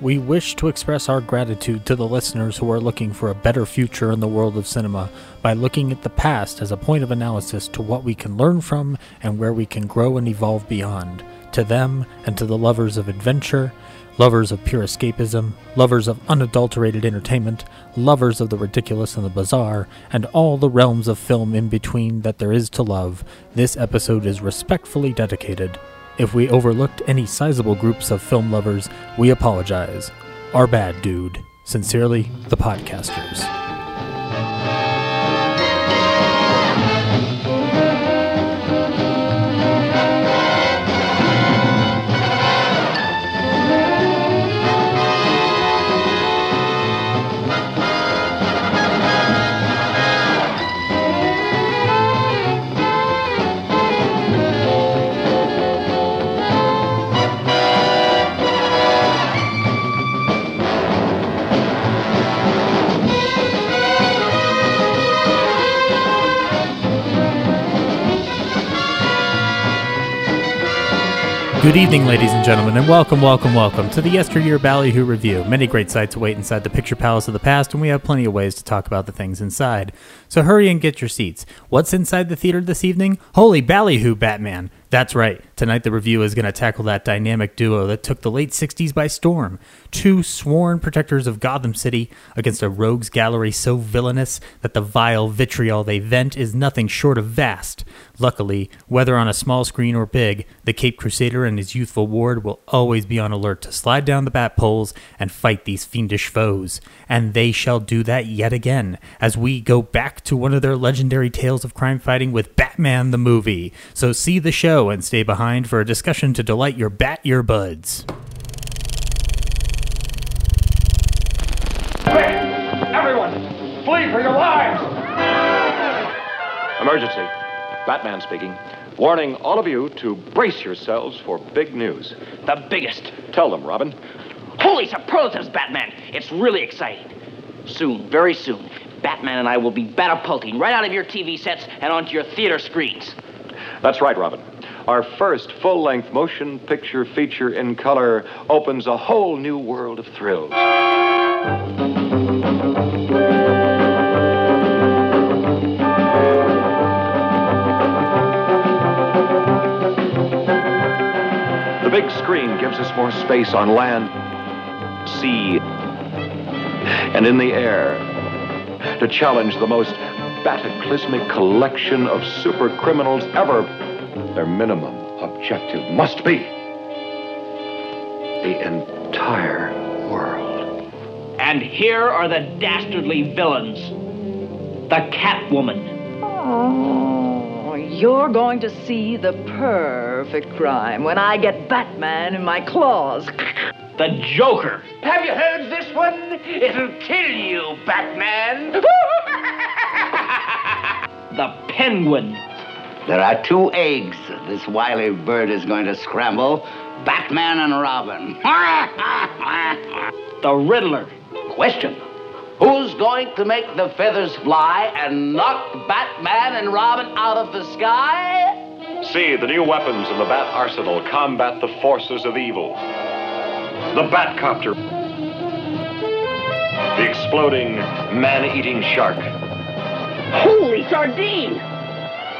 We wish to express our gratitude to the listeners who are looking for a better future in the world of cinema by looking at the past as a point of analysis to what we can learn from and where we can grow and evolve beyond. To them and to the lovers of adventure, lovers of pure escapism, lovers of unadulterated entertainment, lovers of the ridiculous and the bizarre, and all the realms of film in between that there is to love, this episode is respectfully dedicated. If we overlooked any sizable groups of film lovers, we apologize. Our bad, dude. Sincerely, the podcasters. Good evening, ladies and gentlemen, and welcome, welcome, welcome to the Yesteryear Ballyhoo Review. Many great sights await inside the picture palace of the past, and we have plenty of ways to talk about the things inside. So hurry and get your seats. What's inside the theater this evening? Holy Ballyhoo, Batman! That's right. Tonight, the review is going to tackle that dynamic duo that took the late 60s by storm. Two sworn protectors of Gotham City against a rogues gallery so villainous that the vile vitriol they vent is nothing short of vast. Luckily, whether on a small screen or big, the Cape Crusader and his youthful ward will always be on alert to slide down the bat poles and fight these fiendish foes. And they shall do that yet again as we go back to one of their legendary tales of crime fighting with Batman the movie. So see the show and stay behind for a discussion to delight your bat earbuds. Quick! Everyone! Flee for your lives! Emergency. Batman speaking. Warning all of you to brace yourselves for big news. The biggest. Tell them, Robin. Holy superlatives, Batman! It's really exciting. Soon, very soon, Batman and I will be batapulting right out of your TV sets and onto your theater screens. That's right, Robin. Our first full length motion picture feature in color opens a whole new world of thrills. The big screen gives us more space on land, sea, and in the air to challenge the most bataclysmic collection of super criminals ever. Their minimum objective must be the entire world. And here are the dastardly villains the Catwoman, Oh, you're going to see the perfect crime when I get Batman in my claws. the Joker, Have you heard this one? It'll kill you, Batman! the Penguin, There are two eggs this wily bird is going to scramble Batman and Robin. the Riddler, Question Who's going to make the feathers fly and knock Batman and Robin out of the sky? See, the new weapons in the Bat Arsenal combat the forces of evil. The Batcopter. The exploding, man-eating shark. Holy Sardine,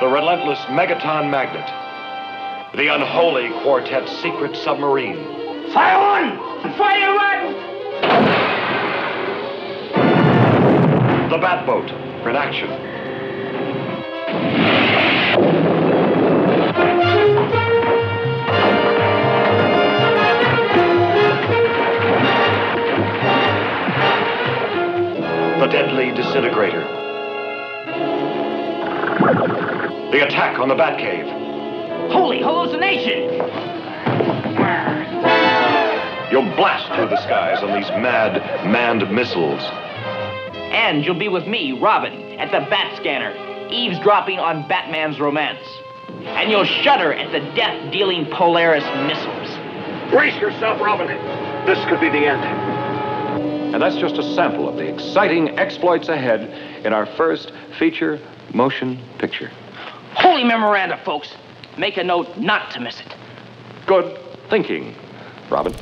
The relentless Megaton Magnet. The unholy Quartet Secret Submarine. Fire one! Fire one! The Batboat. In action. The deadly disintegrator. The attack on the Batcave. holy hallucination, You'll blast through the skies on these mad, manned missiles. And you'll be with me, Robin, at the Bat Scanner, eavesdropping on Batman's romance. And you'll shudder at the death dealing Polaris missiles. Brace yourself, Robin. This could be the end. And that's just a sample of the exciting exploits ahead in our first feature motion picture. Holy memoranda, folks. Make a note not to miss it. Good thinking, Robin.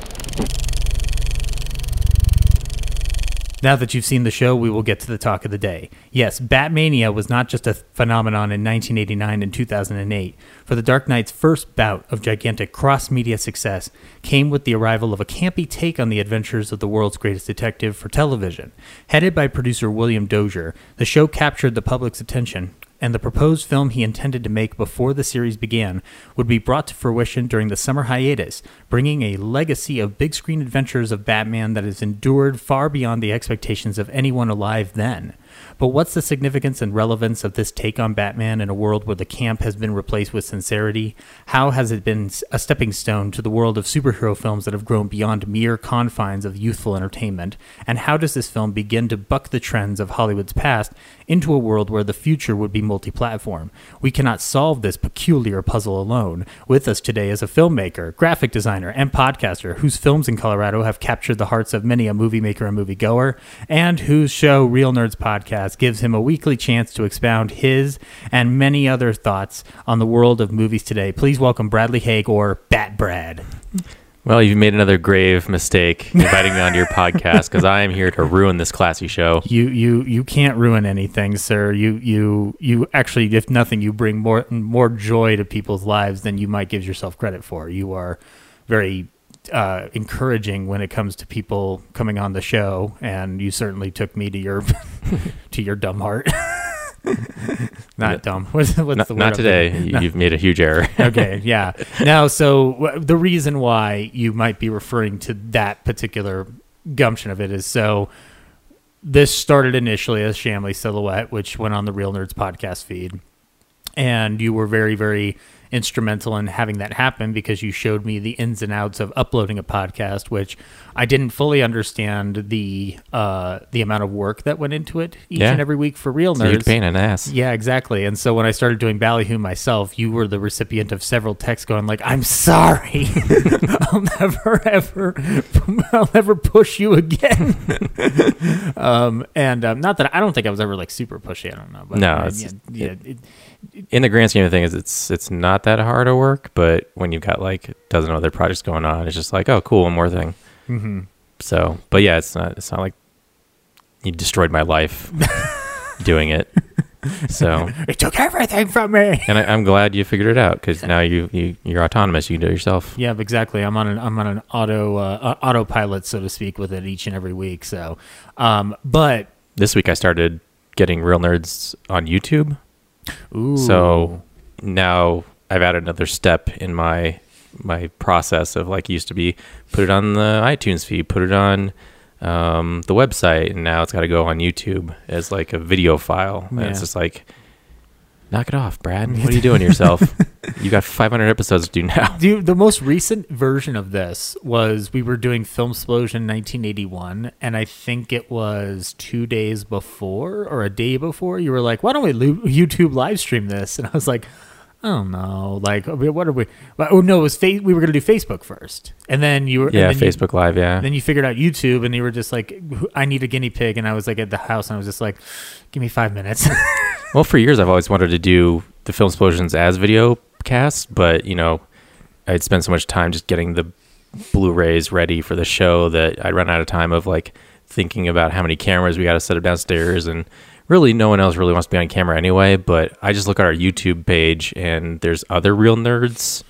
Now that you've seen the show, we will get to the talk of the day. Yes, Batmania was not just a phenomenon in 1989 and 2008. For The Dark Knight's first bout of gigantic cross media success came with the arrival of a campy take on the adventures of the world's greatest detective for television. Headed by producer William Dozier, the show captured the public's attention and the proposed film he intended to make before the series began would be brought to fruition during the summer hiatus, bringing a legacy of big screen adventures of Batman that has endured far beyond the expectations of anyone alive then. But what's the significance and relevance of this take on Batman in a world where the camp has been replaced with sincerity? How has it been a stepping stone to the world of superhero films that have grown beyond mere confines of youthful entertainment? And how does this film begin to buck the trends of Hollywood's past into a world where the future would be multi platform? We cannot solve this peculiar puzzle alone. With us today is a filmmaker, graphic designer, and podcaster whose films in Colorado have captured the hearts of many a movie maker and movie goer, and whose show, Real Nerds Podcast, gives him a weekly chance to expound his and many other thoughts on the world of movies today. Please welcome Bradley Haig or Bat Brad. Well, you've made another grave mistake inviting me onto your podcast because I am here to ruin this classy show. You you you can't ruin anything, sir. You you you actually, if nothing, you bring more more joy to people's lives than you might give yourself credit for. You are very uh, encouraging when it comes to people coming on the show, and you certainly took me to your to your dumb heart. Not dumb. What's, what's Not, the word? not today. You- You've made a huge error. okay, yeah. Now, so w- the reason why you might be referring to that particular gumption of it is so this started initially as Shamley Silhouette, which went on the Real Nerds podcast feed. And you were very, very instrumental in having that happen because you showed me the ins and outs of uploading a podcast, which I didn't fully understand the uh, the amount of work that went into it each Yeah. and every week for Real Nerds. huge pain in ass. Yeah, exactly. And so when I started doing Ballyhoo myself, you were the recipient of several texts going like, "I'm sorry, I'll never ever, I'll never push you again." um, and um, not that I don't think I was ever like super pushy. I don't know, but No, uh, it's- yeah, yeah, it, In the grand scheme of things, it's it's not that hard of work, but when you've got like a dozen other projects going on, it's just like, oh, cool, one more thing. Mm-hmm. So, but yeah, it's not it's not like you destroyed my life doing it. So, it took everything from me. and I, I'm glad you figured it out because now you you you're autonomous. You can do it yourself. Yeah, exactly. I'm on an I'm on an auto uh, autopilot, so to speak, with it each and every week. So, um, but This week I started getting real nerds on YouTube. Ooh, So now I've added another step in my my process of like used to be put it on the iTunes feed, put it on um, the website, and now it's got to go on YouTube as like a video file. And it's just like, knock it off, Brad. What are you doing to yourself? you got 500 episodes to do now. The, the most recent version of this was we were doing Film Explosion 1981, and I think it was two days before or a day before. You were like, "Why don't we YouTube live stream this?" And I was like, "I don't know, like, what are we?" Oh no, it was fa- we were going to do Facebook first, and then you were Yeah, then you- Facebook Live. Yeah. then you figured out YouTube, and you were just like, "I need a guinea pig," and I was like at the house, and I was just like, "Give me five minutes." Well, for years I've always wanted to do the film explosions as video casts, but you know, I'd spend so much time just getting the Blu-rays ready for the show that I'd run out of time of like thinking about how many cameras we got to set up downstairs, and really no one else really wants to be on camera anyway. But I just look at our YouTube page, and there's other real nerds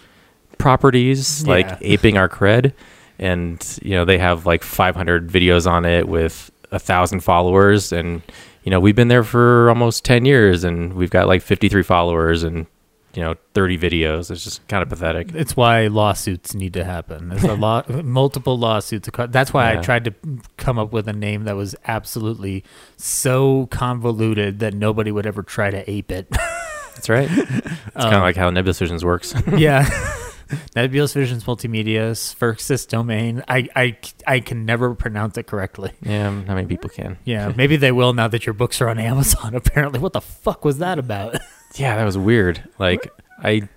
properties Yeah. like aping our cred, and you know they have like 500 videos on it with a thousand followers and you know, we've been there for almost 10 years and we've got like 53 followers and, you know, 30 videos. It's just kind of pathetic. It's why lawsuits need to happen. There's a lot, multiple lawsuits. That's why I tried to come up with a name that was absolutely so convoluted that nobody would ever try to ape it. That's right. It's kind of um, like how Nebulous Visions works. yeah. Nebulous Visions Multimedia's Firxis domain. I, I, I can never pronounce it correctly. Yeah, not many people can. Yeah, maybe they will now that your books are on Amazon. Apparently, what the fuck was that about? Yeah, that was weird. Like I,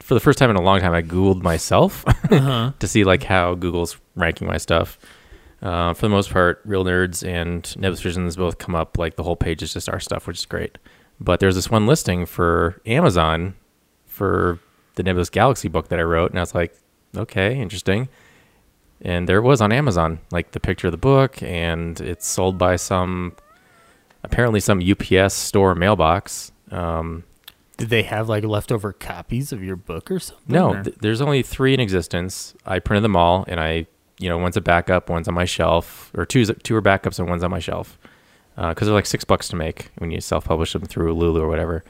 for the first time in a long time, I googled myself Uh-huh. to see like how Google's ranking my stuff. Uh, for the most part, Real Nerds and Nebulous Visions both come up like the whole page is just our stuff, which is great. But there's this one listing for Amazon for the Nebulous Galaxy book that I wrote, and I was like, okay, interesting. And there it was on Amazon, like the picture of the book, and it's sold by some apparently some UPS store mailbox. Um, Did they have like leftover copies of your book or something? no, th- there's only three in existence. I printed them all, and I, you know, one's a backup, one's on my shelf, or two's, two are backups, and one's on my shelf. Because they're like six bucks to make when you self-publish them through Lulu or whatever.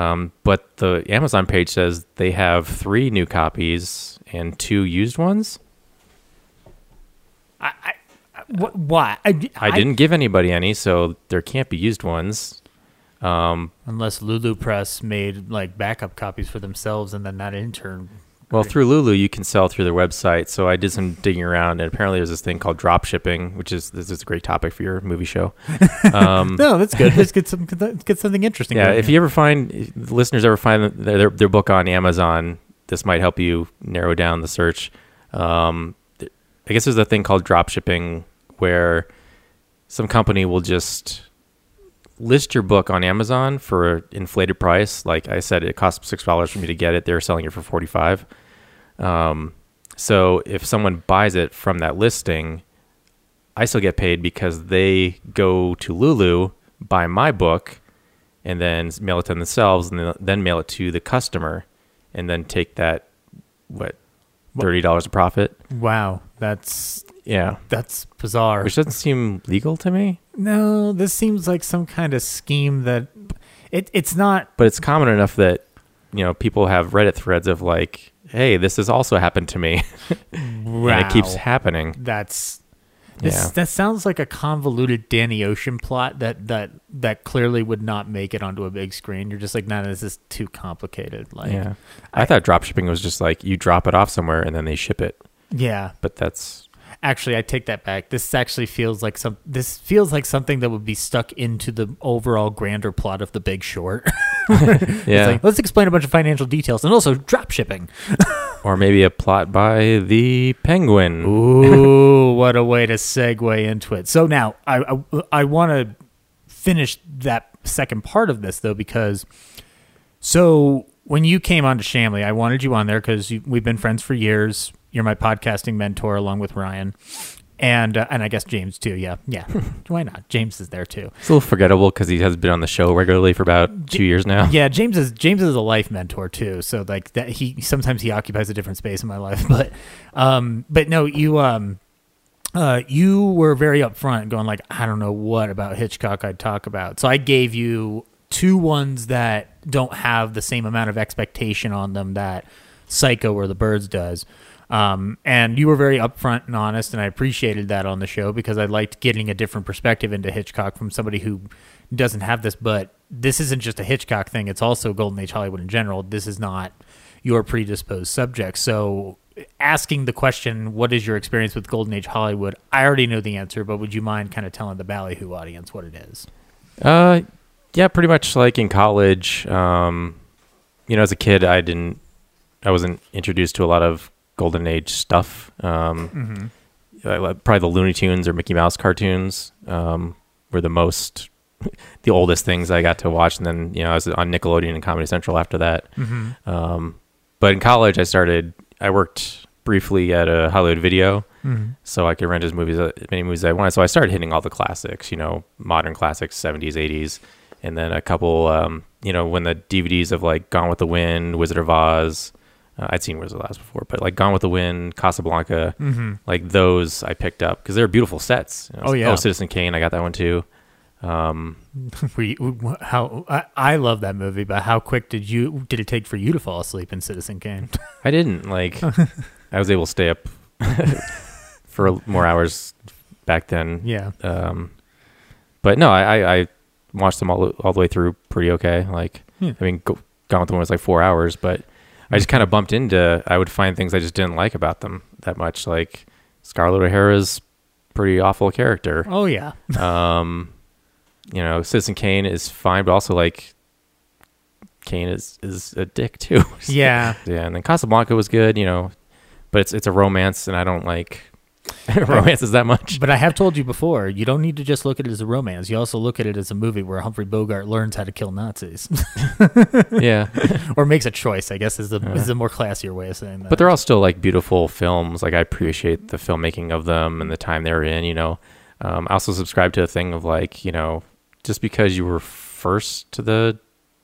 Um, but the Amazon page says they have three new copies and two used ones. I, What? Why? I, I didn't give anybody any, so there can't be used ones. Um, Unless Lulu Press made like backup copies for themselves, and then that intern. Well, through Lulu, you can sell through their website. So I did some digging around, and apparently there's this thing called drop shipping, which is this is a great topic for your movie show. Um, No, that's good. Let's get some get something interesting. yeah, if here. you ever find if the listeners ever find their, their their book on Amazon, this might help you narrow down the search. Um, I guess there's a thing called drop shipping where some company will just list your book on Amazon for an inflated price. Like I said, it costs six dollars for me to get it. They're selling it for forty five. Um, so if someone buys it from that listing, I still get paid because they go to Lulu, buy my book, and then mail it to themselves, and then- then mail it to the customer, and then take that what thirty dollars a profit. wow, that's Yeah, that's bizarre. which doesn't seem legal to me, No, this seems like some kind of scheme that it it's not. but it's common enough that you know people have Reddit threads of like, "Hey, this has also happened to me," and it keeps happening. That's this, Yeah. that sounds like a convoluted Danny Ocean plot that that that clearly would not make it onto a big screen. You're just like, no, this is too complicated. Like, Yeah, I, thought drop shipping was just like you drop it off somewhere and then they ship it, yeah. but that's Actually, I take that back. This actually feels like some. This feels like something that would be stuck into the overall grander plot of The Big Short. yeah, It's like, let's explain a bunch of financial details and also drop shipping. or maybe a plot by the Penguin. Ooh, what a way to segue into it. So now I I, I want to finish that second part of this though because so when you came on to Shamley, I wanted you on there because we've been friends for years. You're my podcasting mentor along with Ryan. And uh, and I guess James too. Yeah, yeah. Why not? James is there too. It's a little forgettable because he has been on the show regularly for about two years now. Yeah, James is James is a life mentor too. So like that he sometimes he occupies a different space in my life. But um but no, you um uh you were very upfront going like I don't know what about Hitchcock I'd talk about. So I gave you two ones that don't have the same amount of expectation on them that Psycho or The Birds does. Um, and you were very upfront and honest, and I appreciated that on the show because I liked getting a different perspective into Hitchcock from somebody who doesn't have this. But this isn't just a Hitchcock thing; it's also Golden Age Hollywood in general. This is not your predisposed subject. So, asking the question, "What is your experience with Golden Age Hollywood?" I already know the answer, but would you mind kind of telling the Ballyhoo audience what it is? Uh, yeah, pretty much like in college. Um, you know, as a kid, I didn't, I wasn't introduced to a lot of golden age stuff. Um, I like- probably the Looney Tunes or Mickey Mouse cartoons um, were the most, the oldest things I got to watch. And then you know, I was on Nickelodeon and Comedy Central after that. Um, but in college, I started. I worked briefly at a Hollywood Video, so I could rent as movies as many movies as I wanted. So I started hitting all the classics, you know, modern classics, seventies, eighties, and then a couple. Um, you know, when the DVDs of like Gone with the Wind, Wizard of Oz. Uh, I'd seen Wizard of Oz before, but like Gone with the Wind, Casablanca, like those I picked up because they're beautiful sets. You know, Oh, yeah. Oh, Citizen Kane, I got that one too. Um, you, how I, I love that movie, but how quick did you did it take for you to fall asleep in Citizen Kane? I didn't like. I was able to stay up for more hours back then. yeah, Um, but no, I, I, I watched them all all the way through pretty okay. Like, Yeah. I mean, Go, Gone with the Wind was like four hours, but I just kind of bumped into. I would find things I just didn't like about them that much. Like Scarlett O'Hara's pretty awful character. Oh yeah. Um, you know, Citizen Kane is fine, but also like Kane is is a dick too. Yeah. yeah. And then Casablanca was good, you know, but it's it's a romance, and I don't like romances that much. But I have told you before, you don't need to just look at it as a romance. You also look at it as a movie where Humphrey Bogart learns how to kill Nazis, yeah, or makes a choice. I guess is the is the more classier way of saying that. but they're all still like beautiful films. Like I appreciate the filmmaking of them and the time they're in. You know, um, I also subscribe to a thing of like you know, just because you were first to the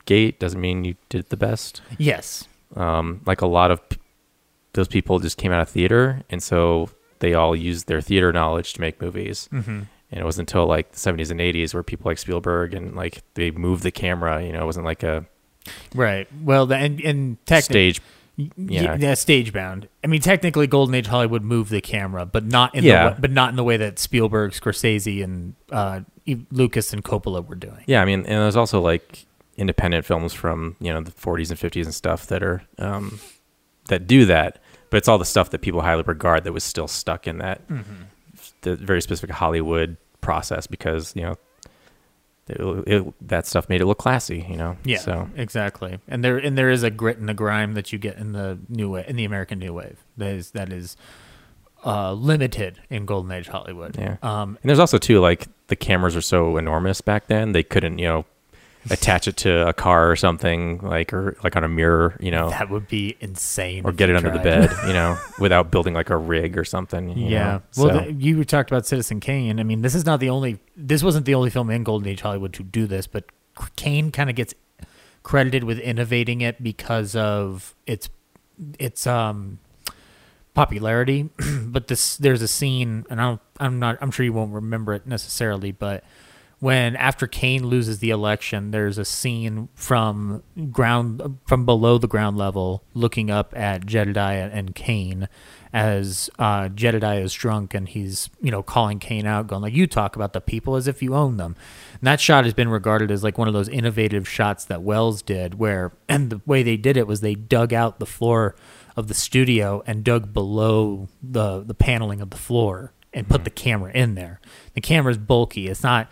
gate doesn't mean you did the best. yes, um, like a lot of p- those people just came out of theater, and so they all used their theater knowledge to make movies. Mm-hmm. And it wasn't until like the 70s and 80s where people like Spielberg and like they moved the camera. You know, it wasn't like a right. Well, the, and and technically. stage. Yeah, Yeah. stage bound. I mean, technically, Golden Age Hollywood moved the camera, but not in Yeah. the way, but not in the way that Spielberg, Scorsese, and uh, Lucas and Coppola were doing. Yeah, I mean, and there's also like independent films from you know the 40s and 50s and stuff that are um, that do that, but it's all the stuff that people highly regard that was still stuck in that the very specific Hollywood process because you know it, it, that stuff made it look classy. You know, Yeah, So exactly. And there and there is a grit and a grime that you get in the new wave, in the American New Wave. That is that is uh, limited in Golden Age Hollywood. Yeah. Um, And there's also too like the cameras were so enormous back then they couldn't you know attach it to a car or something like or like on a mirror you know that would be insane. or get it under the bed you know without building like a rig or something. you Yeah. know? Well, So- the, you talked about Citizen Kane. I mean, this is not the only. This wasn't the only film in Golden Age Hollywood to do this, but Kane kind of gets credited with innovating it because of its its um popularity. but this there's a scene, and I don't, I'm not. I'm sure you won't remember it necessarily, but when after Kane loses the election, there's a scene from ground from below the ground level, looking up at Jedediah and Kane, as uh, Jedediah is drunk and he's you know calling Kane out, going like, "You talk about the people as if you own them." And that shot has been regarded as like one of those innovative shots that Welles did, where and the way they did it was they dug out the floor of the studio and dug below the the paneling of the floor and put the camera in there. The camera's bulky. It's not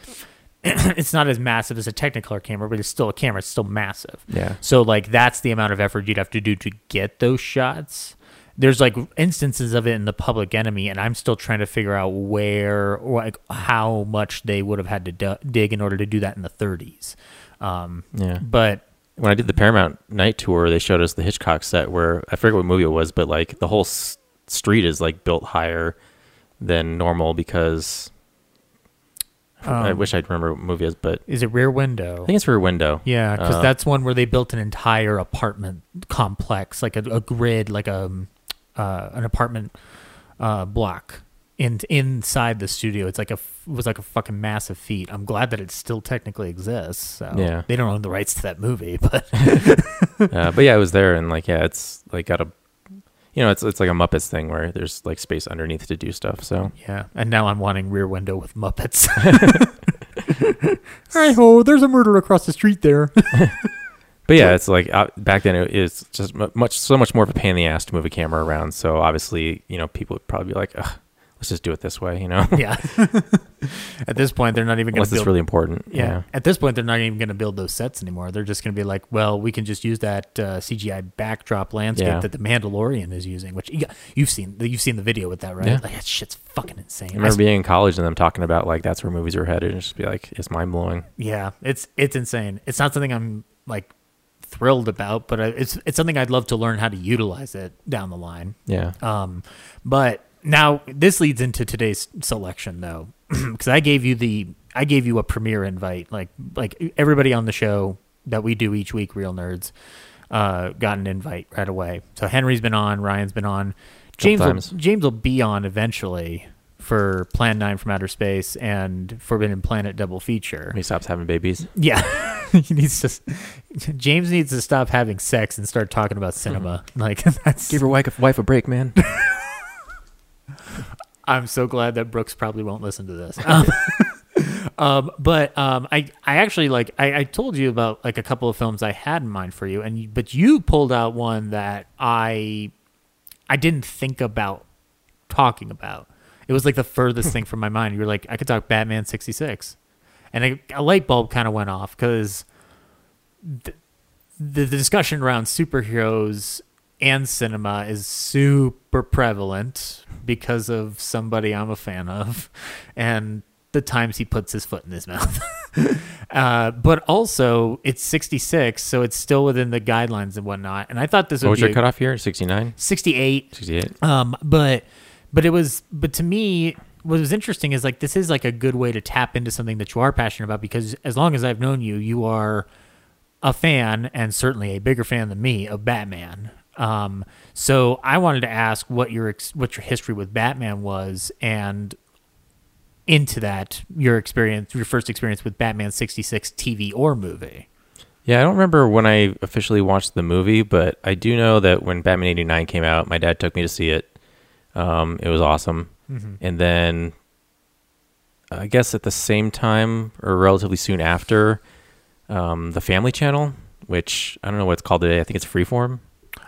it's not as massive as a Technicolor camera, but it's still a camera. It's still massive. Yeah. So like that's the amount of effort you'd have to do to get those shots. There's like instances of it in the Public Enemy, and I'm still trying to figure out where or like how much they would have had to du- dig in order to do that in the 30s. Um, Yeah. But when I did the Paramount night tour, they showed us the Hitchcock set where I forget what movie it was, but like the whole s- street is like built higher than normal because I Um, wish I'd remember what movie it is, but is it Rear Window? I think it's Rear Window. Yeah, because Uh, that's one where they built an entire apartment complex, like a, a grid, like a uh, an apartment uh, block in inside the studio. It's like a was like a fucking massive feat. I'm glad that it still technically exists. So Yeah. they don't own the rights to that movie, but uh, but yeah, it was there, and like yeah, it's like got a, you know, it's it's like a Muppets thing where there's like space underneath to do stuff. So yeah. And now I'm wanting Rear Window with Muppets. Hi ho! There's a murder across the street there. But yeah, it's like uh, back then it is just much so much more of a pain in the ass to move a camera around. So obviously, you know, people would probably be like, Ugh, "Let's just do it this way," you know, yeah. At this point, they're not even going unless to it's build. really important. Yeah. Yeah, At this point, they're not even going to build those sets anymore. They're just going to be like, well, we can just use that uh, CGI backdrop landscape Yeah. that the Mandalorian is using, which you, you've seen. You've seen the video with that, right? Yeah. Like that shit's fucking insane. I remember being in college and them talking about like that's where movies are headed, and just be like, it's mind blowing. yeah, it's it's insane. It's not something I'm like thrilled about, but I- it's it's something I'd love to learn how to utilize it down the line. Yeah, Um, but now this leads into today's selection though, because I gave you the I gave you a premiere invite, like like everybody on the show that we do each week, Real Nerds, uh, got an invite right away. So Henry's been on, Ryan's been on, James will. James will be on eventually for Plan Nine from Outer Space and Forbidden Planet double feature. he stops having babies. Yeah, he needs to. James needs to stop having sex and start talking about cinema. Like that's Give your wife wife a break, man. I'm so glad that Brooks probably won't listen to this. Um, Um, but um, I I actually like I, I told you about like a couple of films I had in mind for you, and but you pulled out one that I I didn't think about talking about. It was like the furthest thing from my mind. You were like, I could talk Batman sixty six, and a, a light bulb kind of went off because the, the discussion around superheroes and cinema is super prevalent because of somebody I'm a fan of, and the times he puts his foot in his mouth. uh, but also, it's 66, so it's still within the guidelines and whatnot. And I thought this What would was be your a- cutoff year? 69? 68. 68? Um, but but it was but to me what was interesting is like this is like a good way to tap into something that you are passionate about because as long as I've known you, you are a fan and certainly a bigger fan than me of Batman. Um, so I wanted to ask what your ex- what your history with Batman was and into that your experience your first experience with Batman 66 TV or movie. Yeah, I don't remember when I officially watched the movie, but I do know that when Batman 89 came out, my dad took me to see it. Um, it was awesome. And then I guess at the same time or relatively soon after, um, the Family Channel, which I don't know what it's called today. I think it's Freeform.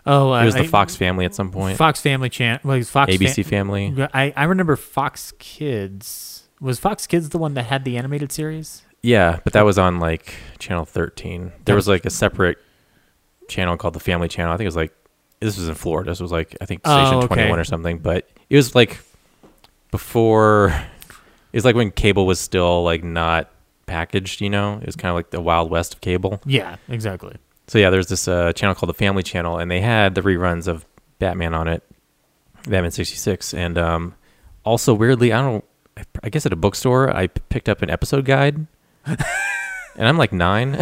Oh, It was the I- Fox Family at some point. Fox Family Channel. Well, Fox ABC Fa- Family. I, I remember Fox Kids. Was Fox Kids the one that had the animated series? Yeah, but that was on like channel 13. There was like a separate channel called the Family Channel. I think it was like this was in Florida. This was like I think Oh, station okay. 21 or something, but it was like before it was like when cable was still like not packaged, you know? It was kind of like the wild west of cable. Yeah, exactly. So yeah, there's this uh, channel called the Family Channel, and they had the reruns of Batman on it, Batman '66, and um, also weirdly, I don't, I guess at a bookstore, I p- picked up an episode guide, and I'm like nine,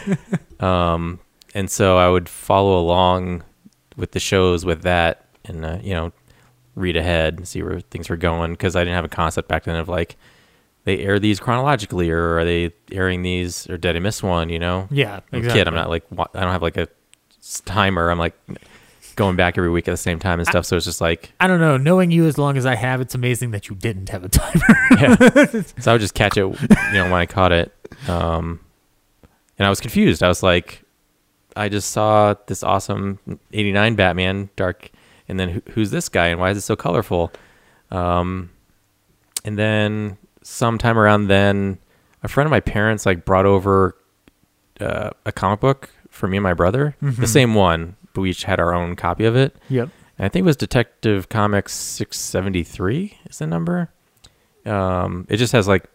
um, and so I would follow along with the shows with that, and uh, you know, read ahead and see where things were going because I didn't have a concept back then of like. They air these chronologically, or are they airing these, or did I miss one? You know, Yeah, I'm a exactly. kid. I'm not like I don't have like a timer. I'm like going back every week at the same time and stuff. So it's just like I don't know. Knowing you as long as I have, it's amazing that you didn't have a timer. yeah. so I would just catch it, you know, when I caught it. Um, and I was confused. I was like, I just saw this awesome '89 Batman Dark, and then who, who's this guy and why is it so colorful? Um, and then sometime around then, a friend of my parents like brought over uh, a comic book for me and my brother, the same one, but we each had our own copy of it. yep. And I think it was Detective Comics 673 is the number. Um, it just has like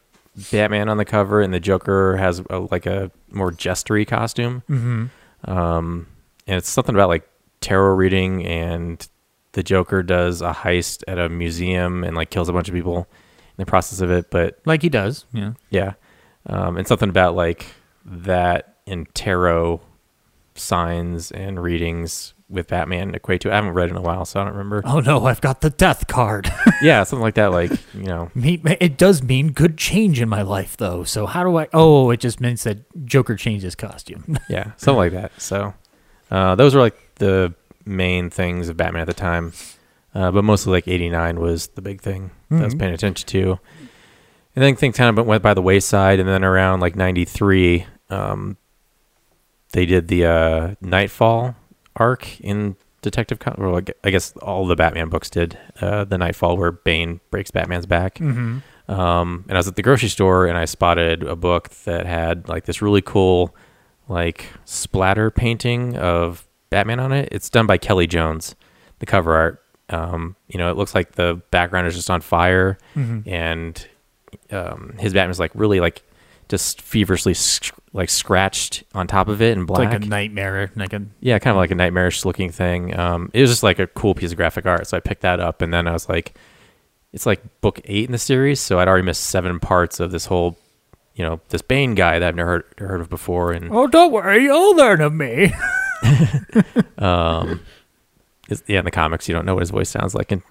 Batman on the cover, and the Joker has a, like a more jestery costume. Mm-hmm. Um, and it's something about like tarot reading, and the Joker does a heist at a museum and like kills a bunch of people the process of it. But Like he does. Yeah. yeah, um, and something about like that and tarot signs and readings with Batman equate to. I haven't read in a while, so I don't remember. Oh no, I've got the death card. yeah, something like that. Like you know, it does mean good change in my life, though. So how do I? Oh, it just means that Joker changed his costume. yeah, something like that. So uh, those were like the main things of Batman at the time. Uh, but mostly like '89 was the big thing that I was paying attention to. And then things kind of went by the wayside. And then around like '93, um, they did the uh, Knightfall arc in Detective. Com- or like, I guess all the Batman books did uh, the Knightfall where Bane breaks Batman's back. Um, and I was at the grocery store and I spotted a book that had like this really cool, like splatter painting of Batman on it. It's done by Kelly Jones, the cover art. Um, you know, it looks like the background is just on fire, and um, his Batman's like really like just feverishly sc- like scratched on top of it in It's black. like a nightmare. Like a Yeah, kind of like a nightmarish looking thing. Um, it was just like a cool piece of graphic art, so I picked that up, and then I was like, it's like book eight in the series, so I'd already missed seven parts of this whole, you know, this Bane guy that I've never heard, heard of before, and oh, don't worry, you'll learn of me. um, it's, yeah, in the comics you don't know what his voice sounds like, and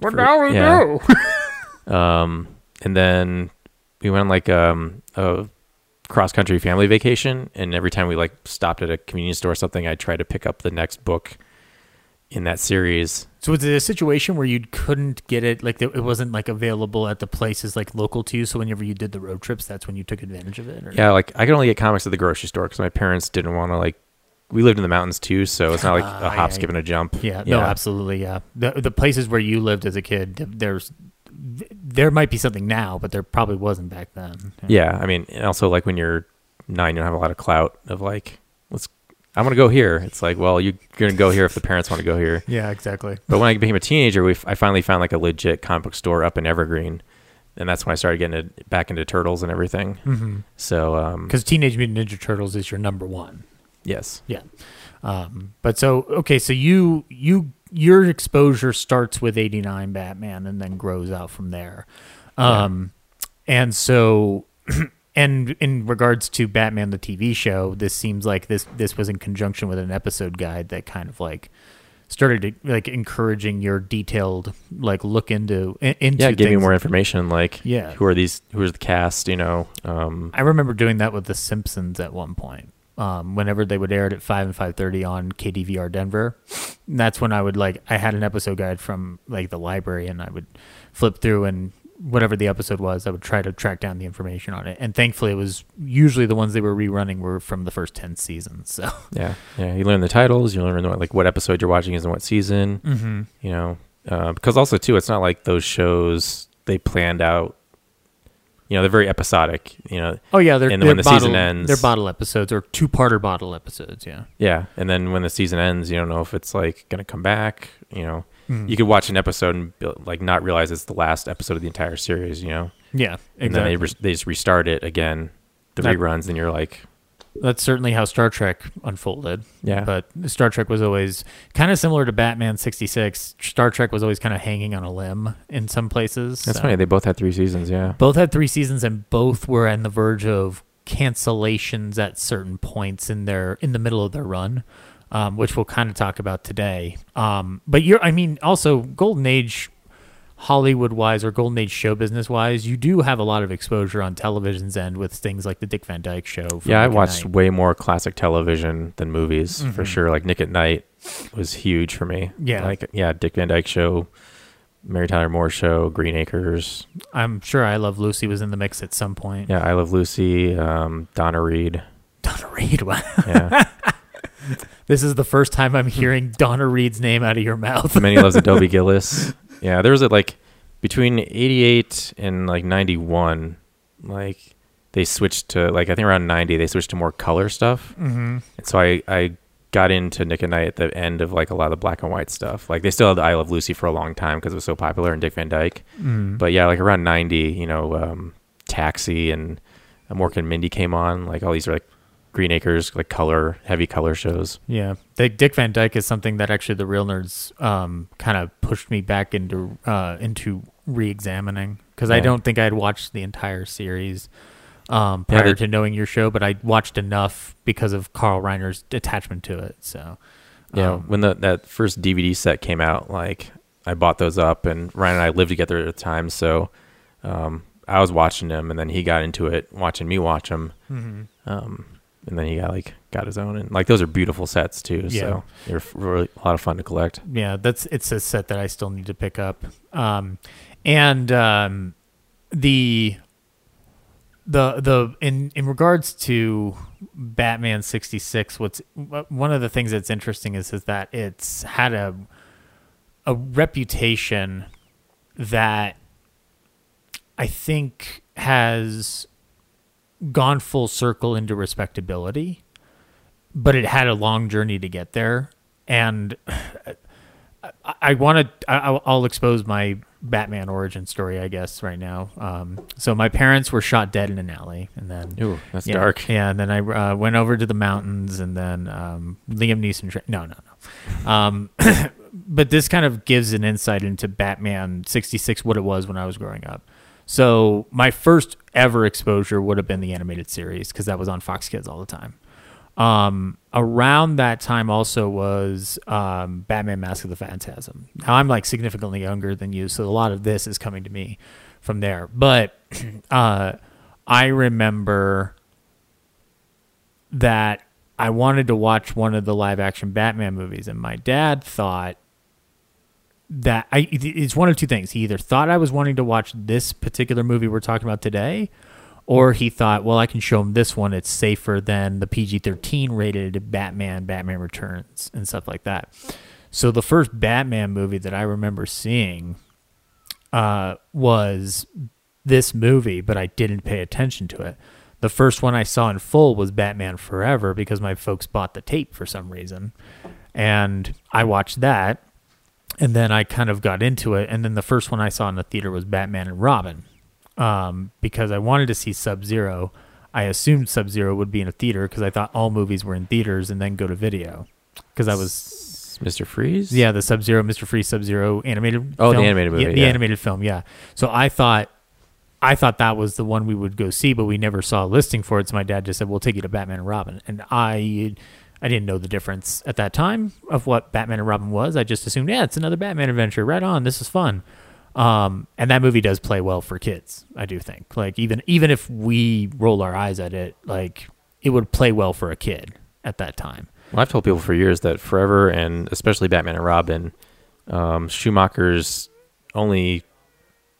Well, for- now we yeah. do. Um, and then we went on like um, a cross country family vacation, and every time we like stopped at a convenience store or something, I tried to pick up the next book in that series. So was it a situation where you couldn't get it, like it wasn't like available at the places like local to you? So whenever you did the road trips, that's when you took advantage of it. Or? Yeah, like I could only get comics at the grocery store because my parents didn't want to like. We lived in the mountains too, so it's not like a hop, skip, and a jump. Yeah, no, absolutely, yeah. The the places where you lived as a kid, there's there might be something now, but there probably wasn't back then. Yeah, I mean, and also like when you're nine, you don't have a lot of clout of like, let's. I want to go here. It's like, well, you're gonna go here if the parents want to go here. Yeah, exactly. But when I became a teenager, we I finally found like a legit comic book store up in Evergreen, and that's when I started getting it back into turtles and everything. Mhm. So, um, Because Teenage Mutant Ninja Turtles is your number one. Yes, Yeah. Um, but so okay, so you you your exposure starts with eighty nine Batman and then grows out from there. Um, and so and in regards to Batman the TV show, this seems like this this was in conjunction with an episode guide that kind of like started to, like encouraging your detailed like look into into yeah, things. more information. Like, Yeah. who are these? Who is the cast? You know, um, I remember doing that with The Simpsons at one point. Um, whenever they would air it at five and five thirty on KDVR Denver, And that's when I would like I had an episode guide from like the library, and I would flip through and whatever the episode was, I would try to track down the information on it. And thankfully, it was usually the ones they were rerunning were from the first ten seasons. So yeah, yeah. You learn the titles. You learn what, like what episode you're watching is in what season. Mhm. You know, uh, because also too, it's not like those shows they planned out. You know, they're very episodic. You know. oh yeah, they're, and they're when the bottle, season ends, they're bottle episodes or two parter bottle episodes. Yeah. Yeah, and then when the season ends, you don't know if it's like going to come back. You know, Mhm. you could watch an episode and like not realize it's the last episode of the entire series. You know, Yeah, exactly. and then they re- they just restart it again, the That- reruns, and you're like, That's certainly how Star Trek unfolded. Yeah. But Star Trek was always kind of similar to Batman 66. Star Trek was always kind of hanging on a limb in some places. that's so- funny. They both had three seasons. Yeah, Both had three seasons and both were on the verge of cancellations at certain points in their in the middle of their run. Um, which we'll kind of talk about today. Um, but you're, I mean, also Golden Age Hollywood wise or Golden Age show business wise, you do have a lot of exposure on television's end with things like the Dick Van Dyke show. yeah. I Nick at watched way more classic television than movies for Mhm. sure. Like Nick at Night was huge for me. Yeah. like yeah, Dick Van Dyke show, Mary Tyler Moore show, Green Acres. I'm sure I Love Lucy was in the mix at some point. Yeah, I Love Lucy, um, Donna Reed. Donna Reed. Wow. Yeah. this is the first time I'm hearing Donna Reed's name out of your mouth. Many loves of Dobie Gillis. Yeah, there was a like between '88 and like '91, like they switched to like I think around '90 they switched to more color stuff. Mhm. And so I I got into Nick at Night at the end of like a lot of the black and white stuff. Like they still had the I Love Lucy for a long time because it was so popular and Dick Van Dyke. Mhm. But yeah, like around '90, you know, um, Taxi and uh, Mork and Mindy came on. Like all these are like Green Acres, like color heavy color shows. Yeah, Dick, Dick Van Dyke is something that actually the real nerds um, kind of pushed me back into uh, into re-examining because I don't think I had watched the entire series um, Yeah, prior they- to knowing your show, but I watched enough because of Carl Reiner's attachment to it. So Yeah, um, when the that first DVD set came out, like I bought those up, and Ryan and I lived together at the time, so um, I was watching him, and then he got into it, watching me watch him, Mhm. um, and then he got like got his own, and like those are beautiful sets too. Yeah. So they're really a lot of fun to collect. yeah, that's it's a set that I still need to pick up. Um, and um, the the the in in regards to Batman 66 what's one of the things that's interesting is is that it's had a a reputation that I think has gone full circle into respectability but it had a long journey to get there and I, I want to. I'll, expose my Batman origin story, I guess, right now. Um, so my parents were shot dead in an alley, and then Ooh, that's yeah, dark. Yeah, and then I uh, went over to the mountains, and then um, Liam Neeson. Tra- no, no, no. Um, but this kind of gives an insight into Batman '66, what it was when I was growing up. So my first ever exposure would have been the animated series because that was on Fox Kids all the time. Um, around that time also was um, Batman: Mask of the Phantasm. Now I'm like significantly younger than you, so a lot of this is coming to me from there. But uh, I remember that I wanted to watch one of the live action Batman movies, and my dad thought that I it's one of two things. He either thought I was wanting to watch this particular movie we're talking about today, or he thought, well, I can show him this one. It's safer than the PG thirteen rated Batman, Batman Returns, and stuff like that. So the first Batman movie that I remember seeing uh, was this movie, but I didn't pay attention to it. The first one I saw in full was Batman Forever because my folks bought the tape for some reason. And I watched that. And then I kind of got into it. And then the first one I saw in the theater was Batman and Robin um, because I wanted to see Sub Zero. I assumed Sub Zero would be in a theater because I thought all movies were in theaters and then go to video. Because I was Mr. Freeze? yeah, the Sub Zero, Mr. Freeze Sub Zero animated. Oh, the animated movie, Yeah, the yeah. animated film. Yeah. So I thought, I thought that was the one we would go see, but we never saw a listing for it. So my dad just said, "We'll take you to Batman and Robin," and I, I didn't know the difference at that time of what Batman and Robin was. I just assumed, yeah, it's another Batman adventure. Right on. This is fun. Um, and that movie does play well for kids. I do think, like even even if we roll our eyes at it, like it would play well for a kid at that time. Well, I've told people for years that Forever and especially Batman and Robin, um, Schumacher's only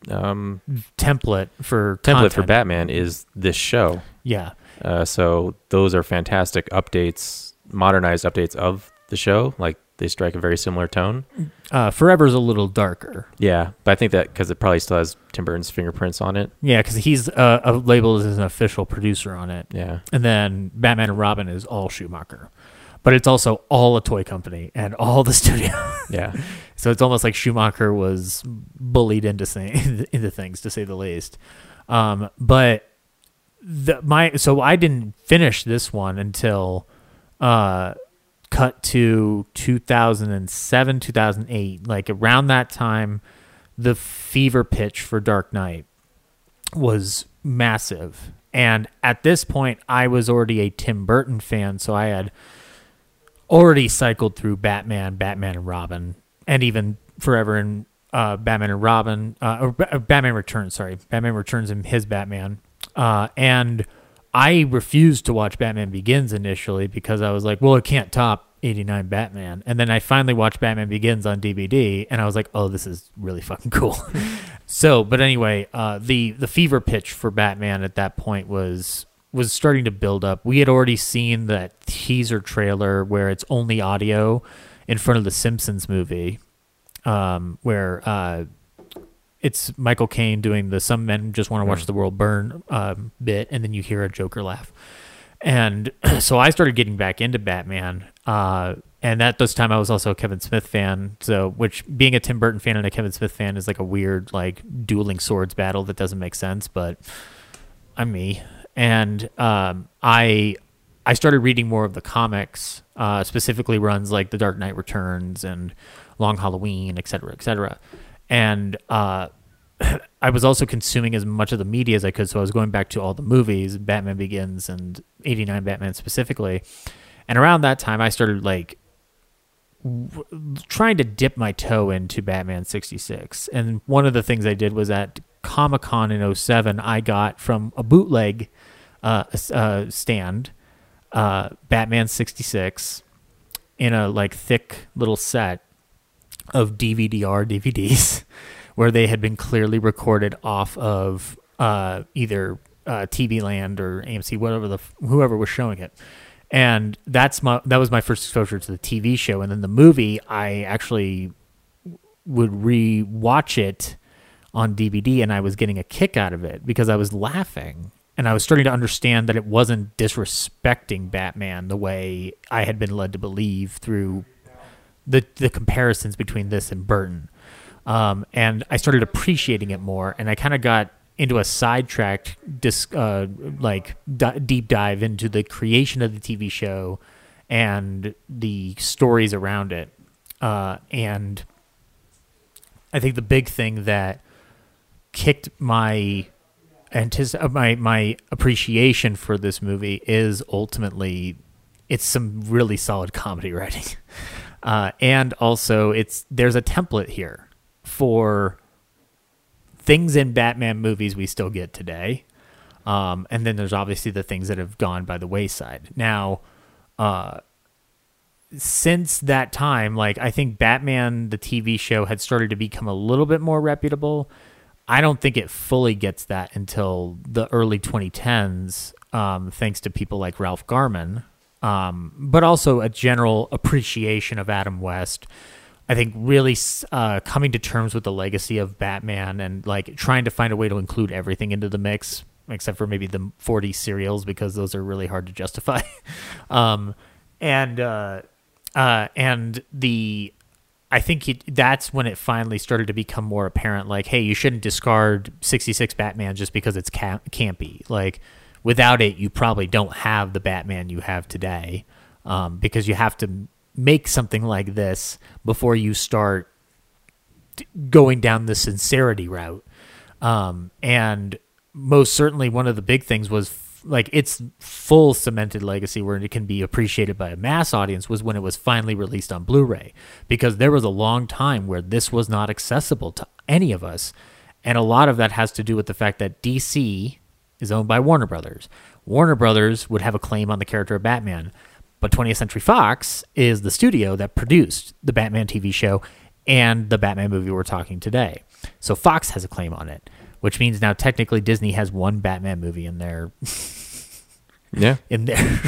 um, Template for template for. Batman is this show. Yeah. Uh, so those are fantastic updates, modernized updates of the show. Like they strike a very similar tone. Uh, Forever's a little darker. Yeah, but I think that because it probably still has Tim Burton's fingerprints on it. Yeah, because he's uh, uh, labeled as an official producer on it. Yeah. And then Batman and Robin is all Schumacher. But it's also all a toy company and all the studio. Yeah. so it's almost like Schumacher was bullied into saying, into things, to say the least. Um, but the, my so I didn't finish this one until uh, cut to 2007, 2008. Like around that time, the fever pitch for Dark Knight was massive. And at this point, I was already a Tim Burton fan, so I had already cycled through Batman, Batman and Robin, and even Forever and uh, Batman and Robin, uh, or Ba- Batman Returns. Sorry, Batman Returns and his Batman. Uh, and I refused to watch Batman Begins initially because I was like, well, it can't top 89 Batman. And then I finally watched Batman Begins on DVD, and I was like, oh, this is really fucking cool. so, but anyway, uh, the the fever pitch for Batman at that point was was starting to build up. We had already seen that teaser trailer where it's only audio in front of the Simpsons movie, um, where uh, it's Michael Caine doing the "Some Men Just Want to Watch the World Burn" um, bit, and then you hear a Joker laugh. And so I started getting back into Batman. Uh, and at this time, I was also a Kevin Smith fan. So, which being a Tim Burton fan and a Kevin Smith fan is like a weird, like dueling swords battle that doesn't make sense. But I'm me, and um, I I started reading more of the comics, uh, specifically runs like The Dark Knight Returns and Long Halloween, et cetera, et cetera. And uh, I was also consuming as much of the media as I could. So I was going back to all the movies, Batman Begins and 89 Batman specifically. And around that time, I started like w- trying to dip my toe into Batman 66. And one of the things I did was at Comic Con in 07, I got from a bootleg uh, uh, stand uh, Batman 66 in a like thick little set of DVD-R DVDs where they had been clearly recorded off of uh, either uh, TV Land or AMC, whatever the whoever was showing it. And that's my that was my first exposure to the TV show, and then the movie. I actually would re-watch it on DVD, and I was getting a kick out of it because I was laughing and I was starting to understand that it wasn't disrespecting Batman the way I had been led to believe through the the comparisons between this and Burton. Um, and I started appreciating it more, and I kind of got into a sidetracked, uh, like d- deep dive into the creation of the TV show and the stories around it. Uh, and I think the big thing that kicked my antici- uh, my my appreciation for this movie is ultimately it's some really solid comedy writing, uh, and also it's there's a template here for things in Batman movies we still get today, um, and then there's obviously the things that have gone by the wayside. Now, uh, since that time, like I think Batman the TV show had started to become a little bit more reputable. I don't think it fully gets that until the early 2010s, um, thanks to people like Ralph Garman, um, but also a general appreciation of Adam West. I think really uh, coming to terms with the legacy of Batman and like trying to find a way to include everything into the mix, except for maybe the 40 serials because those are really hard to justify. um, and uh, uh, and the I think it, that's when it finally started to become more apparent. Like, hey, you shouldn't discard 66 Batman just because it's ca- campy. Like, without it, you probably don't have the Batman you have today um, because you have to make something like this before you start t- going down the sincerity route. Um, and most certainly, one of the big things was f- like its full cemented legacy, where it can be appreciated by a mass audience, was when it was finally released on Blu-ray. Because there was a long time where this was not accessible to any of us, and a lot of that has to do with the fact that DC is owned by Warner Brothers. Warner Brothers would have a claim on the character of Batman, but 20th Century Fox is the studio that produced the Batman TV show and the Batman movie we're talking today. So Fox has a claim on it, which means now technically Disney has one Batman movie in their Yeah, in their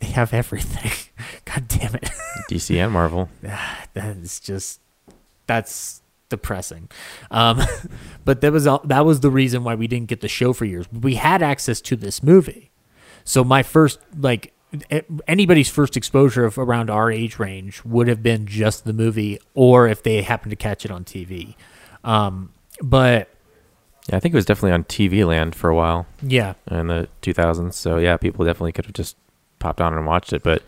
they have everything. God damn it. DC and Marvel. that is just that's depressing. Um, but that was all, that was the reason why we didn't get the show for years. We had access to this movie, so my first like anybody's first exposure of around our age range would have been just the movie, or if they happened to catch it on TV. Um, but Yeah, I think it was definitely on TV Land for a while yeah, in the 2000s. So yeah, people definitely could have just popped on and watched it, but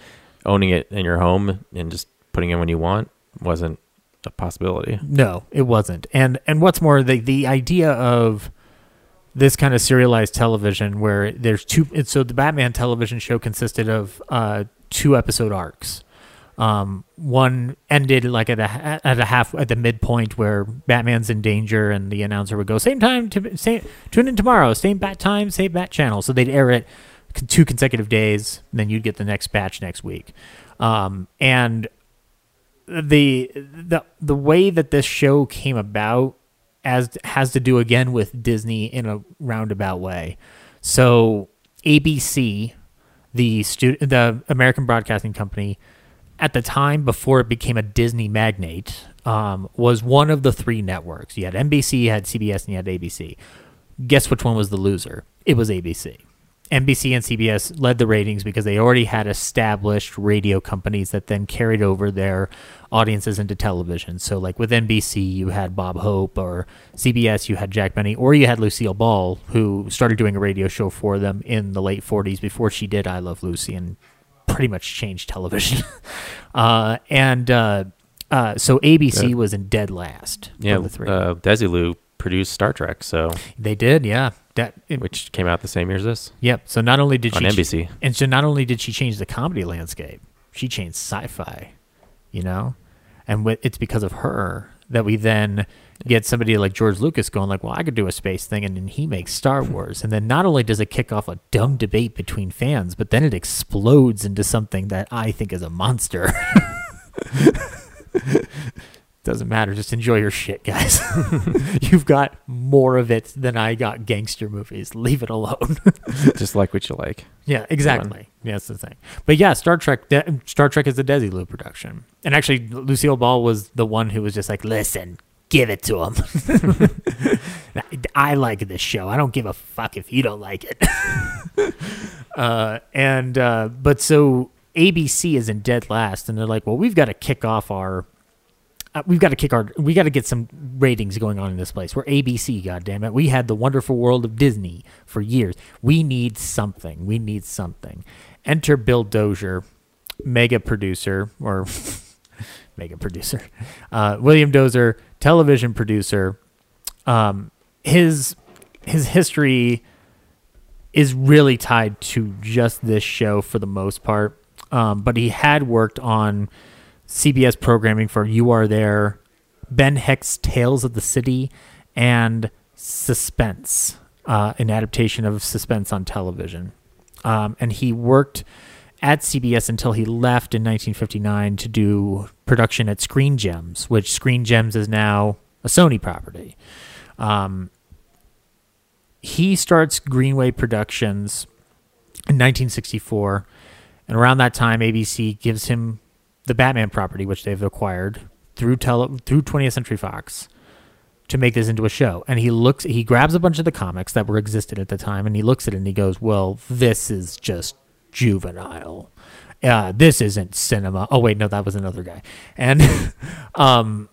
owning it in your home and just putting it when you want wasn't a possibility. No, it wasn't. And and what's more, the the idea of this kind of serialized television where there's two. So the Batman television show consisted of uh, two episode arcs. Um, one ended like at a at a half at the midpoint where Batman's in danger, and the announcer would go same time same tune in tomorrow, same bat time, same bat channel. So they'd air it two consecutive days, and then you'd get the next batch next week. Um, and the the the way that this show came about as has to do again with Disney in a roundabout way. So ABC, the stu- the American Broadcasting Company, at the time before it became a Disney magnate, um, was one of the three networks. You had NBC, you had CBS, and you had ABC. Guess which one was the loser? It was ABC. NBC and CBS led the ratings because they already had established radio companies that then carried over their audiences into television. So, like with NBC, you had Bob Hope, or CBS, you had Jack Benny, or you had Lucille Ball, who started doing a radio show for them in the late 40s before she did I Love Lucy and pretty much changed television. uh, and uh, uh, so ABC was in dead last Yeah, of the three. uh, Desilu produced Star Trek, so they did, yeah. That, it- which came out the same year as this. Yep. So not only did On she NBC. and so not only did she change the comedy landscape, she changed sci-fi. You know, and it's because of her that we then get somebody like George Lucas going like, "Well, I could do a space thing," and then he makes Star Wars, and then not only does it kick off a dumb debate between fans, but then it explodes into something that I think is a monster. Doesn't matter. Just enjoy your shit, guys. You've got more of it than I got gangster movies. Leave it alone. Just like what you like. Yeah, exactly. Yeah, that's the thing. But yeah, Star Trek. De- Star Trek is a Desilu production, and actually, Lucille Ball was the one who was just like, "Listen, give it to him. I like this show. I don't give a fuck if you don't like it." uh, and uh, but so ABC is in dead last, and they're like, "Well, we've got to kick off our." Uh, we've got to kick our we got to get some ratings going on in this place. We're abc god damn it we had the wonderful world of disney for years. We need something. We need something. Enter bill dozier mega producer or mega producer uh, william dozier television producer. Um, his his history is really tied to just this show for the most part. Um, but he had worked on CBS programming for You Are There, Ben Hecht's Tales of the City, and Suspense, uh, an adaptation of Suspense on television. Um, and he worked at CBS until he left in 1959 to do production at Screen Gems, which Screen Gems is now a Sony property. Um, he starts Greenway Productions in 1964, and around that time, ABC gives him the Batman property, which they've acquired through tele- through 20th Century Fox, to make this into a show. And he looks, he grabs a bunch of the comics that were existed at the time, and he looks at it and he goes, "Well, this is just juvenile. Uh, this isn't cinema." Oh wait, no, that was another guy. And um,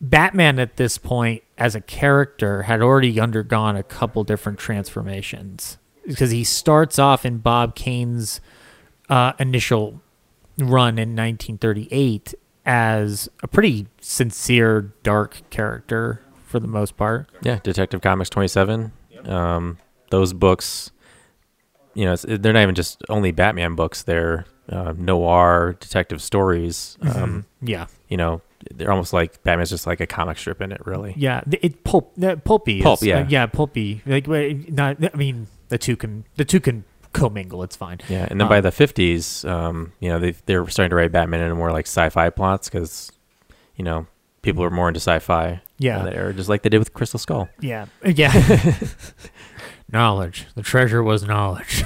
Batman at this point, as a character, had already undergone a couple different transformations because he starts off in Bob Kane's uh, initial run in 1938 as a pretty sincere, dark character for the most part. Yeah, Detective Comics 27. Um, those books, you know, it's, they're not even just only Batman books. They're uh, noir detective stories. Um, Yeah. You know, they're almost like Batman's just like a comic strip in it, really. Yeah, it pulp uh, pulpy. Pulp, is, yeah. uh, yeah, pulpy. Like, wait, not. I mean, the two can the two can commingle. It's fine. Yeah, and then by Um, the 50s, um, you know, they they're starting to write Batman in more like sci-fi plots because, you know, people are more into sci-fi. Yeah. that era, just like they did with Crystal Skull. Yeah, yeah. knowledge. The treasure was knowledge.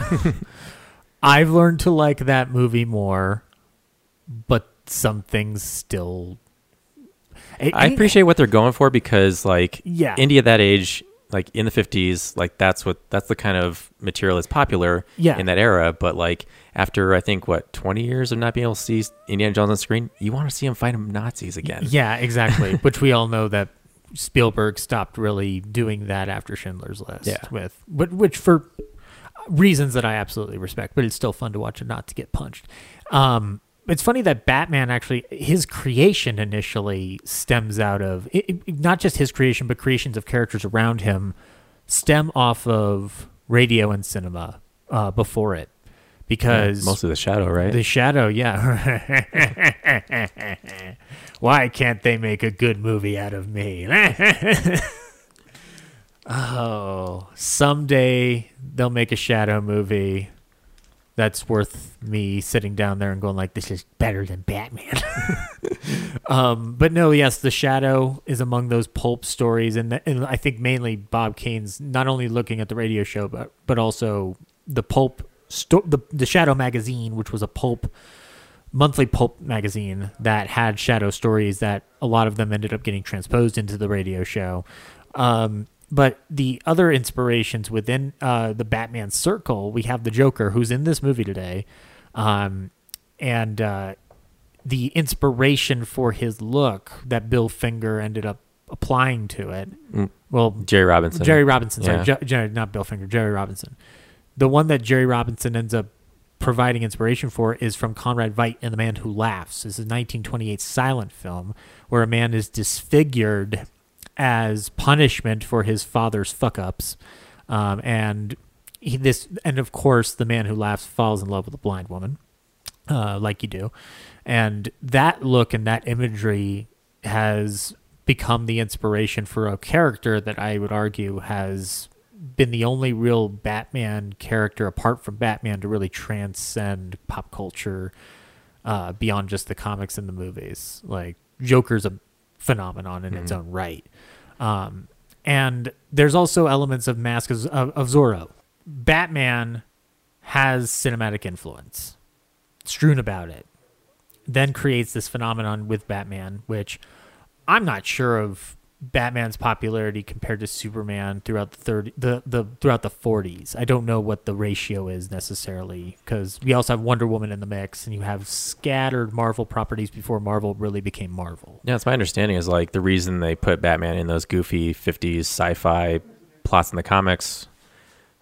I've learned to like that movie more, but some things still. It- I it- appreciate what they're going for because, like, Yeah. Indy at that age, like in the 50s, like that's what that's the kind of material that's popular Yeah. in that era. But like after I think what 20 years of not being able to see Indiana Jones on screen, you want to see him fight Nazis again. Yeah, exactly. Which we all know that Spielberg stopped really doing that after Schindler's List. Yeah. With but which for reasons that I absolutely respect, but it's still fun to watch a Nazi get punched. Um, it's funny that Batman actually his creation initially stems out of it, it- not just his creation, but creations of characters around him stem off of radio and cinema uh, before it because Mostly the shadow, right? the shadow, yeah. Why can't they make a good movie out of me? oh, someday they'll make a shadow movie that's worth me sitting down there and going like, "This is better than Batman." um, but no, yes, the shadow is among those pulp stories, and, the, and I think mainly Bob Kane's not only looking at the radio show, but but also the pulp sto- the the Shadow magazine, which was a pulp monthly pulp magazine that had shadow stories that a lot of them ended up getting transposed into the radio show. Um, but the other inspirations within uh, the Batman circle, we have the Joker, who's in this movie today, um, and uh, the inspiration for his look that Bill Finger ended up applying to it. Well, Jerry Robinson. Jerry Robinson, sorry, Yeah. Je- Jerry, not Bill Finger, Jerry Robinson. The one that Jerry Robinson ends up providing inspiration for is from Conrad Veidt in The Man Who Laughs. This is a 1928 silent film where a man is disfigured as punishment for his father's fuck ups. Um, and he, this, and of course, the man who laughs falls in love with a blind woman uh, like you do. And that look and that imagery has become the inspiration for a character that I would argue has been the only real Batman character apart from Batman to really transcend pop culture uh, beyond just the comics and the movies. Like Joker's a phenomenon in its own right. Um, and there's also elements of masks of, of Zorro. Batman has cinematic influence strewn about it, then creates this phenomenon with Batman, which I'm not sure of Batman's popularity compared to Superman throughout the third the, the throughout the 40s. I don't know what the ratio is necessarily because we also have Wonder Woman in the mix, and you have scattered Marvel properties before Marvel really became Marvel. Yeah, it's my understanding is like the reason they put Batman in those goofy 50s sci-fi plots in the comics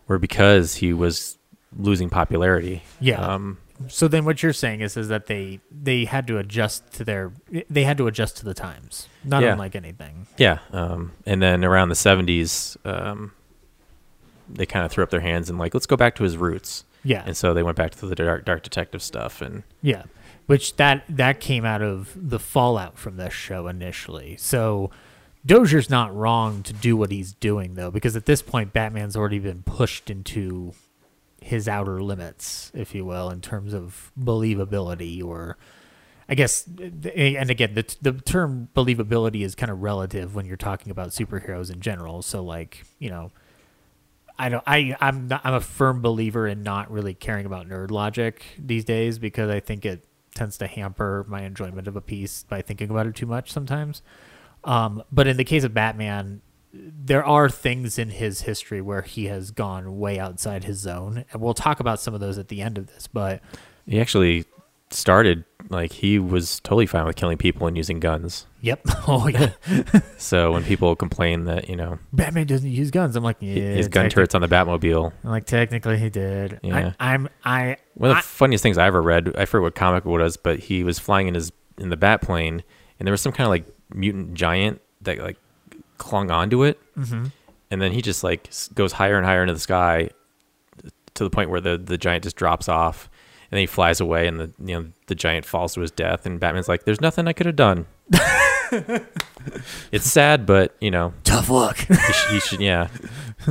were because he was losing popularity. Yeah. Um, So then what you're saying is is that they they had to adjust to their they had to adjust to the times, not Yeah. unlike anything. yeah. Um, and then around the 70s, um, they kind of threw up their hands and like, let's go back to his roots. Yeah. And so they went back to the dark, dark detective stuff. And Yeah, which that that came out of the fallout from this show initially. So Dozier's not wrong to do what he's doing though, because at this point Batman's already been pushed into his outer limits, if you will, in terms of believability or I guess, and again, the the term believability is kind of relative when you're talking about superheroes in general. So, like, you know, I don't, I, I'm not, I'm a firm believer in not really caring about nerd logic these days because I think it tends to hamper my enjoyment of a piece by thinking about it too much sometimes. Um, but in the case of Batman, there are things in his history where he has gone way outside his zone, and we'll talk about some of those at the end of this. But He actually started like he was totally fine with killing people and using guns. yep, oh yeah, So when people complain that you know Batman doesn't use guns. I'm like, yeah, his gun turrets on the Batmobile, I'm like, technically he did. Yeah. I, I'm, I, one of the I- funniest things I ever read. I forget what comic it was, but he was flying in his in the bat plane, and there was some kind of like mutant giant that like clung onto it, mm-hmm. and then he just like goes higher and higher into the sky to the point where the the giant just drops off, and then he flies away, and the you know the giant falls to his death, and Batman's like, "There's nothing I could have done." it's sad, but you know tough luck. he, sh- he should yeah.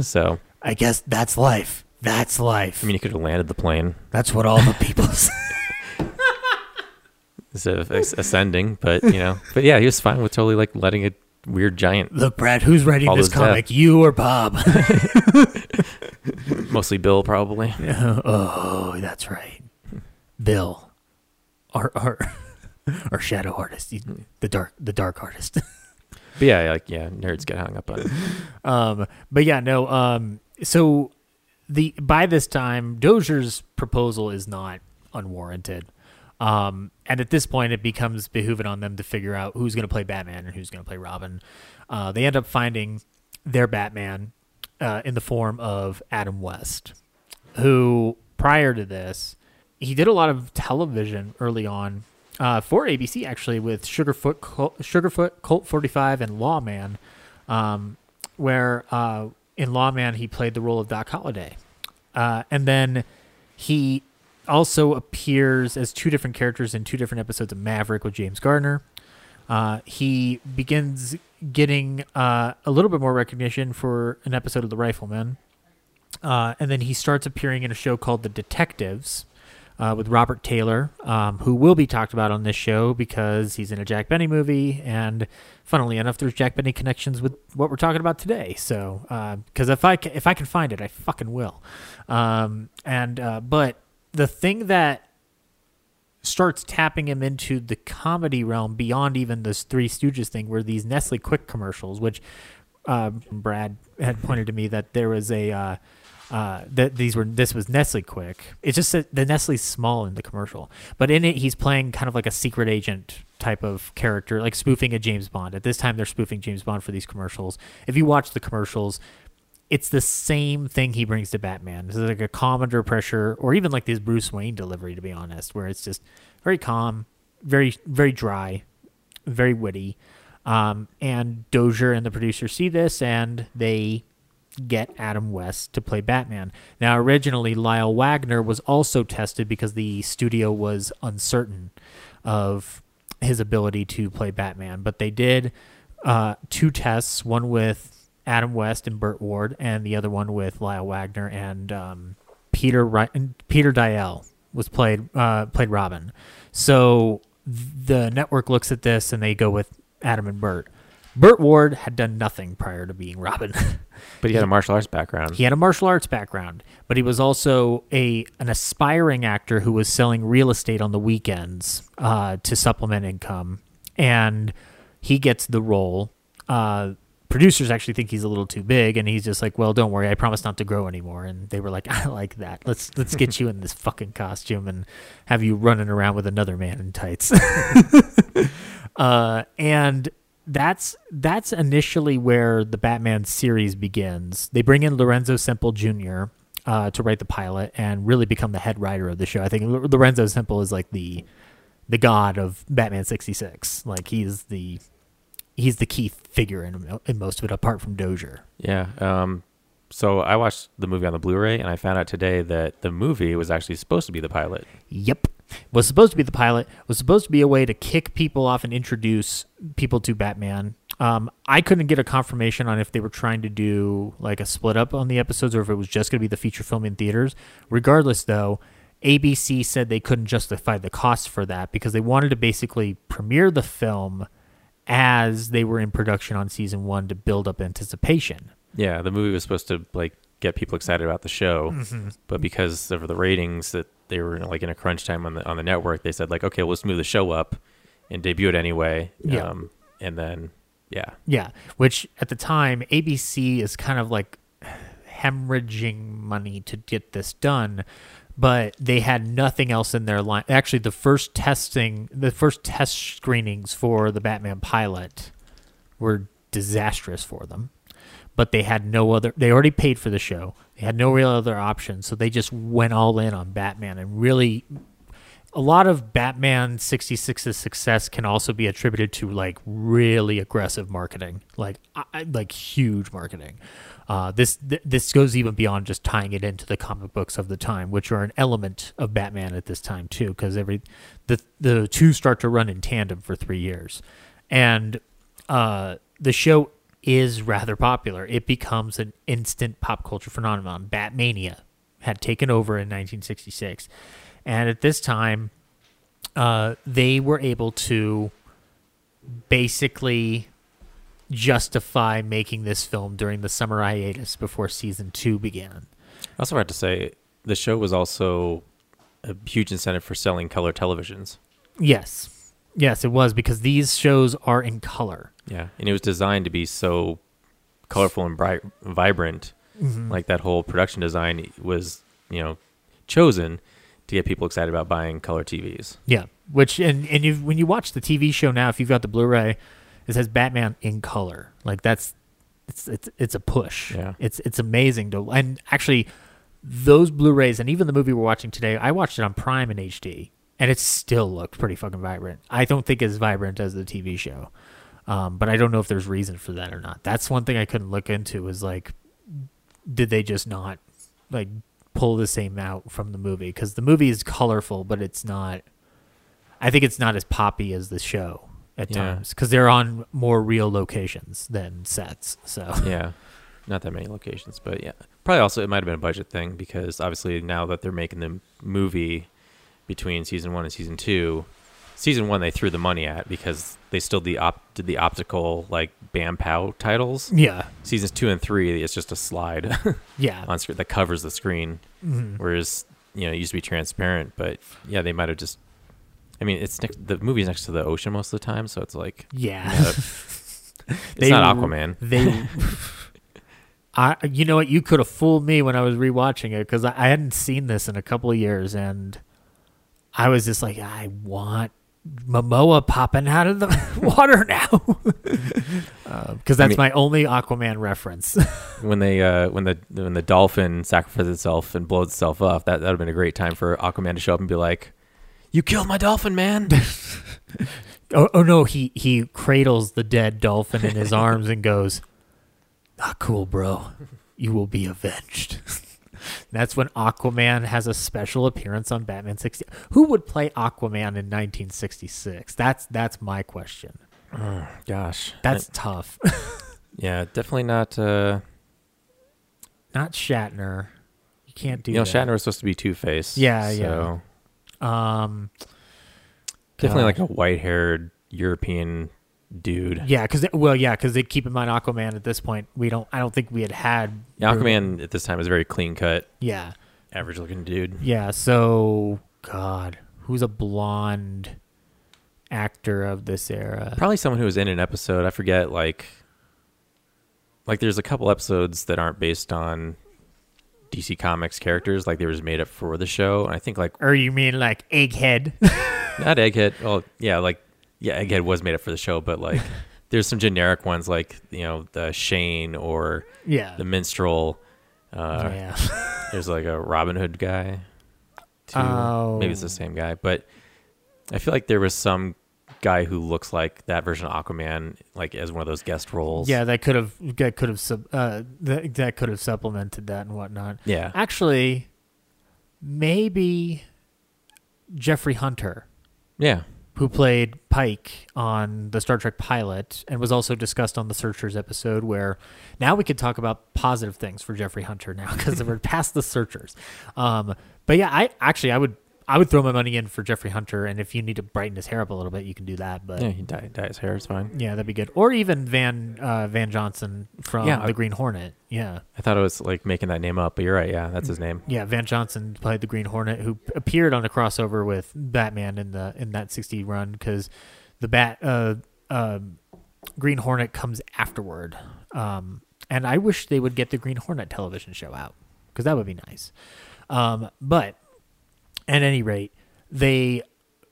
So I guess that's life. That's life. I mean, he could have landed the plane that's what all the people say. instead of ascending, but you know, but yeah, he was fine with totally like letting a weird giant, Look, Brad, who's writing All this his comic? death. You or Bob? mostly Bill probably. oh, that's right. Bill, our our our shadow artist, he- the dark the dark artist. But yeah, like yeah, nerds get hung up on. it. Um, but yeah, no. Um, so the by this time, Dozier's proposal is not unwarranted. Um, and at this point, it becomes behooving on them to figure out who's going to play Batman and who's going to play Robin. Uh, they end up finding their Batman uh, in the form of Adam West, who prior to this, he did a lot of television early on uh, for ABC actually with Sugarfoot, Col- Sugarfoot, Colt 45, and Lawman, um, where uh, in Lawman he played the role of Doc Holliday, uh, and then he also appears as two different characters in two different episodes of Maverick with James Gardner. Uh, he begins getting uh, a little bit more recognition for an episode of The Rifleman. Uh, and then he starts appearing in a show called The Detectives uh, with Robert Taylor, um, who will be talked about on this show because he's in a Jack Benny movie. And funnily enough, there's Jack Benny connections with what we're talking about today. So, because if I ca- if I can find it, I fucking will. Um, and uh, but the thing that starts tapping him into the comedy realm beyond even this Three Stooges thing, were these Nestle Quik commercials, which uh, Brad had pointed to me that there was a uh, uh, that these were this was Nestle Quik. It's just that the Nestle's small in the commercial, but in it he's playing kind of like a secret agent type of character, like spoofing a James Bond. At this time, they're spoofing James Bond for these commercials. If you watch the commercials, it's the same thing he brings to Batman. This is like a calm under pressure, or even like this Bruce Wayne delivery, to be honest, where it's just very calm, very very dry, very witty. Um, and Dozier and the producer see this, and they get Adam West to play Batman. Now, originally, Lyle Waggoner was also tested because the studio was uncertain of his ability to play Batman, but they did uh, two tests, one with Adam West and Burt Ward, and the other one with Lyle Waggoner and um, Peter Ri- Peter Deyell was played uh, played Robin. So the network looks at this and they go with Adam and Burt. Burt Ward had done nothing prior to being Robin. But he had a martial arts background. He had a martial arts background, but he was also a an aspiring actor who was selling real estate on the weekends uh, to supplement income, and he gets the role. Uh, producers actually think he's a little too big, and he's just like, "Well, don't worry, I promise not to grow anymore." And they were like, "I like that. Let's let's get you in this fucking costume and have you running around with another man in tights." uh, and that's that's initially where the Batman series begins. They bring in Lorenzo Semple Jr. Uh, to write the pilot and really become the head writer of the show. I think Lorenzo Semple is like the the god of Batman sixty six. Like he's the he's the key figure in, in most of it, apart from Dozier. Yeah. Um, so I watched the movie on the Blu-ray, and I found out today that the movie was actually supposed to be the pilot. Yep. Was supposed to be the pilot, was supposed to be a way to kick people off and introduce people to Batman. Um, I couldn't get a confirmation on if they were trying to do like a split up on the episodes or if it was just going to be the feature film in theaters. Regardless, though, ABC said they couldn't justify the cost for that because they wanted to basically premiere the film as they were in production on season one to build up anticipation. Yeah, the movie was supposed to like get people excited about the show, Mm-hmm. but because of the ratings that they were like in a crunch time on the on the network, they said like, okay, well, let's move the show up and debut it anyway. Yeah. Um, and then yeah, Yeah, which at the time ABC is kind of like hemorrhaging money to get this done, but they had nothing else in their line. Actually, the first testing, the first test screenings for the Batman pilot were disastrous for them. But they had no other. They already paid for the show. They had no real other option, so they just went all in on Batman and really a lot of Batman 66's success can also be attributed to like really aggressive marketing, like like huge marketing. Uh, this th- this goes even beyond just tying it into the comic books of the time, which are an element of Batman at this time too, because every the the two start to run in tandem for three years, and uh, the show is rather popular. It becomes an instant pop culture phenomenon. Batmania had taken over in 1966, and at this time, uh, they were able to basically justify making this film during the summer hiatus before season two began. I also have to say the show was also a huge incentive for selling color televisions. Yes, yes, it was because these shows are in color. Yeah, and it was designed to be so colorful and bright, vibrant. Mm-hmm. Like that whole production design was, you know, chosen to get people excited about buying color TVs. Yeah, which and and you when you watch the TV show now, if you've got the Blu-ray, it says Batman in color. Like that's it's it's it's a push. Yeah. it's it's amazing to and actually those Blu-rays and even the movie we're watching today, I watched it on Prime in HD, and it still looked pretty fucking vibrant. I don't think as vibrant as the TV show, um, but I don't know if there's reason for that or not. That's one thing I couldn't look into is like, did they just not like pull the same out from the movie? Because the movie is colorful, but it's not. I think it's not as poppy as the show at Yeah. times because they're on more real locations than sets. So yeah, not that many locations, but yeah, probably also it might have been a budget thing because obviously now that they're making the movie between season one and season two, season one they threw the money at because they still the op- did the optical like Bam Pow titles. yeah, Seasons two and three, it's just a slide yeah, on screen that covers the screen, Mm-hmm. whereas you know it used to be transparent. But yeah, they might have just. I mean, it's next. The movie's next to the ocean most of the time, so it's like yeah. you know, it's not Aquaman. They, I, you know what? You could have fooled me when I was rewatching it because I, I hadn't seen this in a couple of years, and I was just like, I want Momoa popping out of the water now, because that's mean- my only Aquaman reference. when they uh when the when the dolphin sacrifices itself and blows itself up that that would have been a great time for aquaman to show up and be like you killed my dolphin man oh, oh no, he he cradles the dead dolphin in his arms and goes, "Not cool, bro. You will be avenged." That's when Aquaman has a special appearance on Batman 60. Who would play Aquaman in 1966? That's that's my question. gosh That's tough. yeah definitely not uh Not Shatner. You can't do you know that. shatner was supposed to be two-face Yeah, yeah. so Um, definitely God. like a white-haired european dude yeah, because well, yeah, because they keep in mind Aquaman at this point. We don't. I don't think we had had. yeah, aquaman at this time is very clean-cut Yeah, average-looking dude Yeah, so God, who's a blonde actor of this era? probably someone who was in an episode i forget like like there's a couple episodes that aren't based on dc comics characters like they were just made up for the show and i think like Or you mean like Egghead? not egghead well yeah like yeah egghead was made up for the show but like there's some generic ones like you know the shane or yeah. the minstrel uh yeah. there's like a robin hood guy too. maybe it's Oh. the same guy but i feel like there was some guy who looks like that version of aquaman like as one of those guest roles Yeah, that could have that could have sub, uh that, that could have supplemented that and whatnot. yeah Actually, maybe Jeffrey Hunter, yeah who played Pike on the Star Trek pilot and was also discussed on the Searchers episode. Where now we could talk about positive things for Jeffrey Hunter now because we're past the Searchers. Um, but yeah, I actually I would I would throw my money in for Jeffrey Hunter, and if you need to brighten his hair up a little bit, you can do that. But Yeah, he dye, dye his hair. It's fine. yeah, that'd be good. Or even Van uh, Van Johnson from Yeah, the I- Green Hornet. Yeah. I thought it was like making that name up, but you're right. Yeah, that's his name. Yeah, Van Johnson played the Green Hornet, who appeared on a crossover with Batman in the in that sixty run because the Bat uh, uh, Green Hornet comes afterward, um, and I wish they would get the Green Hornet television show out because that would be nice. Um, but at any rate, they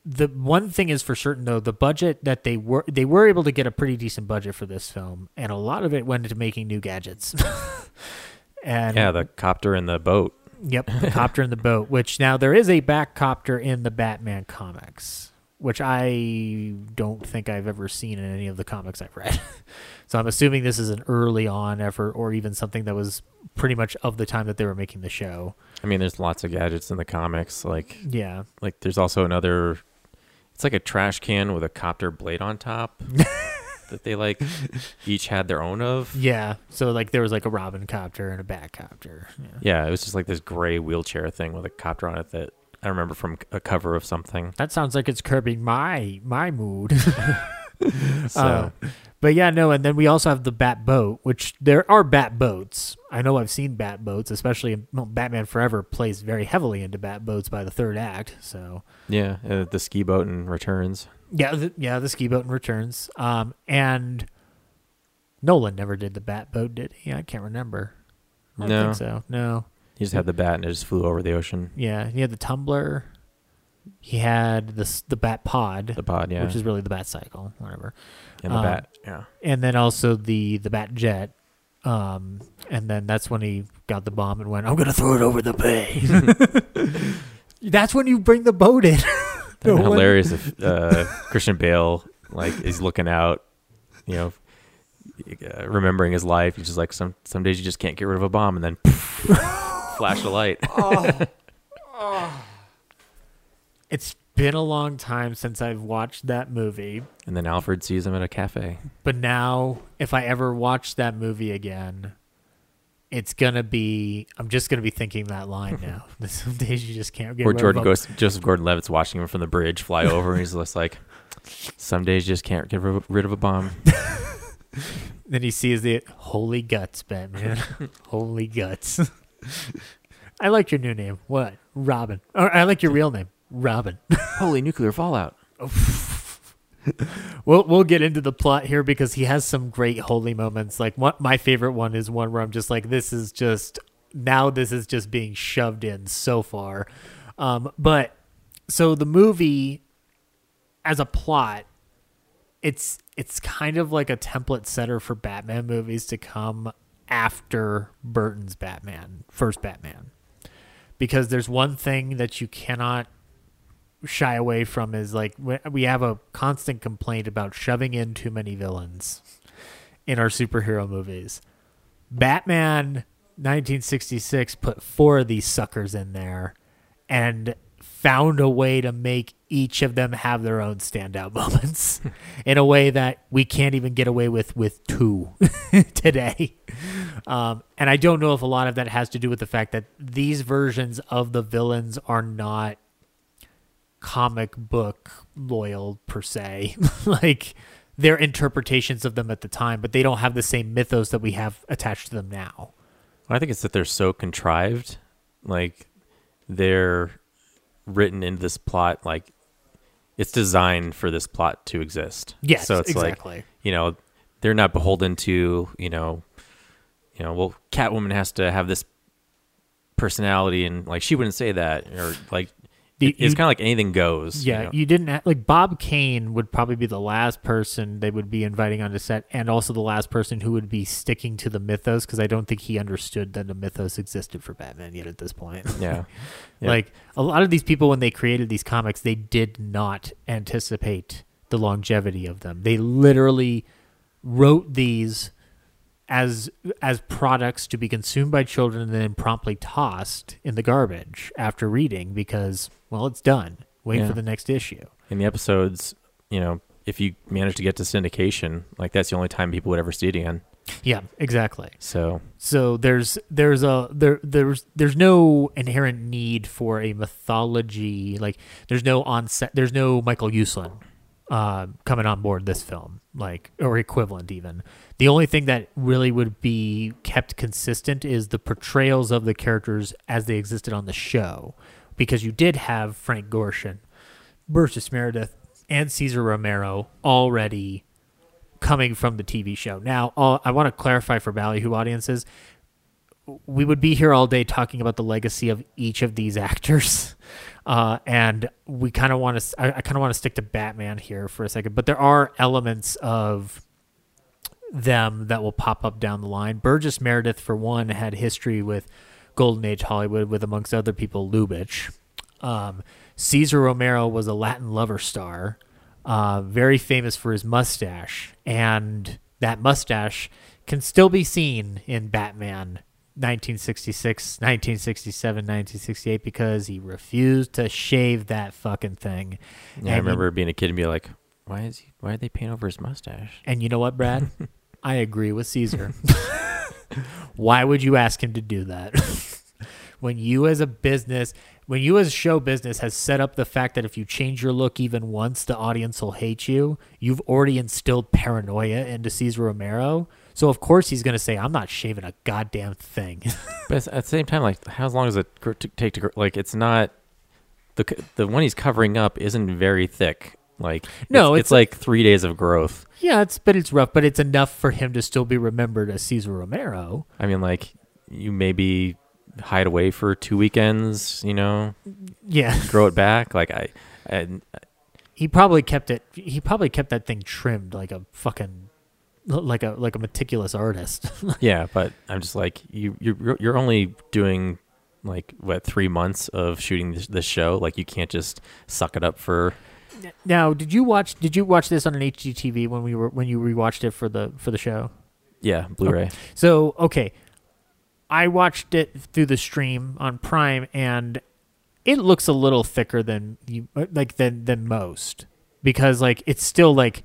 the one thing is for certain though the budget that they were they were able to get a pretty decent budget for this film, and a lot of it went into making new gadgets. and Yeah, the copter and the boat. Yep, the copter in the boat. Which now there is a Bat copter in the Batman comics, which I don't think I've ever seen in any of the comics I've read. so I'm assuming this is an early on effort, or even something that was pretty much of the time that they were making the show. I mean, there's lots of gadgets in the comics. Like, Yeah, like there's also another. It's like a trash can with a copter blade on top that they like each had their own of. yeah. So like there was like a Robin copter and a Bat copter. Yeah. Yeah, it was just like this gray wheelchair thing with a copter on it that I remember from a cover of something. That sounds like it's curbing my my mood. So Uh, but yeah, no, and then we also have the Bat boat, which there are Bat boats. I know I've seen Bat boats, especially well, Batman Forever plays very heavily into Bat boats by the third act. So yeah, uh, the ski boat and returns. yeah, the, yeah, the ski boat and returns. Um, and Nolan never did the Bat boat, did he? I can't remember. I don't No. think so. No. He just had the bat and it just flew over the ocean. Yeah, he had the tumbler. He had the the Bat pod, The pod, yeah, which is really the Bat cycle, whatever. and the um, bat. Yeah, and then also the the bat jet um and then that's when he got the bomb and went i'm gonna throw it over the bay that's when you bring the boat in that'd one- hilarious if uh, Christian Bale like is looking out, you know, uh, remembering his life. He's just like some some days you just can't get rid of a bomb, and then flash a light. It's been a long time since i've watched that movie and then Alfred sees him at a cafe. but now if i ever watch that movie again it's gonna be i'm just gonna be thinking that line now some days you just can't get Or Jordan goes, Joseph Gordon-Levitt's watching him from the bridge fly over, and he's just like, "Some days you just can't get rid of a bomb." Then he sees the holy guts, Batman. holy guts. I like your new name. What? Robin. Or I like your real name. Robin. Holy nuclear fallout! we'll we'll get into the plot here because he has some great holy moments. Like what my favorite one is one where I'm just like, this is just now this is just being shoved in so far. Um, but so the movie as a plot, it's it's kind of like a template setter for Batman movies to come after Burton's Batman, first Batman. Because there's one thing that you cannot shy away from is like we- have a constant complaint about shoving in too many villains in our superhero movies. Batman 1966 put four of these suckers in there and found a way to make each of them have their own standout moments in a way that we can't even get away with with two today. Um, and I don't know if a lot of that has to do with the fact that these versions of the villains are not comic book loyal per se. like their interpretations of them at the time, but they don't have the same mythos that we have attached to them now. I think it's that they're so contrived, like they're written into this plot, like it's designed for this plot to exist. Yes, so it's exactly. like you know they're not beholden to you know, you know, well, Catwoman has to have this personality, and like she wouldn't say that, or like The- it's kind of like anything goes. you Yeah, know? you didn't ha- like Bob Kane would probably be the last person they would be inviting onto set, and also the last person who would be sticking to the mythos because I don't think he understood that the mythos existed for Batman yet at this point. yeah, Yeah. Like a lot of these people, when they created these comics, they did not anticipate the longevity of them. They literally wrote these as as products to be consumed by children and then promptly tossed in the garbage after reading because well, it's done. Wait Yeah. for the next issue. in the episodes you know, if you manage to get to syndication, like that's the only time people would ever see it again. Yeah, exactly. So So there's there's a there there's there's no inherent need for a mythology like there's no onset there's no Michael Uslan uh, coming on board this film like or equivalent even. The only thing that really would be kept consistent is the portrayals of the characters as they existed on the show because you did have Frank Gorshin, Burgess Meredith, and Cesar Romero already coming from the TV show. Now, uh, I want to clarify for Ballyhoo audiences, we would be here all day talking about the legacy of each of these actors, uh, and we kind of want to. I, I kind of want to stick to Batman here for a second, but there are elements of them that will pop up down the line. Burgess Meredith, for one, had history with Golden Age Hollywood, with amongst other people Lubitsch. Um, Cesar Romero was a Latin lover star, uh, very famous for his mustache, and that mustache can still be seen in Batman 1966, 1967, 1968 because he refused to shave that fucking thing. yeah, I And he- remember being a kid and be like, why is he? Why did they painting over his mustache? and you know what, Brad? I agree with Caesar. Why would you ask him to do that? when you as a business, when you as show business has set up the fact that if you change your look even once, the audience will hate you, you've already instilled paranoia into Cesar Romero. So of course he's going to say, "I'm not shaving a goddamn thing." But at the same time, like, how long does it take to like? It's not the the one he's covering up isn't very thick. Like, No, it's, it's- it's like three days of growth. yeah, it's but it's rough, but it's enough for him to still be remembered as Cesar Romero. I mean, like, you maybe hide away for two weekends. You know, Yeah. grow it back. Like, I, I he probably kept it he probably kept that thing trimmed like a fucking like a like a meticulous artist yeah, but I'm just like you. You're you're only doing like what three months of shooting this, this show. Like, you can't just suck it up for. Now did you watch did you watch this on an HGTV when we were when you rewatched it for the for the show Yeah, Blu-ray. so okay I watched it through the stream on Prime and it looks a little thicker than you uh, like than than most because like it's still like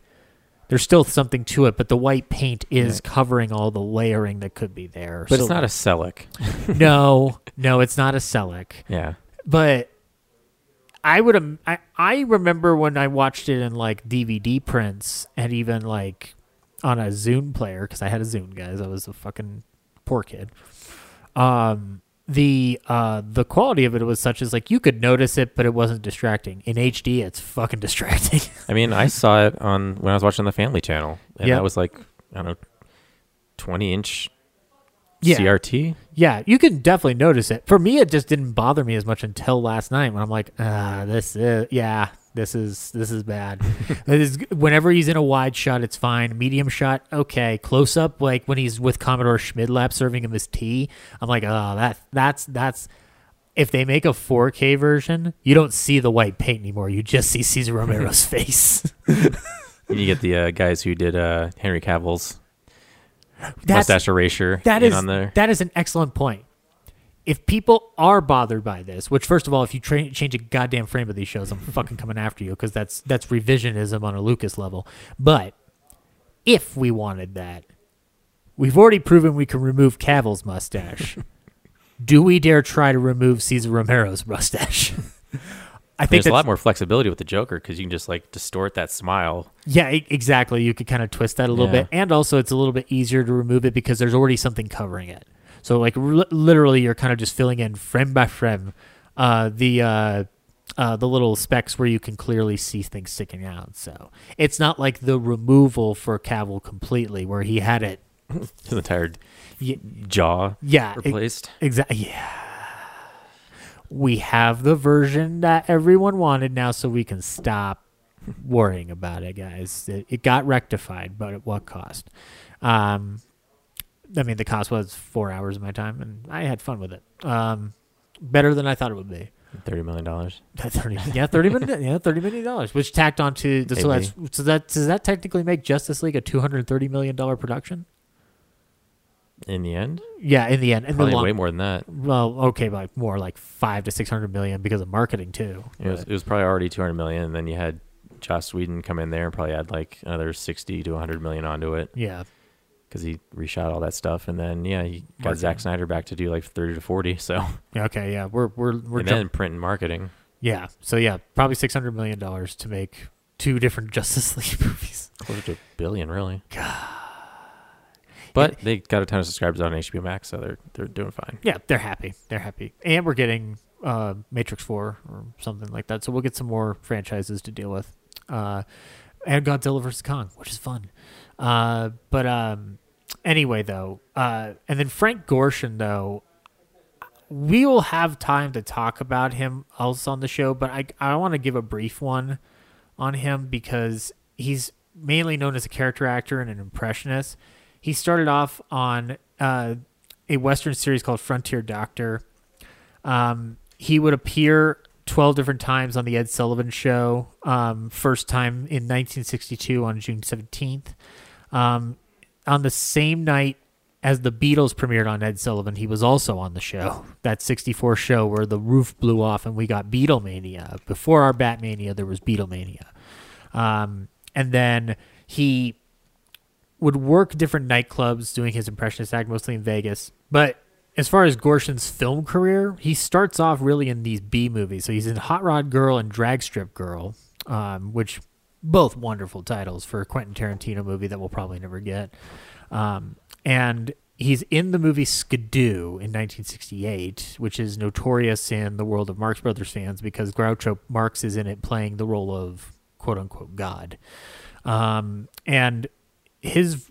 there's still something to it but the white paint is covering all the layering that could be there But So- it's not a Selleck. no, no, it's not a Selleck. Yeah. But I would I I remember when I watched it in like DVD prints and even like on a Zune player because I had a Zune, guys. I was a fucking poor kid. Um, the uh the quality of it was such as like you could notice it, but it wasn't distracting. In HD, it's fucking distracting. I mean, I saw it on when I was watching the Family Channel, and Yeah. that was like I don't know, twenty inch Yeah. CRT. Yeah, you can definitely notice it. For me, it just didn't bother me as much until last night when I'm like, ah, this is yeah, this is this is bad. it is, whenever he's in a wide shot, it's fine. Medium shot, okay. Close up, like when he's with Commodore Schmidlap serving him his tea, I'm like, oh, that that's that's. If they make a 4K version, you don't see the white paint anymore. You just see Cesar Romero's face. And you get the uh, guys who did uh, Henry Cavill's That's- mustache erasure That is on there. that is an excellent point. If people are bothered by this, which first of all, if you tra- change a goddamn frame of these shows, I'm fucking coming after you because that's that's revisionism on a Lucas level. But if we wanted that, we've already proven we can remove Cavill's mustache. Do we dare try to remove Cesar Romero's mustache? I think There's a lot more flexibility with the Joker because you can just like distort that smile. Yeah, exactly. You could kind of twist that a little Yeah. bit, and also it's a little bit easier to remove it because there's already something covering it. So like r- literally, you're kind of just filling in frame by frame uh, the uh, uh, the little specks where you can clearly see things sticking out. So it's not like the removal for Cavill completely, where he had it. His entire Ye- jaw Yeah, replaced. Exactly. Yeah. We have the version that everyone wanted now, so we can stop worrying about it, guys. It, it got rectified, but at what cost? Um, I mean, the cost was four hours of my time, and I had fun with it. Um, better than I thought it would be. Thirty million dollars. Thirty, yeah, thirty million, yeah, thirty million dollars, which tacked onto the, so that's so that does that technically make Justice League a two hundred thirty million dollar production? In the end, Yeah, in the end, in probably the long, way more than that. Well, okay, like more like five to six hundred million because of marketing too. It was, it was probably already two hundred million, and then you had Joss Whedon come in there and probably add like another sixty to hundred million onto it Yeah. because he reshot all that stuff, and then yeah, he got Zack Snyder back to do like thirty to forty. So Okay. Yeah. We're we're we're and jump- then print and marketing. yeah. So yeah, probably six hundred million dollars to make two different Justice League movies. Close to a billion, really. But they got a ton of subscribers on HBO Max, so they're they're doing fine. Yeah, they're happy. They're happy, and we're getting uh, Matrix Four or something like that. So we'll get some more franchises to deal with, uh, and Godzilla vs Kong, which is fun. Uh, but um, anyway, though, uh, and then Frank Gorshin, though, we will have time to talk about him else on the show. But I I want to give a brief one on him because he's mainly known as a character actor and an impressionist. He started off on uh, a Western series called Frontier Doctor. Um, he would appear 12 different times on The Ed Sullivan Show, um, first time in 1962 on June 17th. Um, on the same night as the Beatles premiered on Ed Sullivan, he was also on the show. That 64 show where the roof blew off and we got Beatlemania. Before our Batmania, there was Beatlemania. Um, and then he would work different nightclubs doing his impressionist act, mostly in Vegas. But as far as Gorshin's film career, he starts off really in these B movies. So he's in Hot Rod Girl and Drag Strip Girl, um, which both wonderful titles for a Quentin Tarantino movie that we'll probably never get. Um, and he's in the movie Skidoo in 1968, which is notorious in the world of Marx Brothers fans because Groucho Marx is in it playing the role of quote unquote God. Um, and his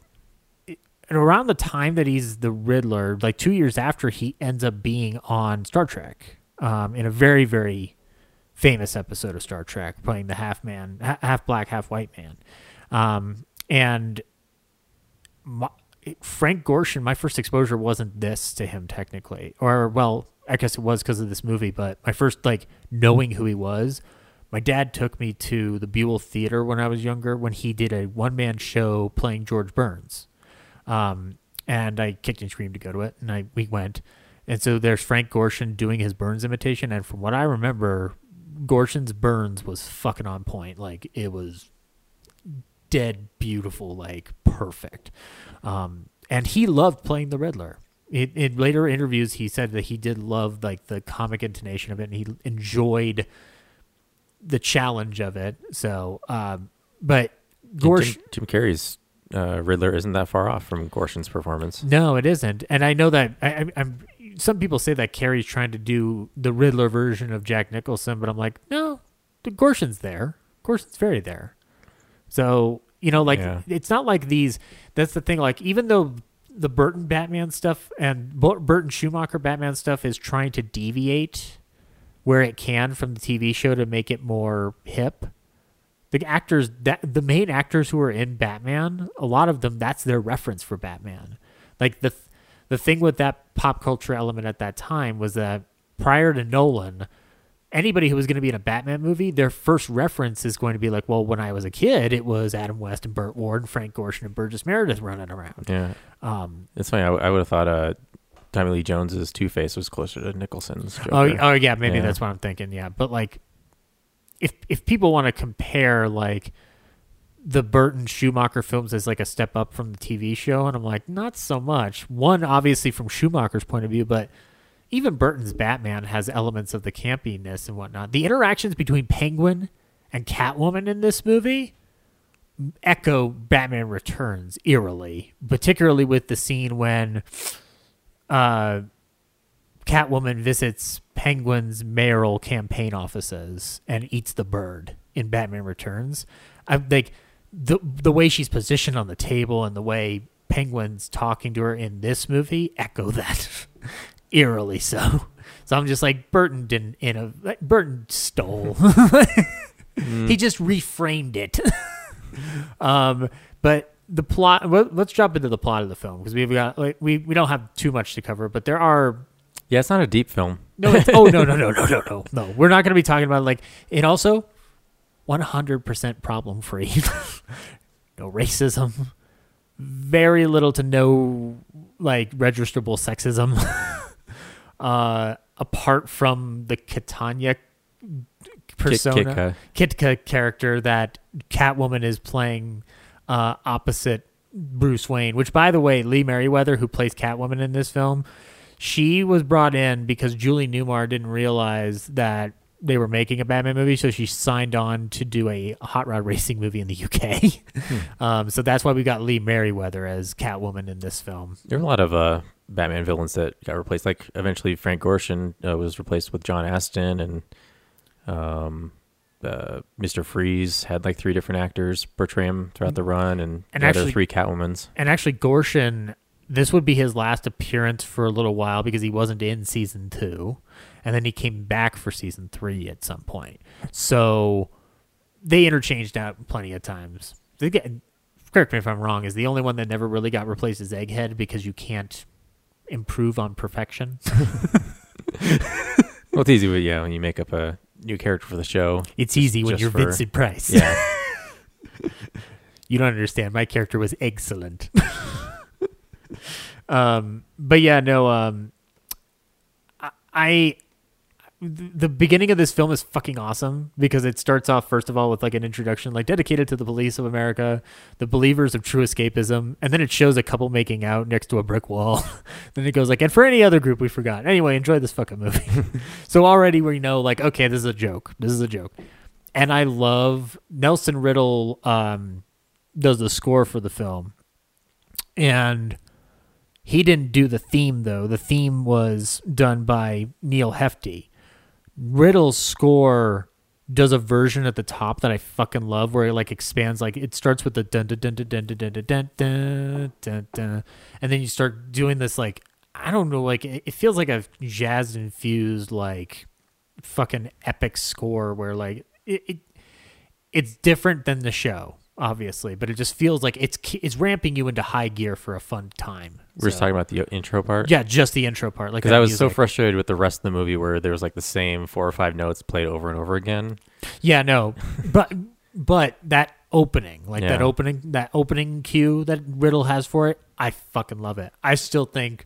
and around the time that he's the Riddler, like two years after, he ends up being on Star Trek um, in a very, very famous episode of Star Trek, playing the half man, half black, half white man. Um, and my, Frank Gorshin, my first exposure wasn't this to him technically, or well, I guess it was because of this movie, but my first like knowing who he was. My dad took me to the Buell Theater when I was younger when he did a one man show playing George Burns. Um, and I kicked and screamed to go to it, and I we went. And so there's Frank Gorshin doing his Burns imitation, and from what I remember, Gorshin's Burns was fucking on point. Like it was dead beautiful, like perfect. Um, and he loved playing the Riddler. In, in later interviews, he said that he did love like the comic intonation of it, and he enjoyed the challenge of it. So, um, but Gorsh, Jim, Jim Carrey's uh, Riddler isn't that far off from Gorshin's performance. no, it isn't. And I know that I, I, I'm. Some people say that Carrey's trying to do the Riddler version of Jack Nicholson, but I'm like, no, the Gorshin's there. Gorshin's very there. So you know, like Yeah. it's not like these. That's the thing. Like even though the Burton Batman stuff and Burton Schumacher Batman stuff is trying to deviate where it can from the TV show to make it more hip. The actors that the main actors who are in Batman, a lot of them that's their reference for Batman. Like the the thing with that pop culture element at that time was that prior to Nolan, anybody who was going to be in a Batman movie, their first reference is going to be like, well, when I was a kid, it was Adam West and Burt Ward and Frank Gorshin and Burgess Meredith running around. Yeah, Um, it's funny. I, w- I would have thought uh, Tommy Lee Jones's Two Face was closer to Nicholson's. Oh, Joker. Oh, oh yeah, maybe Yeah. that's what I'm thinking. Yeah, but like, if if people want to compare like the Burton Schumacher films as like a step up from the TV show, and I'm like, not so much. One, obviously from Schumacher's point of view, but even Burton's Batman has elements of the campiness and whatnot. The interactions between Penguin and Catwoman in this movie echo Batman Returns eerily, particularly with the scene when uh Catwoman visits Penguin's mayoral campaign offices and eats the bird in Batman Returns. I like the the way she's positioned on the table and the way Penguin's talking to her in this movie echo that eerily so. So I'm just like Burton didn't in a like, Burton stole. He just reframed it. um, but the plot. let- Let's jump into the plot of the film because we've got like we we don't have too much to cover, but there are yeah, it's not a deep film. no, it's, oh no, no, no, no, no, no, no. We're not going to be talking about like it. Also, one hundred percent problem free. no racism. Very little to no like registrable sexism. uh, apart from the Catania persona, Kitka. Kitka character that Catwoman is playing uh, opposite Bruce Wayne. Which, by the way, Lee Meriwether, who plays Catwoman in this film, she was brought in because Julie Newmar didn't realize that they were making a Batman movie, so she signed on to do a hot rod racing movie in the UK. um, so that's why we got Lee Meriwether as Catwoman in this film. There are a lot of uh, Batman villains that got replaced. Like eventually, Frank Gorshin uh, was replaced with John Astin, and um, uh, Mister Freeze had like three different actors portray him throughout the run, and, And the actually- other three Catwomans. And actually, Gorshin, this would be his last appearance for a little while because he wasn't in season two. And then he came back for season three at some point. So they interchanged out plenty of times. They get, correct me if I'm wrong, is the only one that never really got replaced is Egghead because you can't improve on perfection. Well, it's easy, but yeah, when you make up a new character for the show, It's easy when you're for- Vincent Price. yeah, you don't understand. My character was excellent. um, but yeah, no. Um, I, I the beginning of this film is fucking awesome because it starts off first of all with like an introduction, like dedicated to the police of America, the believers of true escapism, and then it shows a couple making out next to a brick wall. then it goes like, and for any other group we forgot. Anyway, enjoy this fucking movie. so already we know like, okay, this is a joke. This is a joke, and I love Nelson Riddle. Um, does the score for the film, and he didn't do the theme though. The theme was done by Neal Hefti. Riddle's score does a version at the top that I fucking love where it like expands like it starts with the dun dun dun dun dun dun dun dun dun dun dun and then you start doing this like I don't know like it, feels like a jazz infused like fucking epic score where like it, it it's different than the show obviously but it just feels like it's it's ramping you into high gear for a fun time we're just So- talking about the uh, intro part. yeah just the intro part like because I was so frustrated with the rest of the movie where there was like the same four or five notes played over and over again. Yeah, no, but but that opening, like that opening, that opening cue that Riddle has for it, I fucking love it. I still think,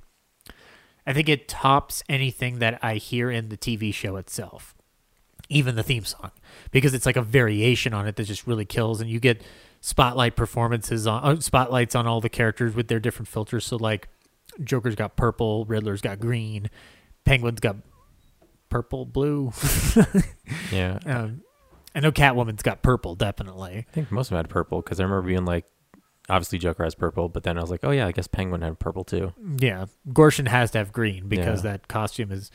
I think it tops anything that I hear in the TV show itself, even the theme song, because it's like a variation on it that just really kills, and you get spotlight performances on uh, spotlights on all the characters with their different filters. So like, Joker's got purple, Riddler's got green, Penguin's got purple, blue. Yeah, Um, I know Catwoman's got purple, definitely. I think most of them had purple because I remember being like, obviously Joker has purple, but then I was like, oh yeah, I guess Penguin had purple too. Yeah, Gorshin has to have green because Yeah. that costume is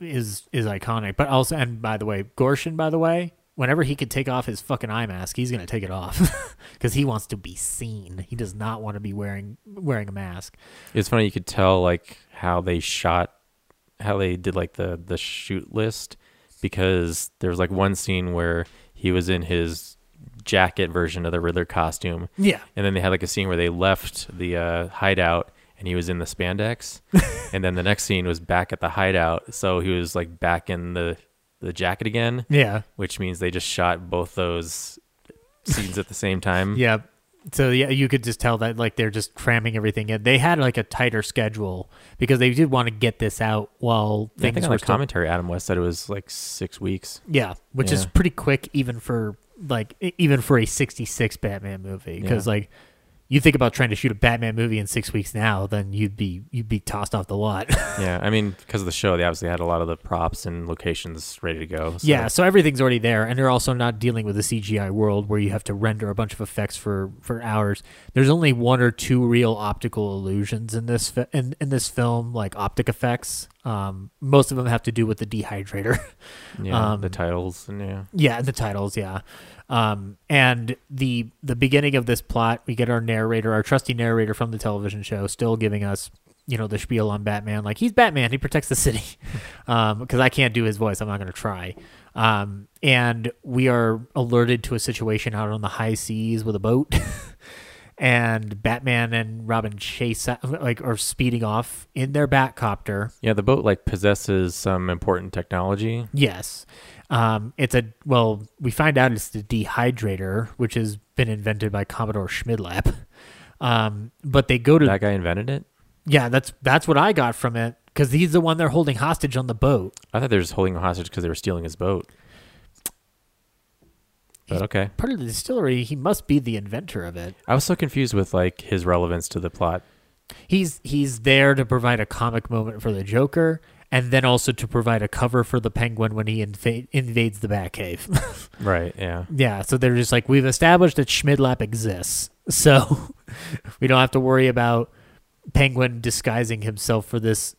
is is iconic. But also, and by the way, Gorshin, by the way, whenever he could take off his fucking eye mask, he's gonna take it off because he wants to be seen. He does not want to be wearing wearing a mask. It's funny you could tell like how they shot, how they did like the the shoot list because there was like one scene where he was in his jacket version of the Riddler costume, Yeah, and then they had like a scene where they left the uh, hideout and he was in the spandex, and then the next scene was back at the hideout, so he was like back in the the jacket again, yeah, which means they just shot both those scenes at the same time. yeah. So yeah, you could just tell that like they're just cramming everything in. They had like a tighter schedule because they did want to get this out while I things think on were the still commentary, Adam West said it was like six weeks. Yeah, which is pretty quick even for like even for a 66 Batman movie cuz Yeah. like you think about trying to shoot a Batman movie in 6 weeks now then you'd be you'd be tossed off the lot. Yeah, I mean, because of the show, they obviously had a lot of the props and locations ready to go. so- yeah, so everything's already there and they're also not dealing with a CGI world where you have to render a bunch of effects for for hours. There's only one or two real optical illusions in this fi- in in this film like optic effects. Um most of them have to do with the dehydrator. yeah, um, the titles and yeah. Yeah, the titles, yeah. Um, and the the beginning of this plot, we get our narrator, our trusty narrator from the television show, still giving us, you know, the spiel on Batman. Like he's Batman, he protects the city. Um, because I can't do his voice, I'm not going to try. Um, and we are alerted to a situation out on the high seas with a boat. And Batman and Robin chase like are speeding off in their Batcopter. Yeah, the boat like possesses some important technology. Yes. Um, it's a well, we find out it's the dehydrator, which has been invented by Commodore Schmidlap. Um, but they go to That guy invented it. yeah, that's that's what I got from it because he's the one they're holding hostage on the boat. I thought they were just holding him hostage because they were stealing his boat. But okay. Part of the distillery, he must be the inventor of it. I was so confused with like his relevance to the plot. He's he's there to provide a comic moment for the Joker, and then also to provide a cover for the Penguin when he inva- invades the Batcave. Right. Yeah. yeah, so they're just like we've established that Schmidlap exists, so we don't have to worry about Penguin disguising himself for this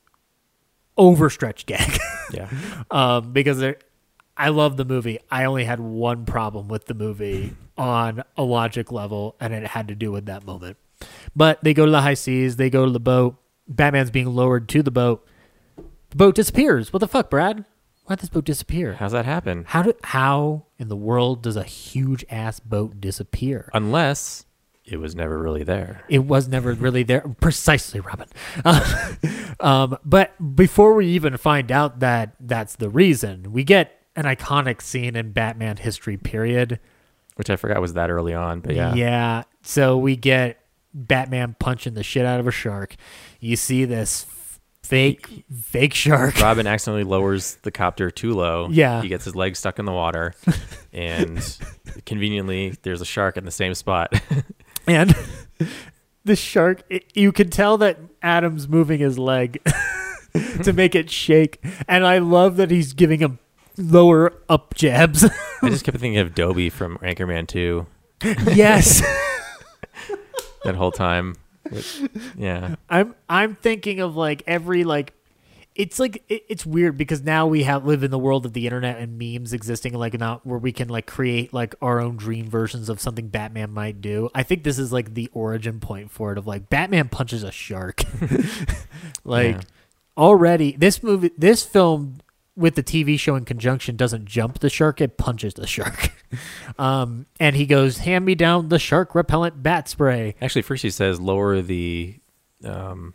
overstretched gag. Yeah. um, because they're, I love the movie. I only had one problem with the movie on a logic level, and it had to do with that moment. But they go to the high seas. They go to the boat. Batman's being lowered to the boat. The boat disappears. What the fuck, Brad? Why did this boat disappear? How's that happen? How do, how in the world does a huge ass boat disappear? Unless it was never really there. It was never really there. Precisely, Robin. Uh, um, but before we even find out that that's the reason, we get an iconic scene in Batman history period. Which I forgot was that early on, but yeah. Yeah. So we get Batman punching the shit out of a shark. You see this fake, fake shark. Robin accidentally lowers the copter too low. Yeah. He gets his leg stuck in the water. and conveniently, there's a shark in the same spot. and the shark it, you can tell that adam's moving his leg to make it shake and i love that he's giving him lower up jabs I just kept thinking of Dobie from Anchorman 2 yes that whole time. Which- yeah. i'm i'm thinking of like every like it's like it, it's weird because now we have live in the world of the internet and memes existing like not where we can like create like our own dream versions of something batman might do i think this is like the origin point for it of like batman punches a shark like Yeah. already this movie this film with the tv show in conjunction doesn't jump the shark it punches the shark um and he goes hand me down the shark repellent bat spray Actually, first he says lower the um,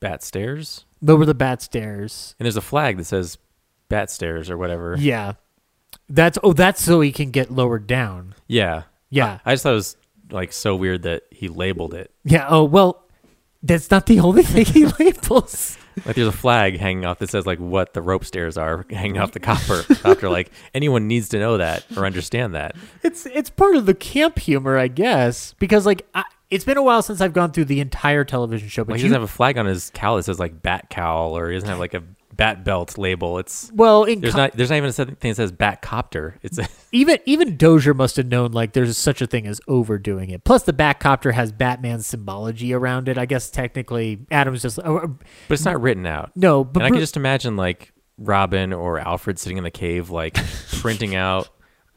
bat stairs. lower the bat stairs And there's a flag that says bat stairs or whatever. yeah that's oh that's so he can get lowered down Yeah. Yeah. I, I just thought it was like so weird that he labeled it. Yeah. Oh well, that's not the only thing he labels. Like there's a flag hanging off that says like what the rope stairs are hanging off the copper. After like anyone needs to know that or understand that. It's it's part of the camp humor, I guess, because like I, it's been a while since I've gone through the entire television show. But Like he you, doesn't have a flag on his cowl that says like bat cowl or he doesn't have like a bat belt label. It's well, in there's co- not there's not even a thing that says bat copter. It's a- even even Dozier must have known like there's such a thing as overdoing it. Plus, the bat copter has Batman symbology around it. I guess technically, Adam's just or, but it's not written out. no, but and I can just imagine like Robin or Alfred sitting in the cave, like printing out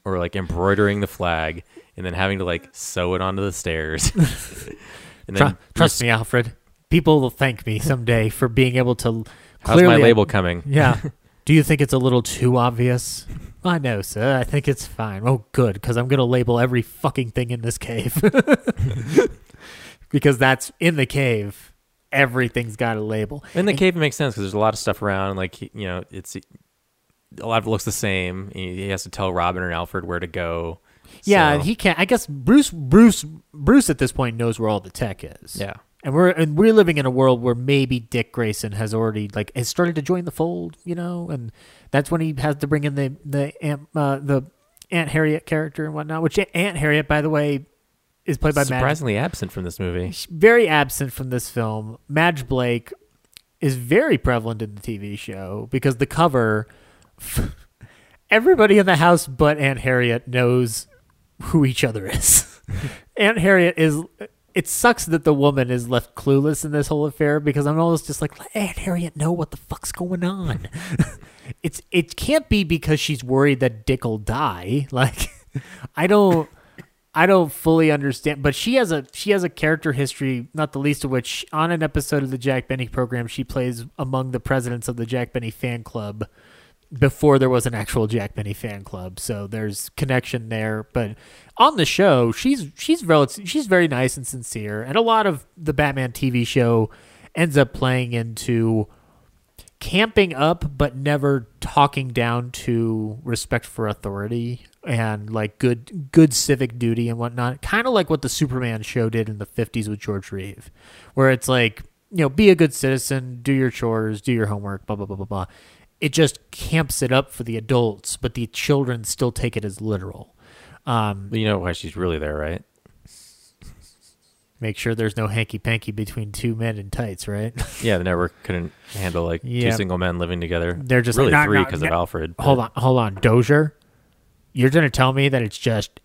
or like embroidering the flag, and then having to like sew it onto the stairs. and then trust me, Alfred. People will thank me someday for being able to. How's my label coming? Yeah. Do you think it's a little too obvious? I know, sir. I think it's fine. Oh, good, because I'm going to label every fucking thing in this cave. because that's in the cave. Everything's got a label. In the cave, it makes sense because there's a lot of stuff around. Like you know, it's a lot of it looks the same. He he has to tell Robin and Alfred where to go. Yeah, So- he can't. I guess Bruce, Bruce, Bruce at this point knows where all the tech is. Yeah. And we're and we're living in a world where maybe Dick Grayson has already like has started to join the fold, you know, and that's when he has to bring in the the Aunt, uh, the Aunt Harriet character and whatnot. Which Aunt Harriet, by the way, is played by Madge, surprisingly absent from this movie. very absent from this film. Madge Blake is very prevalent in the TV show because the cover. Everybody in the house but Aunt Harriet knows who each other is. Aunt Harriet is. It sucks that the woman is left clueless in this whole affair because I'm almost just like, let Aunt Harriet know what the fuck's going on. it's it can't be because she's worried that Dick will die. Like, I don't. I don't fully understand, but she has a she has a character history, not the least of which on an episode of the Jack Benny program, she plays among the presidents of the Jack Benny fan club before there was an actual Jack Benny fan club. So there's connection there, but on the show, she's she's relative, she's very nice and sincere, and a lot of the Batman TV show ends up playing into camping up but never talking down to respect for authority and like good good civic duty and whatnot. Kind of like what the superman show did in the 50s with george reeve where it's like you know be a good citizen do your chores do your homework blah blah blah blah blah it just camps it up for the adults, but the children still take it as literal. Um, But you know why she's really there, right? make sure there's no hanky panky between two men in tights, right? Yeah, the network couldn't handle like Yeah. two single men living together. They're just really like, three because of Alfred. hold on, hold on, Dozier. You're gonna tell me that it's just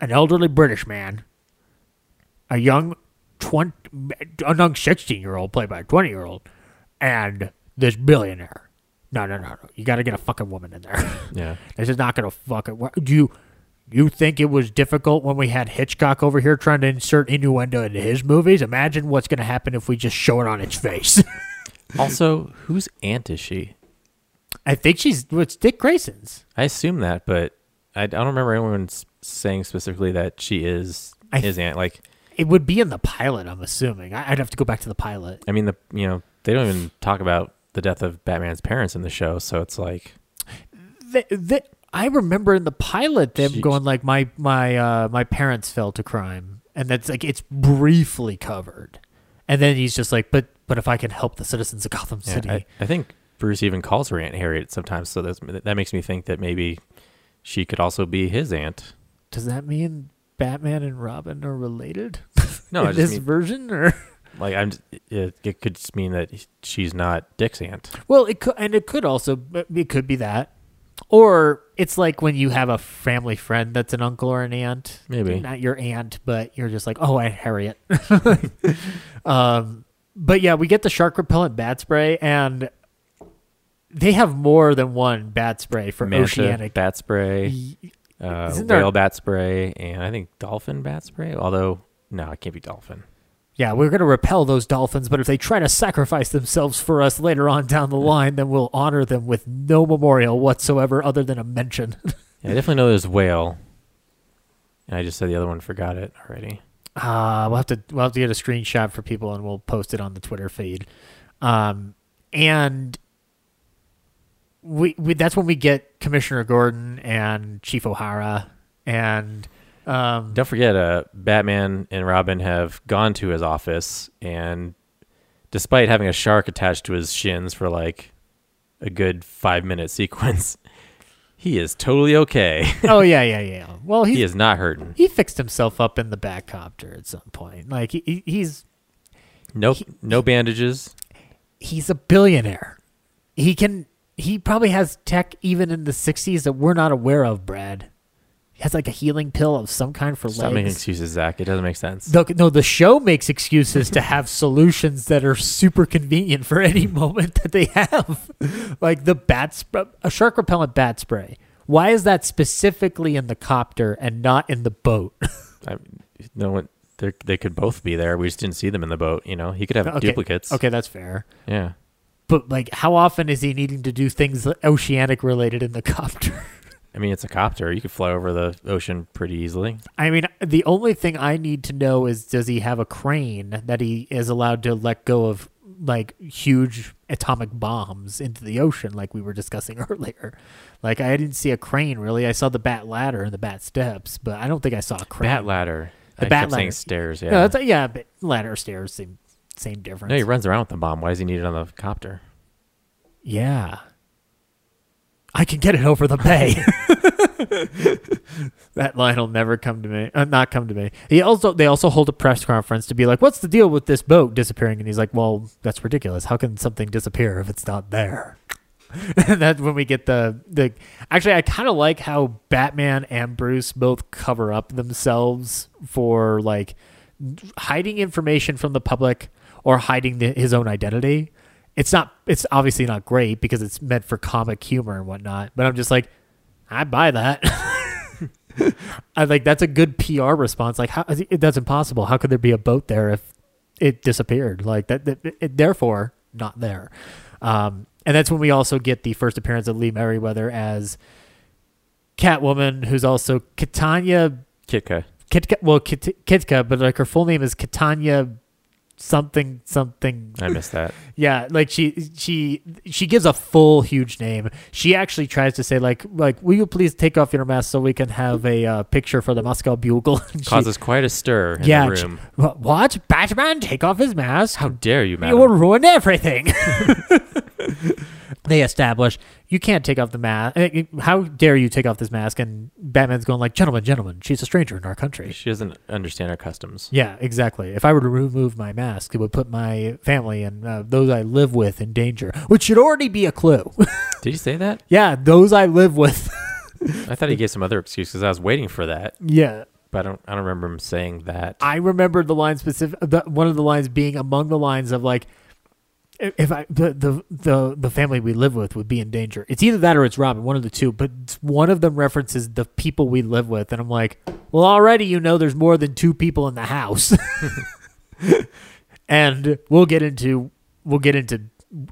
an elderly British man, a young twenty, a young sixteen year old played by a twenty year old, and this billionaire. No, no, no, no. You got to get a fucking woman in there. Yeah. this is not gonna fucking. work. Do you you think it was difficult when we had Hitchcock over here trying to insert innuendo into his movies? Imagine what's gonna happen if we just show it on its face. Also, whose aunt is she? I think she's it's Dick Grayson's. I assume that, but I, I don't remember anyone saying specifically that she is I- his aunt. Like, It would be in the pilot, I'm assuming. I- I'd have to go back to the pilot. I mean, the you know they don't even talk about the death of Batman's parents in the show, so it's like I remember in the pilot them going like my my uh, my parents fell to crime, and that's like it's briefly covered, and then he's just like, but but if I can help the citizens of Gotham yeah, City, I, I think Bruce even calls her Aunt Harriet sometimes. So that's, that makes me think that maybe she could also be his aunt. does that mean Batman and Robin are related? No, I in just this mean- version or Like I'm, it, it could just mean that she's not Dick's aunt. Well, it could, and it could also, it could be that, or it's like when you have a family friend that's an uncle or an aunt. Maybe. not your aunt, but you're just like, oh, Aunt Harriet. um, but yeah, we get the shark repellent bat spray, and they have more than one bat spray for Manta oceanic. bat spray, uh, Isn't there- whale bat spray, and I think dolphin bat spray. Although no, it can't be dolphin. Yeah, we're going to repel those dolphins, but if they try to sacrifice themselves for us later on down the line, then we'll honor them with no memorial whatsoever other than a mention. Yeah, I definitely know there's whale. And I just said the other one, forgot it already. Uh, we'll have to we'll have to get a screenshot for people and we'll post it on the Twitter feed. Um, and we, we that's when we get Commissioner Gordon and Chief O'Hara and um, Don't forget, uh, Batman and Robin have gone to his office, and despite having a shark attached to his shins for like a good five minute sequence, he is totally okay. oh yeah yeah yeah. Well, he he is not hurting. he fixed himself up in the back copter at some point. Like he, he- he's No, no bandages. he's a billionaire. He can he probably has tech even in the 60s that we're not aware of, Brad. Has like a healing pill of some kind for Stop making excuses, Zach. It doesn't make sense. The, no, the show makes excuses to have solutions that are super convenient for any moment that they have, like the bat sp- a shark repellent bat spray. Why is that specifically in the copter and not in the boat? I, no one. They could both be there. We just didn't see them in the boat. You know, he could have okay, duplicates. Okay, that's fair. Yeah. But like, how often is he needing to do things oceanic related in the copter? I mean, it's a copter. You could fly over the ocean pretty easily. I mean, the only thing I need to know is does he have a crane that he is allowed to let go of like huge atomic bombs into the ocean like we were discussing earlier. Like I didn't see a crane really. I saw the bat ladder and the bat steps, but I don't think I saw a crane. Bat ladder. The I bat kept saying ladder. stairs. Yeah. No, that's yeah, but ladder stairs same same difference. no, he runs around with the bomb. Why does he need it on the copter? Yeah. I can get it over the bay. that line will never come to me. Uh, not come to me. He also they also hold a press conference to be like, "What's the deal with this boat disappearing?" And he's like, "Well, that's ridiculous. How can something disappear if it's not there?" and that's when we get the the. Actually, I kind of like how Batman and Bruce both cover up themselves for like hiding information from the public or hiding the, his own identity. It's not. It's obviously not great because it's meant for comic humor and whatnot. But I'm just like, I buy that. I like that's a good PR response. Like, how it, that's impossible. How could there be a boat there if it disappeared? Like that. that it, therefore, not there. Um, and that's when we also get the first appearance of Lee Meriwether as Catwoman, who's also Katanya Kitka. Kitka. Well, Kit, Kitka, but like her full name is Katanya something something. I missed that. Yeah, like she she she gives a full huge name. She actually tries to say like like will you please take off your mask so we can have a uh, picture for the Moscow Bugle. She- Causes quite a stir in yeah, the room. "Wha- what Batman take off his mask? How dare you, man? you will ruin everything. they establish you can't take off the mask. How dare you take off this mask? And Batman's going like, "Gentlemen, gentlemen, she's a stranger in our country." She doesn't understand our customs. Yeah, exactly. If I were to remove my mask, it would put my family and uh, those I live with in danger, which should already be a clue. Did you say that? yeah, those I live with. I thought he gave some other excuse because I was waiting for that, yeah. but I don't. I don't remember him saying that. I remember the line specific. The, one of the lines being among the lines of like, if I the, the the the family we live with would be in danger. It's either that or it's Robin, one of the two. But one of them references the people we live with, and I'm like, well, already you know there's more than two people in the house, and we'll get into we'll get into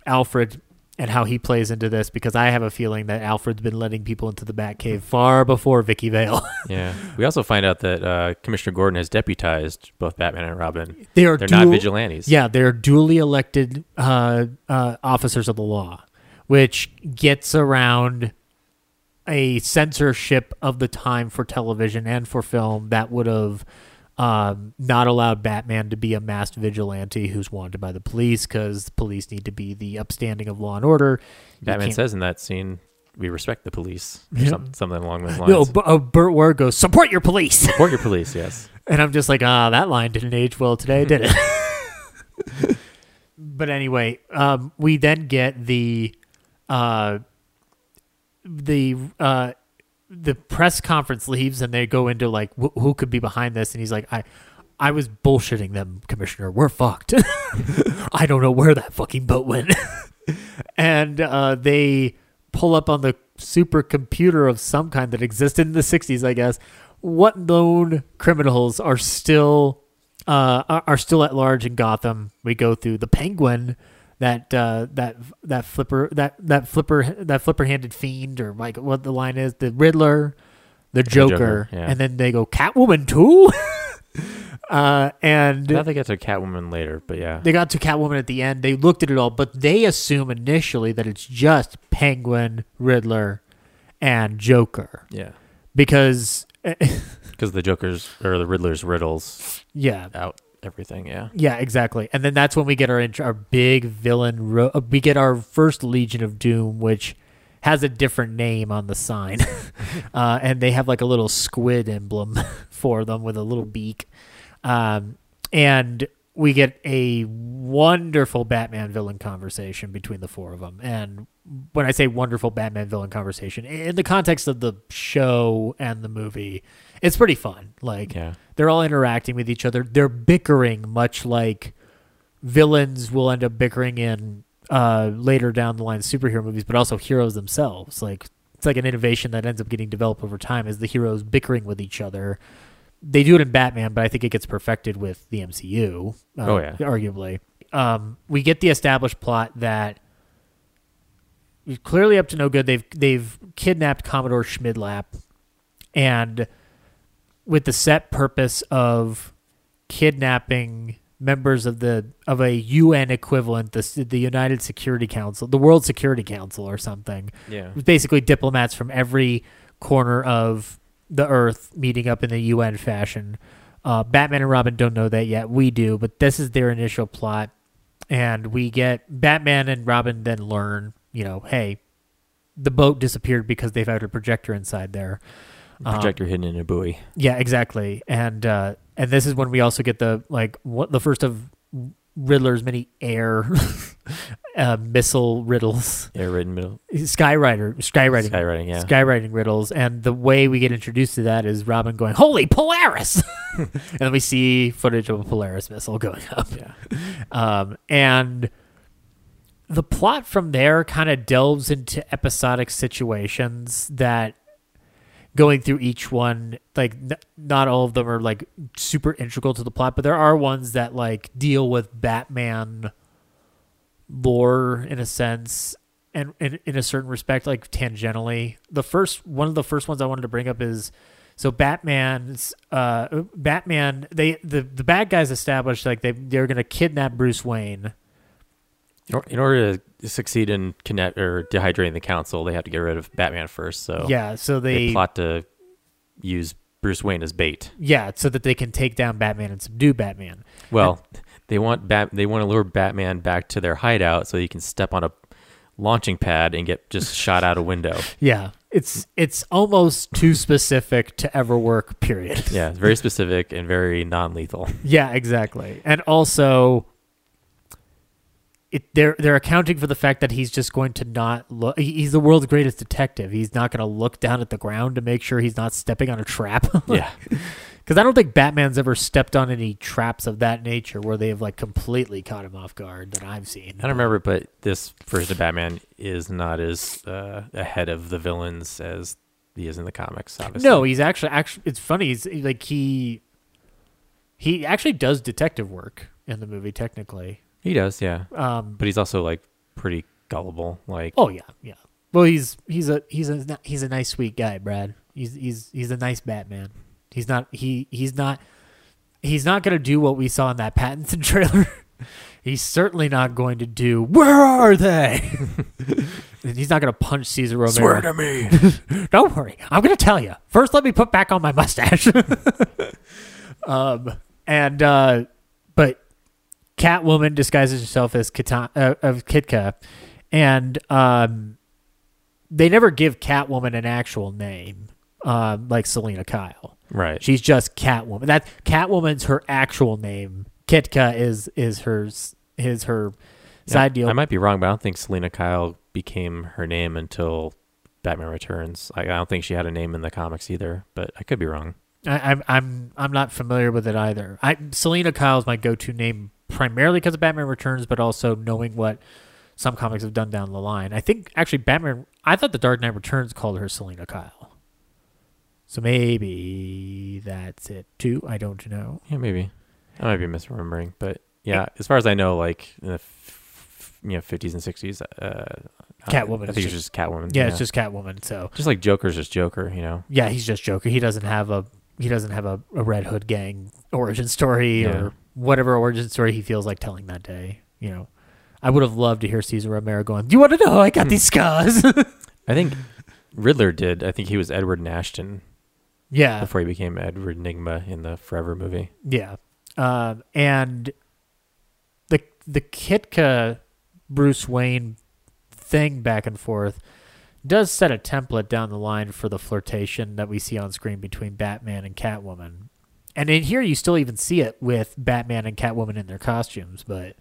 Alfred and how he plays into this because I have a feeling that Alfred's been letting people into the Batcave far before Vicky Vale. yeah. We also find out that uh, Commissioner Gordon has deputized both Batman and Robin. They are They're not vigilantes. Yeah, they're duly elected uh, uh, officers of the law, which gets around a censorship of the time for television and for film that would have um, not allowed Batman to be a masked vigilante who's wanted by the police because police need to be the upstanding of law and order. You Batman can't- says in that scene, "We respect the police." Or Yeah. some, something along those lines. No, B- uh, Burt Ward goes, support your police. Support your police. Yes. And I'm just like, ah, that line didn't age well today, did it? but anyway, um, we then get the uh, the uh, the press conference leaves, and they go into like, wh- who could be behind this? And he's like, I. I was bullshitting them, Commissioner. We're fucked. I don't know where that fucking boat went. and uh, they pull up on the supercomputer of some kind that existed in the 60s, I guess. What known criminals are still uh, are are still at large in Gotham? We go through the Penguin, that uh, that that flipper that that flipper that flipper handed fiend or like what the line is, the Riddler, the Joker, Joker, yeah. and then they go Catwoman too. uh, and I thought they got to Catwoman later, but yeah. they got to Catwoman at the end. They looked at it all, but they assume initially that it's just Penguin, Riddler, and Joker yeah. because Because the Joker's or the Riddler's riddles yeah, out everything. Yeah. yeah, exactly. And then that's when we get our int- our big villain. Ro- uh, we get our first Legion of Doom, which has a different name on the sign, uh, and they have like a little squid emblem for them with a little beak. Um, and we get a wonderful Batman villain conversation between the four of them. And when I say wonderful Batman villain conversation, in the context of the show and the movie, it's pretty fun. Like, Yeah. They're all interacting with each other. They're bickering, much like villains will end up bickering in uh, later down the line superhero movies, but also heroes themselves. Like it's like an innovation that ends up getting developed over time as the heroes bickering with each other. They do it in Batman, but I think it gets perfected with the MCU. uh, Oh, yeah. arguably. Um, we get the established plot that is clearly up to no good. They've they've kidnapped Commodore Schmidlap, and with the set purpose of kidnapping members of the of a UN equivalent, the the United Security Council, the World Security Council, or something. Yeah. Basically diplomats from every corner of the Earth meeting up in the UN fashion. Uh, Batman and Robin don't know that yet. We do, but this is their initial plot, and we get Batman and Robin then learn, you know, hey, the boat disappeared because they found a projector inside there. Um, Projector hidden in a buoy. yeah, exactly. And uh, and this is when we also get the like what the first of Riddler's many air uh, missile riddles, Air ridden middle. skywriter, skywriting, Skywriting, yeah. skywriting riddles. And the way we get introduced to that is Robin going, "Holy Polaris!" and then we see footage of a Polaris missile going up. Yeah. Um, and the plot from there kind of delves into episodic situations that going through each one like n- not all of them are like super integral to the plot but there are ones that like deal with batman lore in a sense and in, in a certain respect like tangentially. The first one of the first ones i wanted to bring up is so batman's uh batman they the the bad guys established like they they're gonna kidnap bruce wayne In order to succeed in connect or dehydrating the council, they have to get rid of Batman first. So yeah so they they plot to use Bruce Wayne as bait. Yeah, so that they can take down Batman and subdue Batman. Well, they want Bat. They want to lure Batman back to their hideout so he can step on a launching pad and get just shot out a window. Yeah, it's it's almost too specific to ever work. Period. Yeah, it's very specific and very non-lethal. Yeah, exactly. And also, it they're they're accounting for the fact that he's just going to not look. He's the world's greatest detective. He's not going to look down at the ground to make sure he's not stepping on a trap. Yeah. Because I don't think Batman's ever stepped on any traps of that nature where they have like completely caught him off guard that I've seen. I don't remember, but this version of Batman is not as uh, ahead of the villains as he is in the comics. Obviously, No, he's actually actually. It's funny. He's like he he actually does detective work in the movie. Technically, he does. Yeah, um, but he's also like pretty gullible. Like, Oh yeah, yeah. Well, he's he's a he's a he's a nice sweet guy, Brad. He's he's he's a nice Batman. He's not he he's not he's not gonna do what we saw in that Pattinson trailer. he's certainly not going to do. Where are they? he's not gonna punch Cesar Romero. swear to me. Don't worry, I'm gonna tell you. First, let me put back on my mustache. um, and uh, but Catwoman disguises herself as uh, of Kitka, and um, they never give Catwoman an actual name, um, like Selina Kyle. right. She's just Catwoman. That Catwoman's her actual name. Kitka is is hers is her side deal. I might be wrong, but I don't think Selina Kyle became her name until Batman Returns. I, I don't think she had a name in the comics either, but I could be wrong. I, I'm I'm I'm not familiar with it either. I Selina Kyle's my go-to name primarily because of Batman Returns, but also knowing what some comics have done down the line. I think actually Batman. I thought the Dark Knight Returns called her Selina Kyle. So maybe that's it too. I don't know. Yeah, maybe. I might be misremembering, but yeah, as far as I know, like in the f- you know fifties and sixties, uh, Catwoman I think it's just Catwoman. Yeah, it's just Catwoman. So just like Joker's just Joker. You know. yeah, he's just Joker. He doesn't have a he doesn't have a, a Red Hood gang origin story Yeah. or whatever origin story he feels like telling that day. You know, I would have loved to hear Cesar Romero going, "Do you want to know? how I got these scars." I think Riddler did. I think he was Edward Nashton yeah, before he became Edward Nygma in the Forever movie. yeah, um, and the the Kitka Bruce Wayne thing back and forth does set a template down the line for the flirtation that we see on screen between Batman and Catwoman. And in here, you still even see it with Batman and Catwoman in their costumes, but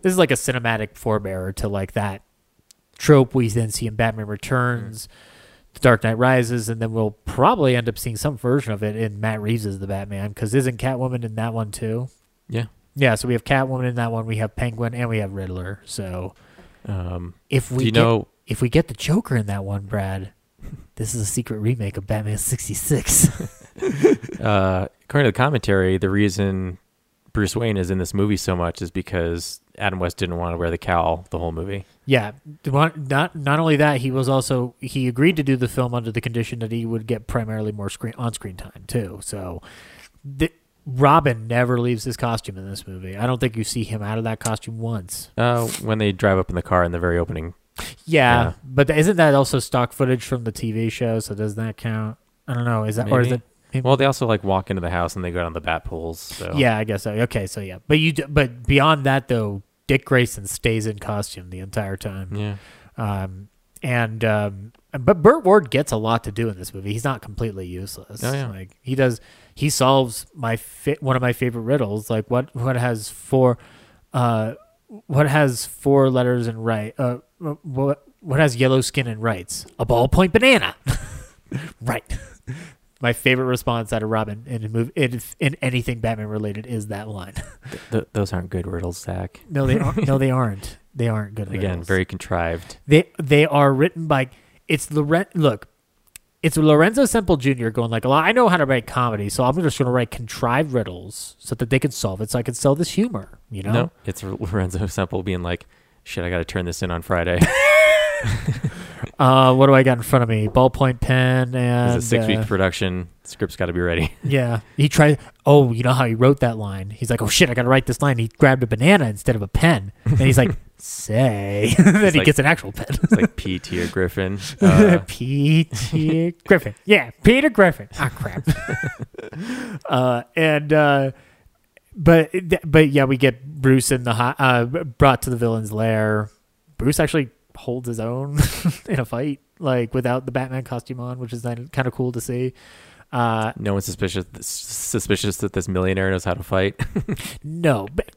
this is like a cinematic forebearer to like that trope we then see in Batman Returns, The Dark Knight Rises, and then we'll probably end up seeing some version of it in Matt Reeves' The Batman, because isn't Catwoman in that one too? Yeah. Yeah, so we have Catwoman in that one, we have Penguin, and we have Riddler. So Um, if we do you get, know? If we get the Joker in that one, Brad, this is a secret remake of Batman sixty six. Uh, according to the commentary, the reason Bruce Wayne is in this movie so much is because Adam West didn't want to wear the cowl the whole movie. yeah, not not only that, he was also he agreed to do the film under the condition that he would get primarily more screen on screen time too. So, the, Robin never leaves his costume in this movie. I don't think you see him out of that costume once. Uh, when they drive up in the car in the very opening. Yeah, Yeah. but isn't that also stock footage from the TV show? So does that count? I don't know. Is that or is Maybe. it? Well, they also like walk into the house and they go down the bat pools. So Yeah, I guess so. Okay, so yeah, but you but beyond that though, Dick Grayson stays in costume the entire time. yeah. Um, and um, but Burt Ward gets a lot to do in this movie. He's not completely useless. Oh, yeah. Like he does, he solves my fa- one of my favorite riddles. Like what what has four, uh, what has four letters and right? Uh, what what has yellow skin and rights? A ballpoint banana. right. My favorite response out of Robin in a movie in, in anything Batman related is that line. Th- those aren't good riddles, Zach. no, they aren't. No, they aren't. They aren't good. Again, riddles. very contrived. They they are written by it's Loren. Look, it's Lorenzo Semple Jr. going like, well, I know how to write comedy, so I'm just going to write contrived riddles so that they can solve it, so I can sell this humor. You know? No, it's Lorenzo Semple being like, "Shit, I got to turn this in on Friday." Uh, what do I got in front of me? Ballpoint pen and it's a six-week uh, production. Script's got to be ready. yeah, he tried. Oh, you know how he wrote that line? He's like, oh shit, I got to write this line. He grabbed a banana instead of a pen, and he's like, say. then he like- gets an actual pet. It's like P.T. or Griffin. Uh, Peter Griffin. Yeah, Peter Griffin. Ah, crap. uh, and uh, but but yeah, we get Bruce in the hot, uh, brought to the villain's lair. Bruce actually holds his own in a fight, like without the Batman costume on, which is kind of cool to see. Uh, No one's suspicious suspicious that this millionaire knows how to fight. no, but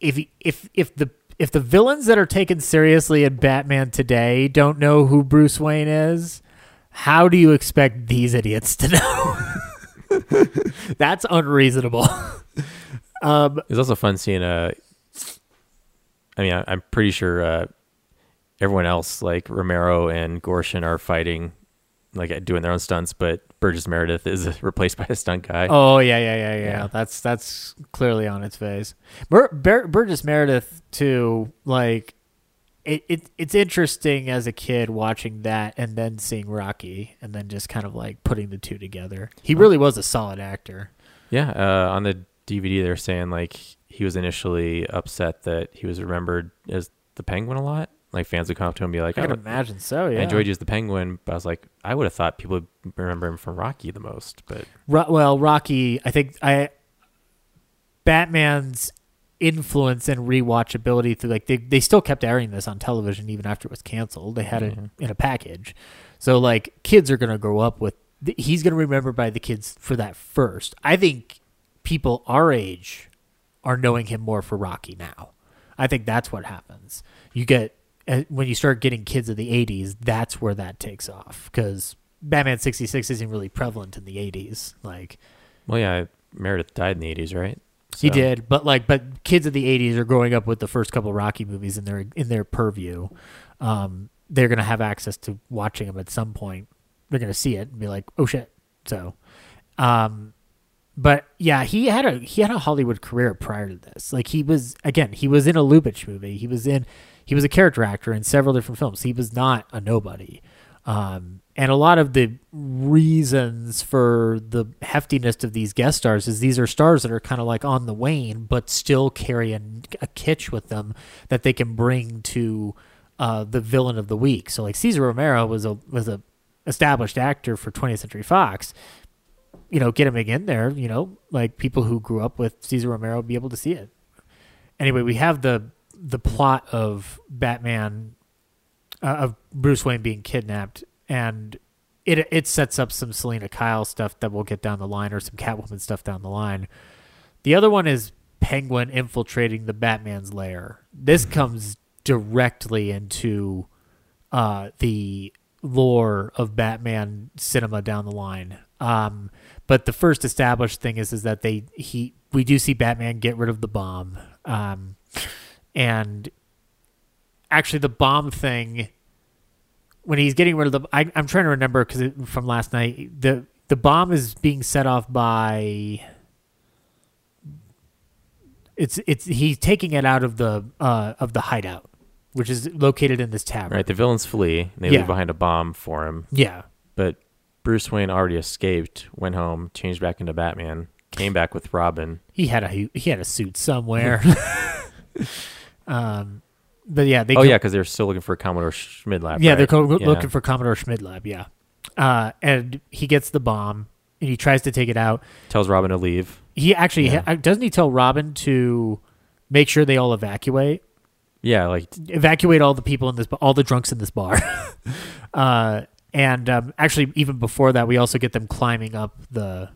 if if if the if the villains that are taken seriously in Batman today don't know who Bruce Wayne is, how do you expect these idiots to know? That's unreasonable. um, It was also fun seeing uh I mean, I, I'm pretty sure uh, everyone else, like Romero and Gorshin, are fighting, like doing their own stunts, but Burgess Meredith is replaced by a stunt guy. Oh yeah, yeah, yeah, yeah. Yeah. That's that's clearly on its face. Bur- Bur- Burgess Meredith too. Like it, it, it's interesting as a kid watching that and then seeing Rocky and then just kind of like putting the two together. He really was a solid actor. Yeah, uh, on the DVD, they're saying like he was initially upset that he was remembered as the Penguin a lot. Like fans would come up to him and be like, I can "Oh, imagine so. Yeah. I enjoyed you as the Penguin," but I was like, I would have thought people would remember him from Rocky the most. But Ro- well, Rocky. I think I Batman's influence and rewatchability through like they they still kept airing this on television even after it was canceled. They had it mm-hmm. in a package, so like kids are gonna grow up with. th- He's gonna remember by the kids for that first. I think people our age are knowing him more for Rocky now. I think that's what happens. You get when you start getting kids of the '80s. That's where that takes off because Batman '66 isn't really prevalent in the '80s. Like well, yeah, Meredith died in the '80s, right? he did, but like, but kids of the '80s are growing up with the first couple Rocky movies in their in their purview. Um, they're gonna have access to watching them at some point. They're gonna see it and be like, "Oh shit!" So, um, but yeah, he had a he had a Hollywood career prior to this. Like he was again, he was in a Lubitsch movie. He was in he was a character actor in several different films. He was not a nobody. Um, and a lot of the reasons for the heftiness of these guest stars is these are stars that are kind of like on the wane, but still carry a, a kitsch with them that they can bring to uh, the villain of the week. So like Cesar Romero was a was a established actor for 20th Century Fox you know, get him again there, you know, like people who grew up with Cesar Romero be able to see it. Anyway, we have the the plot of Batman uh, of Bruce Wayne being kidnapped and it it sets up some Selina Kyle stuff that we'll get down the line or some Catwoman stuff down the line. The other one is Penguin infiltrating the Batman's lair. This comes directly into uh, the lore of Batman cinema down the line. Um, but the first established thing is is that they he we do see Batman get rid of the bomb, um, and actually the bomb thing when he's getting rid of the I, I'm trying to remember because from last night the the bomb is being set off by it's it's he's taking it out of the uh of the hideout which is located in this tavern Right, the villains flee. And they Yeah. leave behind a bomb for him. yeah But Bruce Wayne already escaped, went home, changed back into Batman, came back with Robin. he had a he had a suit somewhere um but yeah they oh go- yeah, because they're still looking for Commodore Schmidlap. Yeah, right? they're co- Yeah. looking for Commodore Schmidlap. Yeah, uh, and he gets the bomb and he tries to take it out. Tells Robin to leave. He actually ha- doesn't he tell Robin to make sure they all evacuate, Yeah, like evacuate all the people in this, all the drunks in this bar. uh, and um, actually, even before that, we also get them climbing up the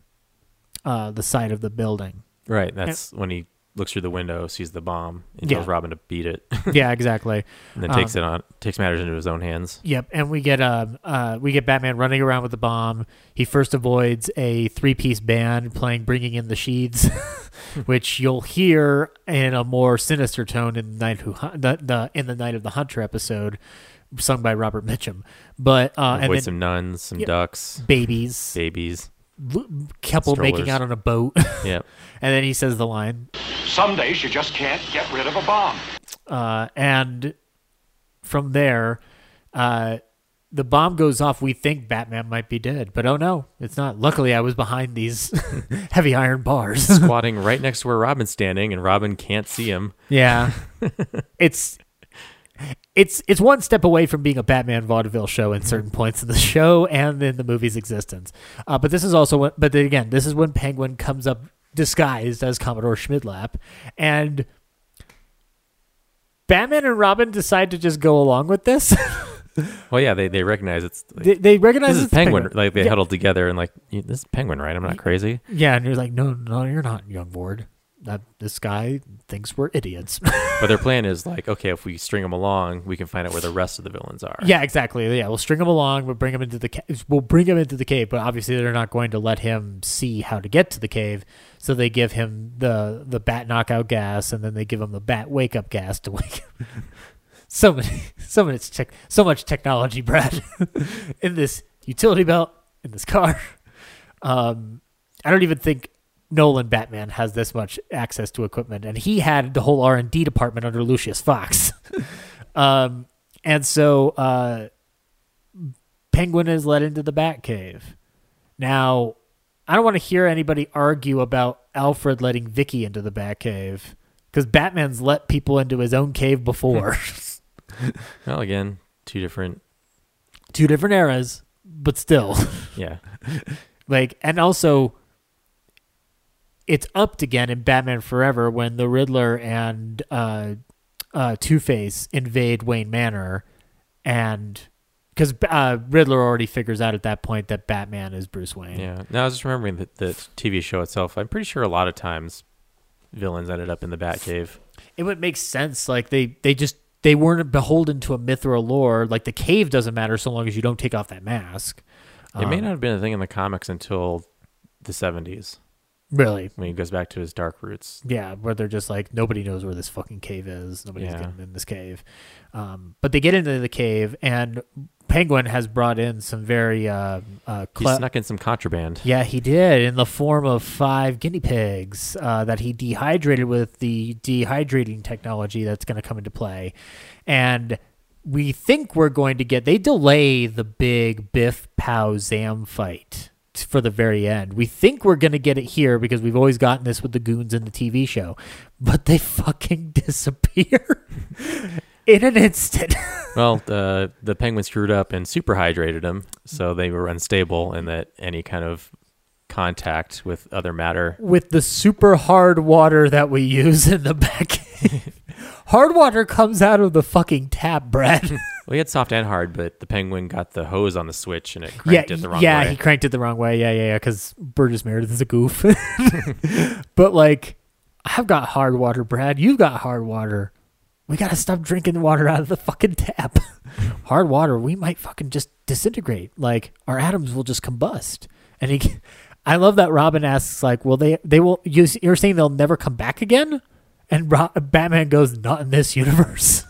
uh, the side of the building. right. That's when he looks through the window, sees the bomb, and Yeah. tells Robin to beat it, yeah, exactly. and then takes it on, takes matters into his own hands. Yep, and we get um uh we get Batman running around with the bomb. He first avoids a three piece band playing "Bringing in the Sheaves," which you'll hear in a more sinister tone in the night who the, the in the Night of the Hunter episode, sung by Robert Mitchum. But uh, and then some nuns, some Yep. ducks, babies, babies. L- couple making out on a boat, Yep. and then he says the line, Some days you just can't get rid of a bomb. uh, and from there, uh, the bomb goes off. We think Batman might be dead, but oh no, it's not. Luckily, I was behind these heavy iron bars. Squatting right next to where Robin's standing, and Robin can't see him. yeah, it's it's it's one step away from being a Batman vaudeville show in certain points of the show and in the movie's existence. Uh, but this is also when, but then again, this is when Penguin comes up disguised as Commodore Schmidlap, and Batman and Robin decide to just go along with this. Well, yeah, they, they recognize it's like, they, they recognize this is it's Penguin. Like they Yeah. huddled together and like this is Penguin, right? I'm not crazy. Yeah, and you're like, no, no, you're not, young Ward. That this guy thinks we're idiots. But their plan is like, okay, if we string them along, we can find out where the rest of the villains are. yeah, exactly. Yeah, we'll string him along. We'll bring him into the ca- we'll bring him into the cave. But obviously, they're not going to let him see how to get to the cave. So they give him the the bat knockout gas, and then they give him the bat wake up gas to wake. him. so many, so much tech, so much technology, Brad, in this utility belt in this car. Um, I don't even think Nolan Batman has this much access to equipment, and he had the whole R and D department under Lucius Fox. um, and so uh, Penguin is led into the Batcave. Now, I don't want to hear anybody argue about Alfred letting Vicky into the Batcave because Batman's let people into his own cave before. Well, again, two different. Two different eras, but still. Yeah. like and also it's upped again in Batman Forever when the Riddler and uh uh Two-Face invade Wayne Manor and cuz uh Riddler already figures out at that point that Batman is Bruce Wayne. Yeah. Now I was just remembering the, the TV show itself. I'm pretty sure a lot of times villains ended up in the Batcave. It would make sense like they they just they weren't beholden to a myth or a lore. Like the cave doesn't matter so long as you don't take off that mask. It may Um, not have been a thing in the comics until the 70s really. I mean, he goes back to his dark roots. Yeah, where they're just like nobody knows where this fucking cave is. Nobody's Yeah. getting in this cave. Um, but they get into the cave, and Penguin has brought in some very uh, uh, He snuck in some contraband. yeah, he did in the form of five guinea pigs uh, that he dehydrated with the dehydrating technology that's going to come into play, and we think we're going to get. They delay the big Biff Pow Zam fight for the very end. We think we're going to get it here because we've always gotten this with the goons in the TV show, but they fucking disappear in an instant. Well, the the penguin screwed up and super hydrated him, so they were unstable, and that any kind of contact with other matter. with the super hard water that we use in the back. hard water comes out of the fucking tap, Brad. Well, he had soft and hard, but the penguin got the hose on the switch and it yeah, cranked it the wrong yeah, way. Yeah, he cranked it the wrong way. Yeah, yeah, yeah. Because Burgess Meredith is a goof. but like, I've got hard water, Brad. You've got hard water. We gotta stop drinking the water out of the fucking tap. hard water, we might fucking just disintegrate. Like our atoms will just combust. And he, I love that Robin asks, like, "Will they? They will? You, you're saying they'll never come back again?" And Batman goes, "Not in this universe."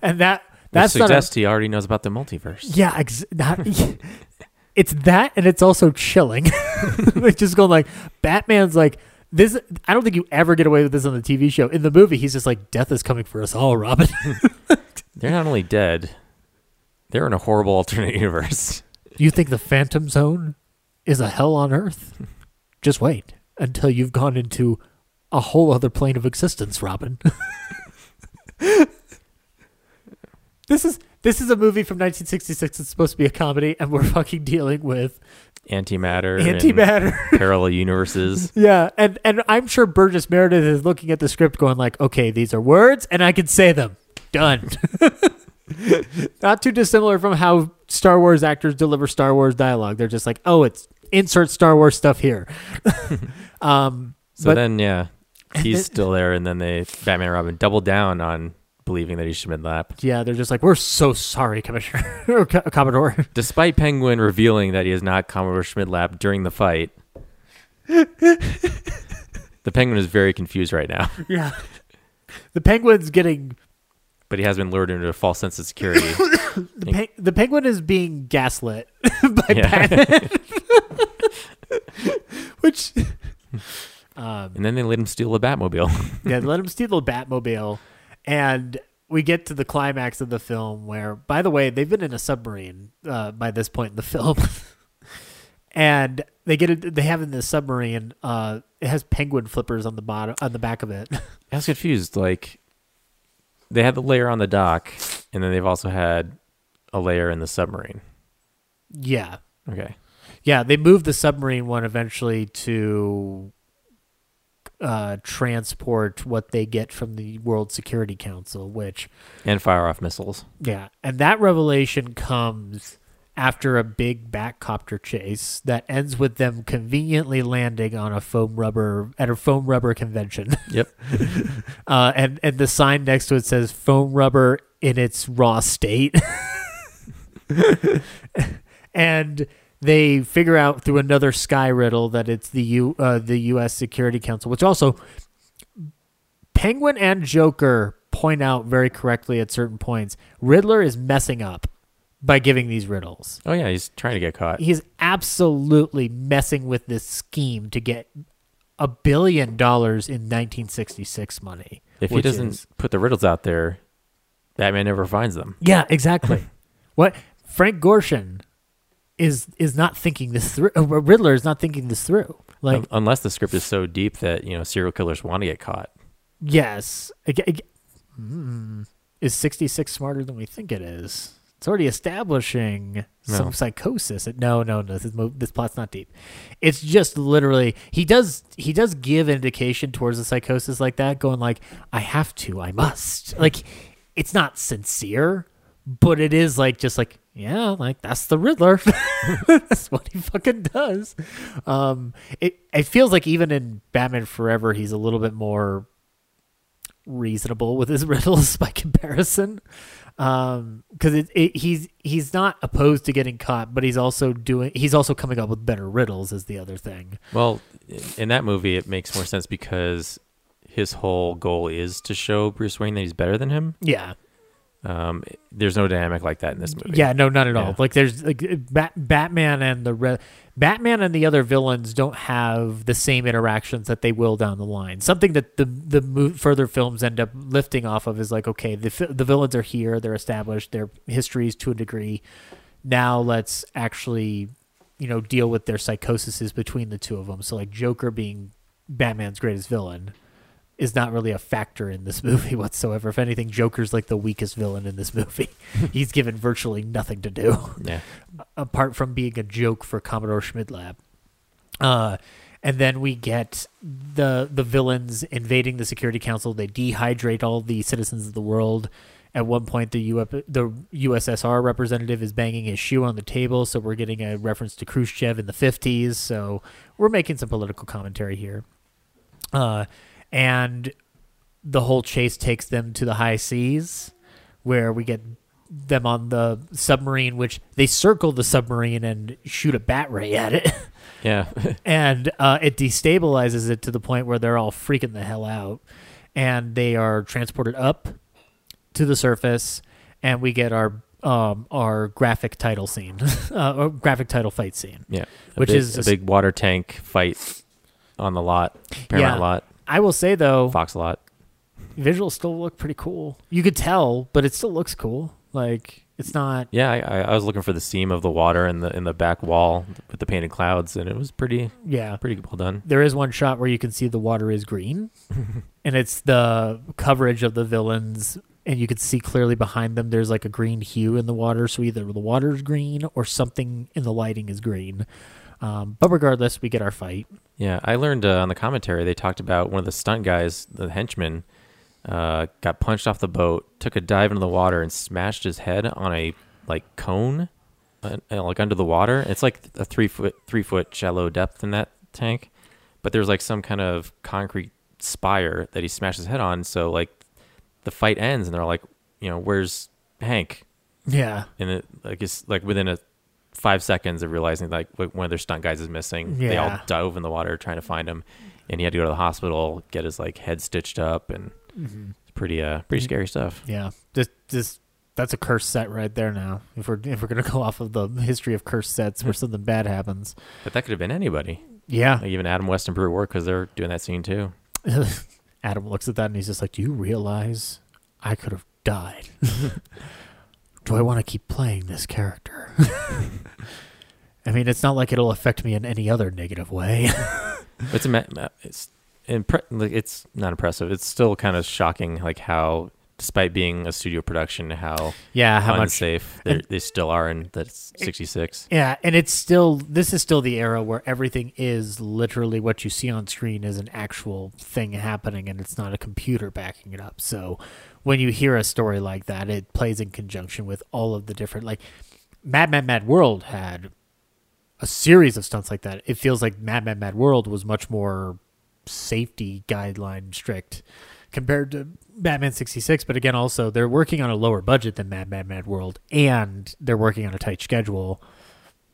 and that That's not a, suggests he already knows about the multiverse. yeah, ex- not, it's that, and it's also chilling. like just going like Batman's like this. I don't think you ever get away with this on the TV show. In the movie, he's just like, "Death is coming for us all, Robin." They're not only dead, they're in a horrible alternate universe. you think the Phantom Zone is a hell on Earth? Just wait until you've gone into a whole other plane of existence, Robin. This is this is a movie from 1966. It's supposed to be a comedy, and we're fucking dealing with Antimatter, and antimatter. parallel universes. Yeah, and and I'm sure Burgess Meredith is looking at the script, going like, "Okay, these are words, and I can say them. Done." Not too dissimilar from how Star Wars actors deliver Star Wars dialogue. They're just like, "Oh, it's insert Star Wars stuff here." um, So but then, yeah, he's then- still there, and then they Batman and Robin double down on believing that he's Schmidlap, yeah, they're just like, "We're so sorry, Commissioner or Co- Commodore." despite Penguin revealing that he is not Commodore Schmidlap during the fight. the Penguin is very confused right now, yeah, the Penguin's getting but he has been lured into a false sense of security. the, pe- the Penguin is being gaslit by Yeah. Batman, which. Um, and then they let him steal the Batmobile. yeah, they let him steal the Batmobile, and we get to the climax of the film where, by the way, they've been in a submarine uh, by this point in the film, and they get it. They have in the submarine. Uh, it has penguin flippers on the bottom, on the back of it. I was confused. Like, they had the layer on the dock, and then they've also had a layer in the submarine. yeah, Okay. yeah. They moved the submarine one eventually to uh, transport what they get from the World Security Council, which and fire off missiles. yeah, and that revelation comes after a big Bat copter chase that ends with them conveniently landing on a foam rubber at a foam rubber convention. Yep. Uh, and and the sign next to it says foam rubber in its raw state. and they figure out through another sky riddle that it's the U uh, the U.S. Security Council, which also Penguin and Joker point out very correctly at certain points. Riddler is messing up by giving these riddles. Oh yeah, he's trying to get caught. He's absolutely messing with this scheme to get a billion dollars in 1966 money. If he doesn't is- put the riddles out there, Batman never finds them. yeah, exactly. what Frank Gorshin is is not thinking this through. uh, Riddler is not thinking this through. Like, Un- unless the script is so deep that you know serial killers want to get caught. yes, mm, is 66 smarter than we think it is? It's already establishing some No. psychosis. No, no, no. This, this plot's not deep. It's just literally he does he does give indication towards the psychosis like that, going like, "I have to, I must." Like, it's not sincere, but it is like just like, yeah, like that's the Riddler. that's what he fucking does. Um, it it feels like even in Batman Forever, he's a little bit more reasonable with his riddles by comparison um because it, it he's he's not opposed to getting caught but he's also doing he's also coming up with better riddles is the other thing Well, in that movie, it makes more sense because his whole goal is to show Bruce Wayne that he's better than him. yeah Um, there's no dynamic like that in this movie. yeah no not at all Yeah. like there's like Bat- batman and the re- batman and the other villains don't have the same interactions that they will down the line something that the the mo- further films end up lifting off of is like okay the fi- the villains are here they're established their histories to a degree now let's actually you know deal with their psychoses between the two of them so like joker being batman's greatest villain is not really a factor in this movie whatsoever if anything joker's like the weakest villain in this movie he's given virtually nothing to do Yeah. apart from being a joke for commodore schmidlap uh and then we get the the villains invading the Security Council. They dehydrate all the citizens of the world. At one point, the U- the USSR representative is banging his shoe on the table, so we're getting a reference to Khrushchev in the fifties. So we're making some political commentary here. Uh, and the whole chase takes them to the high seas, where we get them on the submarine, which they circle the submarine and shoot a bat ray at it. Yeah. and uh, it destabilizes it to the point where they're all freaking the hell out, and they are transported up to the surface, and we get our um, our graphic title scene, uh, or graphic title fight scene. yeah. A which big- is a big water tank fight on the lot, Paramount lot, I will say though, Fox a lot. visuals still look pretty cool. You could tell, but it still looks cool. Like it's not. Yeah, I, I was looking for the seam of the water in the in the back wall with the painted clouds, and it was pretty Yeah, pretty well done. there is one shot where you can see the water is green, and it's the coverage of the villains, and you can see clearly behind them. There's like a green hue in the water, so either the water's green or something in the lighting is green. Um, but regardless, we get our fight. Yeah, I learned uh, on the commentary they talked about one of the stunt guys, the henchman, uh, got punched off the boat, took a dive into the water, and smashed his head on a like cone, uh, uh, like under the water. It's like a three foot three foot shallow depth in that tank, but there's like some kind of concrete spire that he smashed his head on. So like the fight ends, and they're like, you know, where's Hank? Yeah, And it like it's like within a five seconds of realizing like one of their stunt guys is missing. They all Yeah. dove in the water trying to find him, and he had to go to the hospital, get his like head stitched up, and it's pretty uh pretty scary stuff. yeah. This this that's a curse set right there. Now, if we're if we're gonna go off of the history of curse sets where something bad happens, But that could have been anybody, yeah. like even Adam West and Burt Ward because they're doing that scene too. Adam looks at that and he's just like, "Do you realize I could have died? Do I want to keep playing this character?" I mean, it's not like it'll affect me in any other negative way. It's it's impre- like it's not impressive. It's still kind of shocking like how despite being a studio production, how Yeah, how much- unsafe they they still are in the '66. Yeah, and it's still this is still the era where everything is literally what you see on screen is an actual thing happening and it's not a computer backing it up. So when you hear a story like that, it plays in conjunction with all of the different like Mad Mad Mad World had a series of stunts like that. It feels like Mad Mad Mad World was much more safety guideline strict compared to Batman 66 but again also they're working on a lower budget than Mad Mad Mad World and they're working on a tight schedule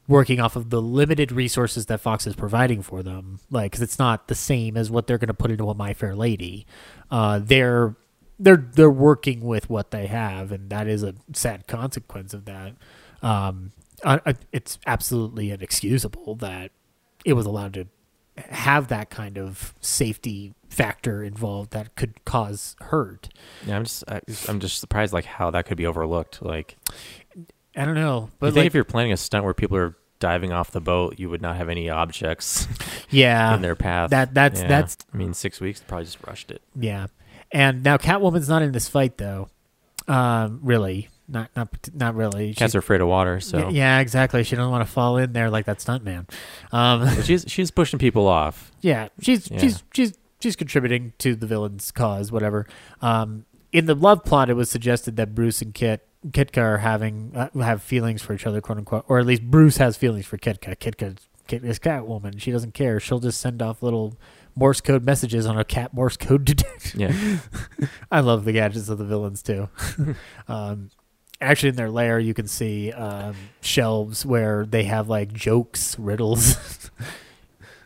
working off of the limited resources that Fox is providing for them like cuz it's not the same as what they're going to put into a My Fair Lady uh they're they're they're working with what they have and that is a sad consequence of that um I, I, it's absolutely inexcusable that it was allowed to have that kind of safety factor involved that could cause hurt. Yeah, I'm just I, I'm just surprised like how that could be overlooked. Like, I don't know, but but think like, if you're planning a stunt where people are diving off the boat, you would not have any objects yeah, in their path. That that's Yeah. that's I mean, six weeks probably just rushed it. yeah. And now Catwoman's not in this fight though. Um, really, not not not really. Cats She's- are afraid of water, so yeah, exactly. She doesn't want to fall in there like that stuntman. Um, she's she's pushing people off. Yeah, she's Yeah. she's she's she's contributing to the villain's cause, whatever. Um, in the love plot, it was suggested that Bruce and Kit Kitka are having uh, have feelings for each other, quote unquote, or at least Bruce has feelings for Kitka. Kitka Kit is Catwoman. She doesn't care. She'll just send off little Morse code messages on a cat Morse code detector. Yeah. I love the gadgets of the villains too. um, actually, in their lair, you can see um, shelves where they have like jokes, riddles.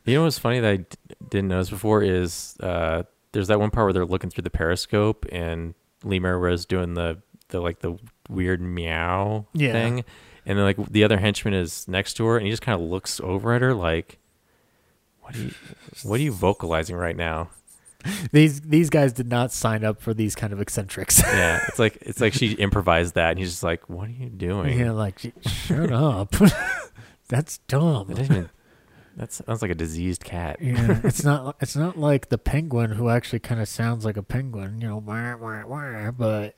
You know what's funny that I d- didn't notice before is uh, there's that one part where they're looking through the periscope and Lemur was doing the the like the weird meow Yeah. thing, and then like the other henchman is next to her and he just kind of looks over at her like, what are you what are you vocalizing right now? these these guys did not sign up for these kind of eccentrics. Yeah, it's like it's like she improvised that and he's just like, what are you doing? yeah, like shut up. That's dumb. Doesn't even- that sounds like a diseased cat. Yeah, it's not. It's not like the penguin who actually kind of sounds like a penguin, you know. Wah, wah, wah, but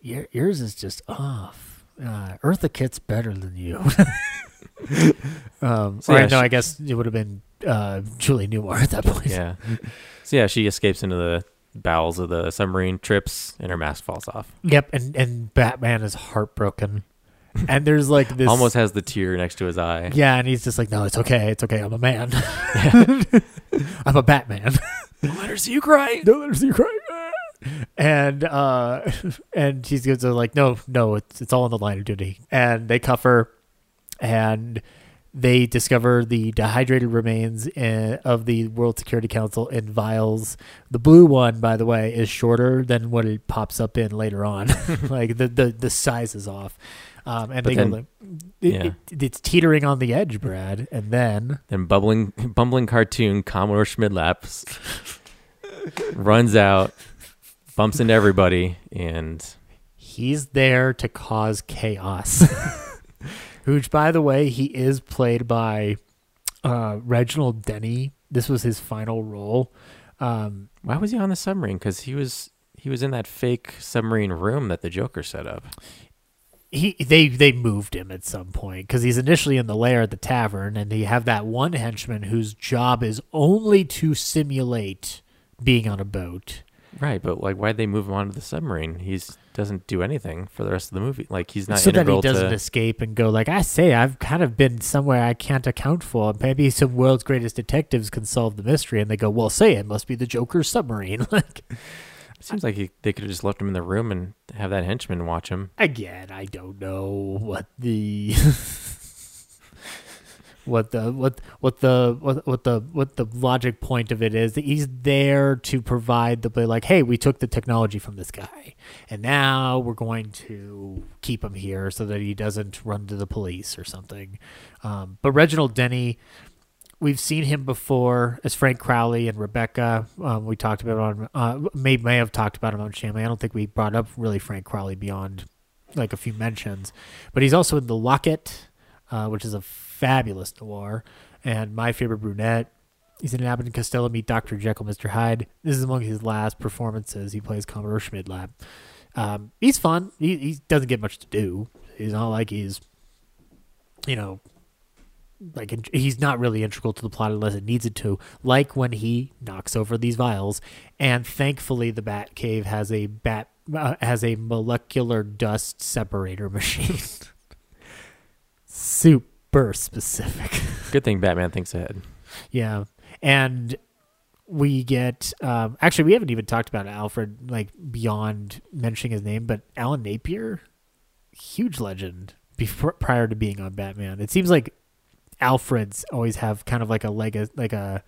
your, yours is just off. Uh, Eartha Kitt's better than you. um, So, or yeah, no, she- I guess it would have been uh, Julie Newmar at that point. Yeah. So yeah, she escapes into the bowels of the submarine, trips, and her mask falls off. Yep, and and Batman is heartbroken, and there's like this Almost has the tear next to his eye. Yeah, and he's just like, no, it's okay, it's okay. I'm a man. I'm a Batman. Don't let her see you cry. Don't let her see you cry. And uh, and she's going to like, no, no, it's it's all in the line of duty. And they cuff her, and they discover the dehydrated remains in, of the World Security Council in vials. The blue one, by the way, is shorter than what it pops up in later on. like the, the the size is off. Um, and But they then- go it, yeah. it, it's teetering on the edge, Brad. And then Then bubbling, bumbling cartoon Commodore Schmidlaps runs out, bumps into everybody, and he's there to cause chaos. Which, by the way, he is played by uh, Reginald Denny. This was his final role. Um, why was he on the submarine? Because he was he was in that fake submarine room that the Joker set up. he they they moved him at some point because he's initially in the lair at the tavern, and you have that one henchman whose job is only to simulate being on a boat. Right, but like, why'd they move him onto the submarine? He's doesn't do anything for the rest of the movie. Like, he's not so that he doesn't to. escape and go like I say I've kind of been somewhere I can't account for. Maybe some world's greatest detectives can solve the mystery, and they go, "Well, say it must be the Joker's submarine." like Seems like he, they could have just left him in the room and have that henchman watch him. again, I don't know what the what the what what the what, what the what the logic point of it is. He's there to provide the like, hey, we took the technology from this guy, and now we're going to keep him here so that he doesn't run to the police or something. Um, but Reginald Denny. We've seen him before as Frank Crawley and Rebecca. Um, we talked about on, uh, may may have talked about him on Shamley. I don't think we brought up really Frank Crawley beyond like a few mentions, but he's also in The Locket, uh, which is a fabulous noir, and My Favorite Brunette. He's in an Abbott and Costello Meet Dr. Jekyll, Mr. Hyde. This is among his last performances. He plays Commodore Schmidlap. Um, he's fun. He, he doesn't get much to do. He's not like he's, you know, like he's not really integral to the plot unless it needs it to. Like when he knocks over these vials, and thankfully the Bat Cave has a bat uh, has a molecular dust separator machine. Super specific. Good thing Batman thinks ahead. Yeah, and we get um, actually we haven't even talked about Alfred like beyond mentioning his name, but Alan Napier, huge legend before prior to being on Batman. It seems like Alfreds always have kind of like a leg like a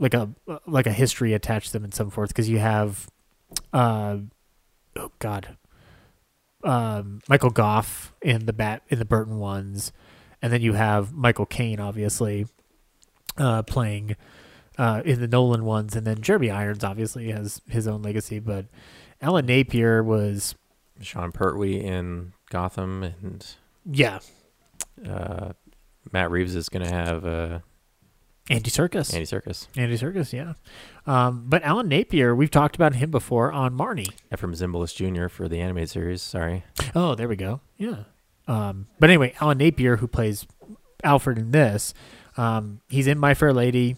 like a like a history attached to them in some forth because you have uh oh god um Michael Gough in the bat in the Burton ones and then you have Michael Caine obviously uh playing uh in the Nolan ones and then Jeremy Irons obviously has his own legacy but Alan Napier was Sean Pertwee in Gotham, and yeah uh, Matt Reeves is going to have uh, Andy Serkis Andy Serkis. Andy Serkis yeah um but Alan Napier we've talked about him before on Marnie Efrem Zimbalist Jr. for the animated series. Sorry. Oh, there we go. Yeah. Um, but anyway, Alan Napier, who plays Alfred in this, um, he's in My Fair Lady.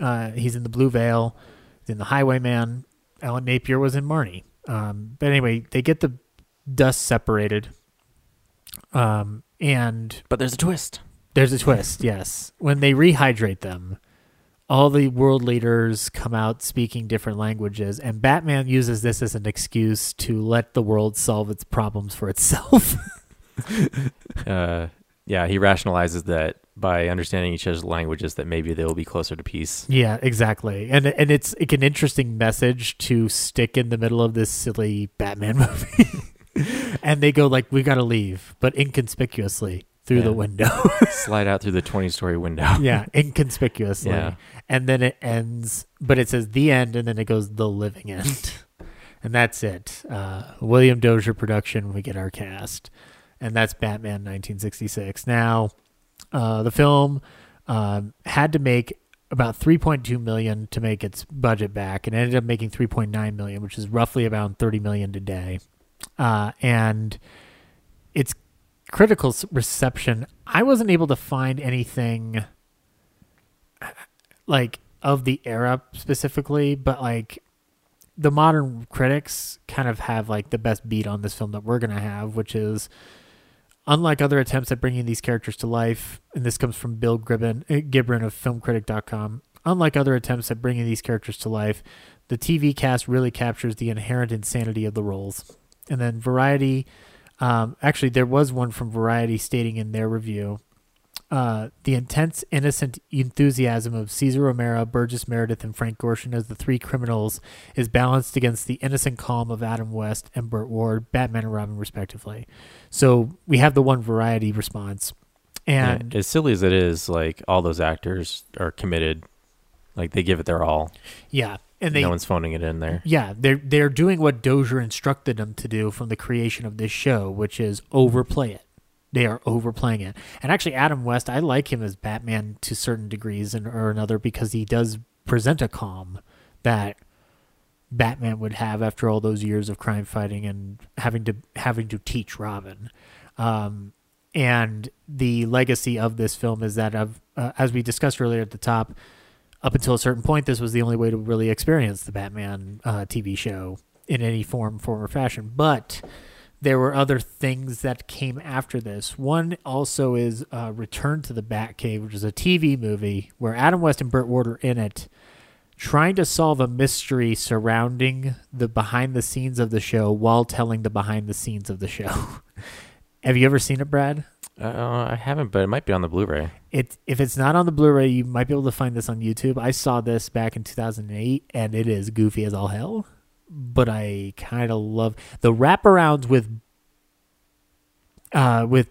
Uh, he's in The Blue Veil. He's in The Highwayman. Alan Napier was in Marnie. Um, but anyway, they get the dust separated. Um, and But there's a twist. there's a twist, yes. When they rehydrate them, all the world leaders come out speaking different languages, and Batman uses this as an excuse to let the world solve its problems for itself. Uh, yeah, he rationalizes that by understanding each other's languages, that maybe they will be closer to peace. yeah, exactly. And and it's like an interesting message to stick in the middle of this silly Batman movie. and they go like, "We got to leave," but inconspicuously through the window. Slide out through the 20 story window. yeah, inconspicuously. Yeah. And then it ends, but it says the end, and then it goes the living end, and that's it. Uh, William Dozier production. We get our cast, and that's Batman 1966. Now, uh, the film um, had to make about 3.2 million to make its budget back, and ended up making 3.9 million, which is roughly about 30 million today. Uh, and its critical reception, I wasn't able to find anything like of the era specifically, but like the modern critics kind of have like the best beat on this film that we're gonna have, which is unlike other attempts at bringing these characters to life, and this comes from Bill Gibron, uh, Gibron of FilmCritic.com. Unlike other attempts at bringing these characters to life, the TV cast really captures the inherent insanity of the roles. And then Variety, um, actually, there was one from Variety stating in their review uh, the intense, innocent enthusiasm of Cesar Romero, Burgess Meredith, and Frank Gorshin as the three criminals is balanced against the innocent calm of Adam West and Burt Ward, Batman and Robin, respectively. So we have the one variety response. And Yeah, as silly as it is, like all those actors are committed. Like they give it their all. yeah, and they no one's phoning it in there. Yeah, they're they're doing what Dozier instructed them to do from the creation of this show, which is overplay it. They are overplaying it. And actually, Adam West, I like him as Batman to certain degrees and or another because he does present a calm that Batman would have after all those years of crime fighting and having to having to teach Robin. Um, and the legacy of this film is that, of, uh, as we discussed earlier at the top, up until a certain point, this was the only way to really experience the Batman uh, TV show in any form, form or fashion. But there were other things that came after this. One also is uh, Return to the Batcave, which is a TV movie where Adam West and Burt Ward are in it, trying to solve a mystery surrounding the behind the scenes of the show while telling the behind the scenes of the show. Have you ever seen it, Brad? Uh, I haven't, but it might be on the Blu-ray. It if it's not on the Blu-ray, you might be able to find this on YouTube. I saw this back in 2008, and it is goofy as all hell. But I kind of love the wraparounds with uh with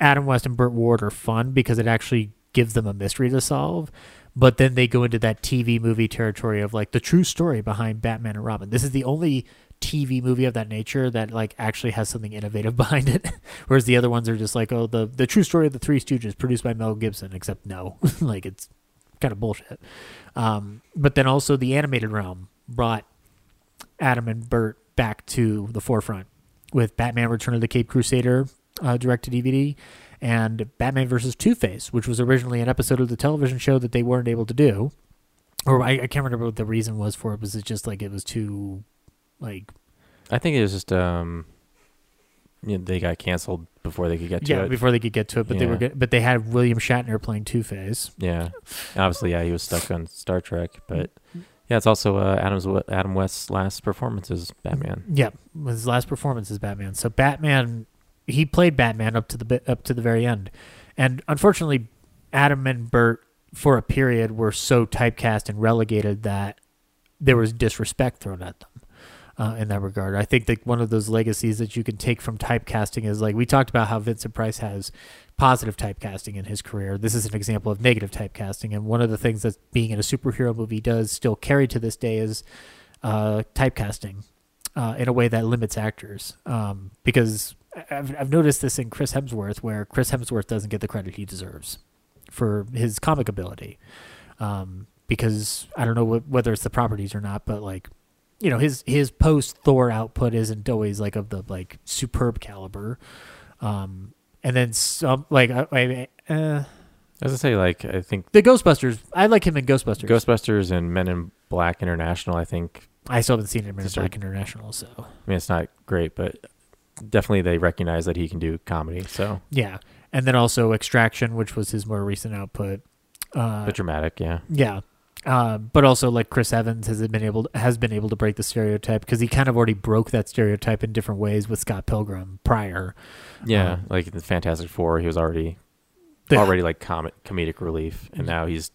Adam West and Burt Ward are fun because it actually gives them a mystery to solve. But then they go into that TV movie territory of like the true story behind Batman and Robin. This is the only TV movie of that nature that like actually has something innovative behind it. Whereas the other ones are just like, oh, the the true story of the Three Stooges, produced by Mel Gibson. Except no, like it's kind of bullshit. Um, but then also the animated realm brought Adam and Burt back to the forefront with Batman Return of the Cape Crusader uh, direct to DVD and Batman versus Two Face, which was originally an episode of the television show that they weren't able to do. Or I, I can't remember what the reason was for it. Was it just like it was too, like, I think it was just um, you know, they got canceled before they could get to yeah, it. before they could get to it, but they were good, but they had William Shatner playing Two Face. Yeah, obviously, yeah, he was stuck on Star Trek, but yeah, it's also uh, Adam's Adam West's last performance as Batman. Yeah, his last performance as Batman. So Batman, he played Batman up to the up to the very end, and unfortunately, Adam and Burt for a period were so typecast and relegated that there was disrespect thrown at them. Uh, in that regard, I think that one of those legacies that you can take from typecasting is like we talked about how Vincent Price has positive typecasting in his career. This is an example of negative typecasting, and one of the things that being in a superhero movie does still carry to this day is uh, typecasting uh, in a way that limits actors. Um, because I've, I've noticed this in Chris Hemsworth, where Chris Hemsworth doesn't get the credit he deserves for his comic ability. Um, because I don't know wh- whether it's the properties or not, but like, you know, his his post Thor output isn't always like of the like superb caliber. Um, and then some like I, I uh, As I say, like I think the Ghostbusters. I like him in Ghostbusters. Ghostbusters and Men in Black International. I think I still haven't seen him in Just a- Black International, so I mean it's not great, but definitely they recognize that he can do comedy. So, yeah. And then also Extraction, which was his more recent output. Uh, but dramatic, yeah. Yeah. Uh, but also like Chris Evans has been able has been able to break the stereotype because he kind of already broke that stereotype in different ways with Scott Pilgrim prior. Yeah, Um, like the Fantastic Four, he was already The- already like comic comedic relief, and now he's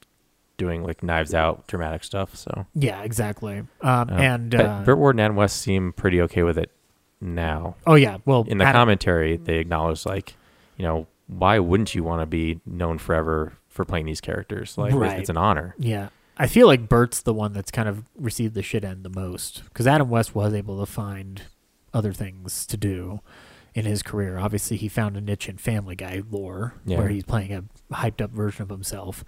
doing like Knives Out dramatic stuff. So, Yeah, exactly. Um, and uh, Burt Ward and Adam West seem pretty okay with it now. oh yeah, well In the Adam- commentary, they acknowledge like, you know, why wouldn't you want to be known forever for playing these characters? Like, Right. it's an honor. Yeah. I feel like Burt's the one that's kind of received the shit end the most because Adam West was able to find other things to do in his career. Obviously, he found a niche in Family Guy lore Yeah. where he's playing a hyped up version of himself.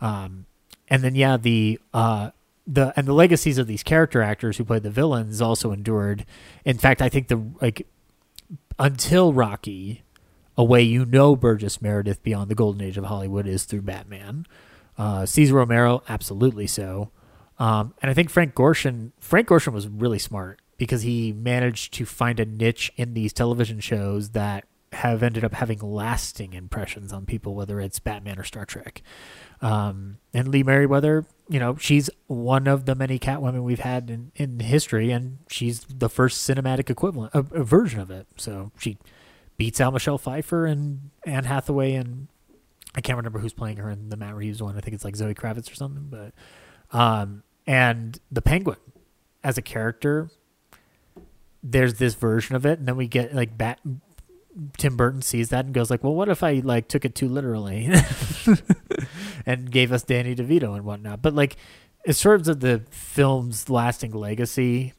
Um, and then yeah, the uh, the and the legacies of these character actors who played the villains also endured. In fact, I think the like until Rocky, a way you know Burgess Meredith beyond the golden age of Hollywood is through Batman. Uh, Cesar Romero, absolutely so. Um, and I think Frank Gorshin, Frank Gorshin was really smart because he managed to find a niche in these television shows that have ended up having lasting impressions on people, whether it's Batman or Star Trek. Um, and Lee Meriwether, you know, she's one of the many Catwomen we've had in, in history, and she's the first cinematic equivalent, a, a version of it. So she beats out Michelle Pfeiffer and Anne Hathaway, and I can't remember who's playing her in the Matt Reeves one. I think it's like Zoe Kravitz or something. But um, and the Penguin as a character, there's this version of it, and then we get like Bat. Tim Burton sees that and goes like, "Well, what if I like took it too literally and gave us Danny DeVito and whatnot?" But like, in terms of the film's lasting legacy,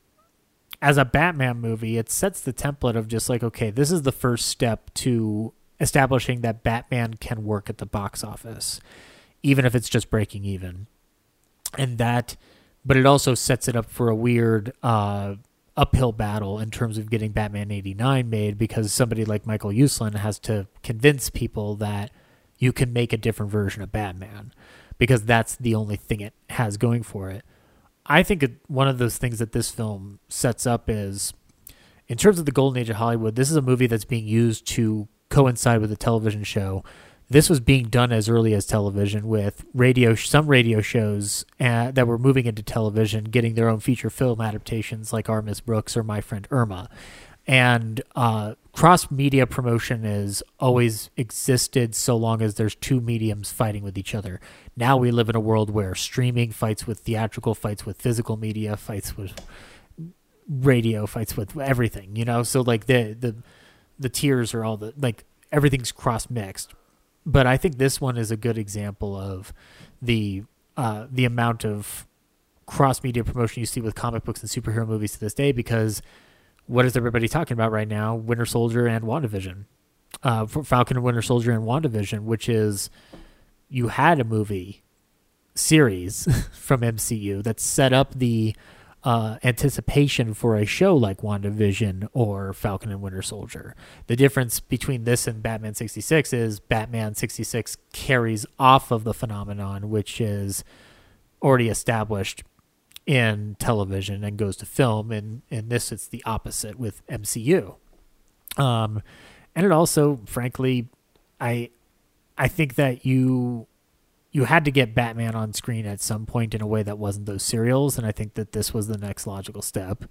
as a Batman movie, it sets the template of just like, okay, this is the first step to establishing that Batman can work at the box office, even if it's just breaking even. And that, but it also sets it up for a weird uh, uphill battle in terms of getting Batman 89 made because somebody like Michael Uslan has to convince people that you can make a different version of Batman because that's the only thing it has going for it. I think it, one of those things that this film sets up is, in terms of the golden age of Hollywood, this is a movie that's being used to coincide with a television show. This was being done as early as television with radio, some radio shows uh, that were moving into television, getting their own feature film adaptations like Our Miss Brooks or My Friend Irma. And uh, cross media promotion has always existed so long as there's two mediums fighting with each other. Now we live in a world where streaming fights with theatrical, fights with physical media, fights with radio, fights with everything. You know, so like the the the tiers are all the like everything's cross mixed. But I think this one is a good example of the uh, the amount of cross media promotion you see with comic books and superhero movies to this day because what is everybody talking about right now? Winter Soldier and WandaVision. Uh, for Falcon and Winter Soldier and WandaVision, which is you had a movie series from MCU that set up the uh, anticipation for a show like WandaVision or Falcon and Winter Soldier. The difference between this and Batman 66 is Batman 66 carries off of the phenomenon, which is already established in television and goes to film. And in this, it's the opposite with MCU. Um, and it also, frankly, I I think that you you had to get Batman on screen at some point in a way that wasn't those serials, and I think that this was the next logical step.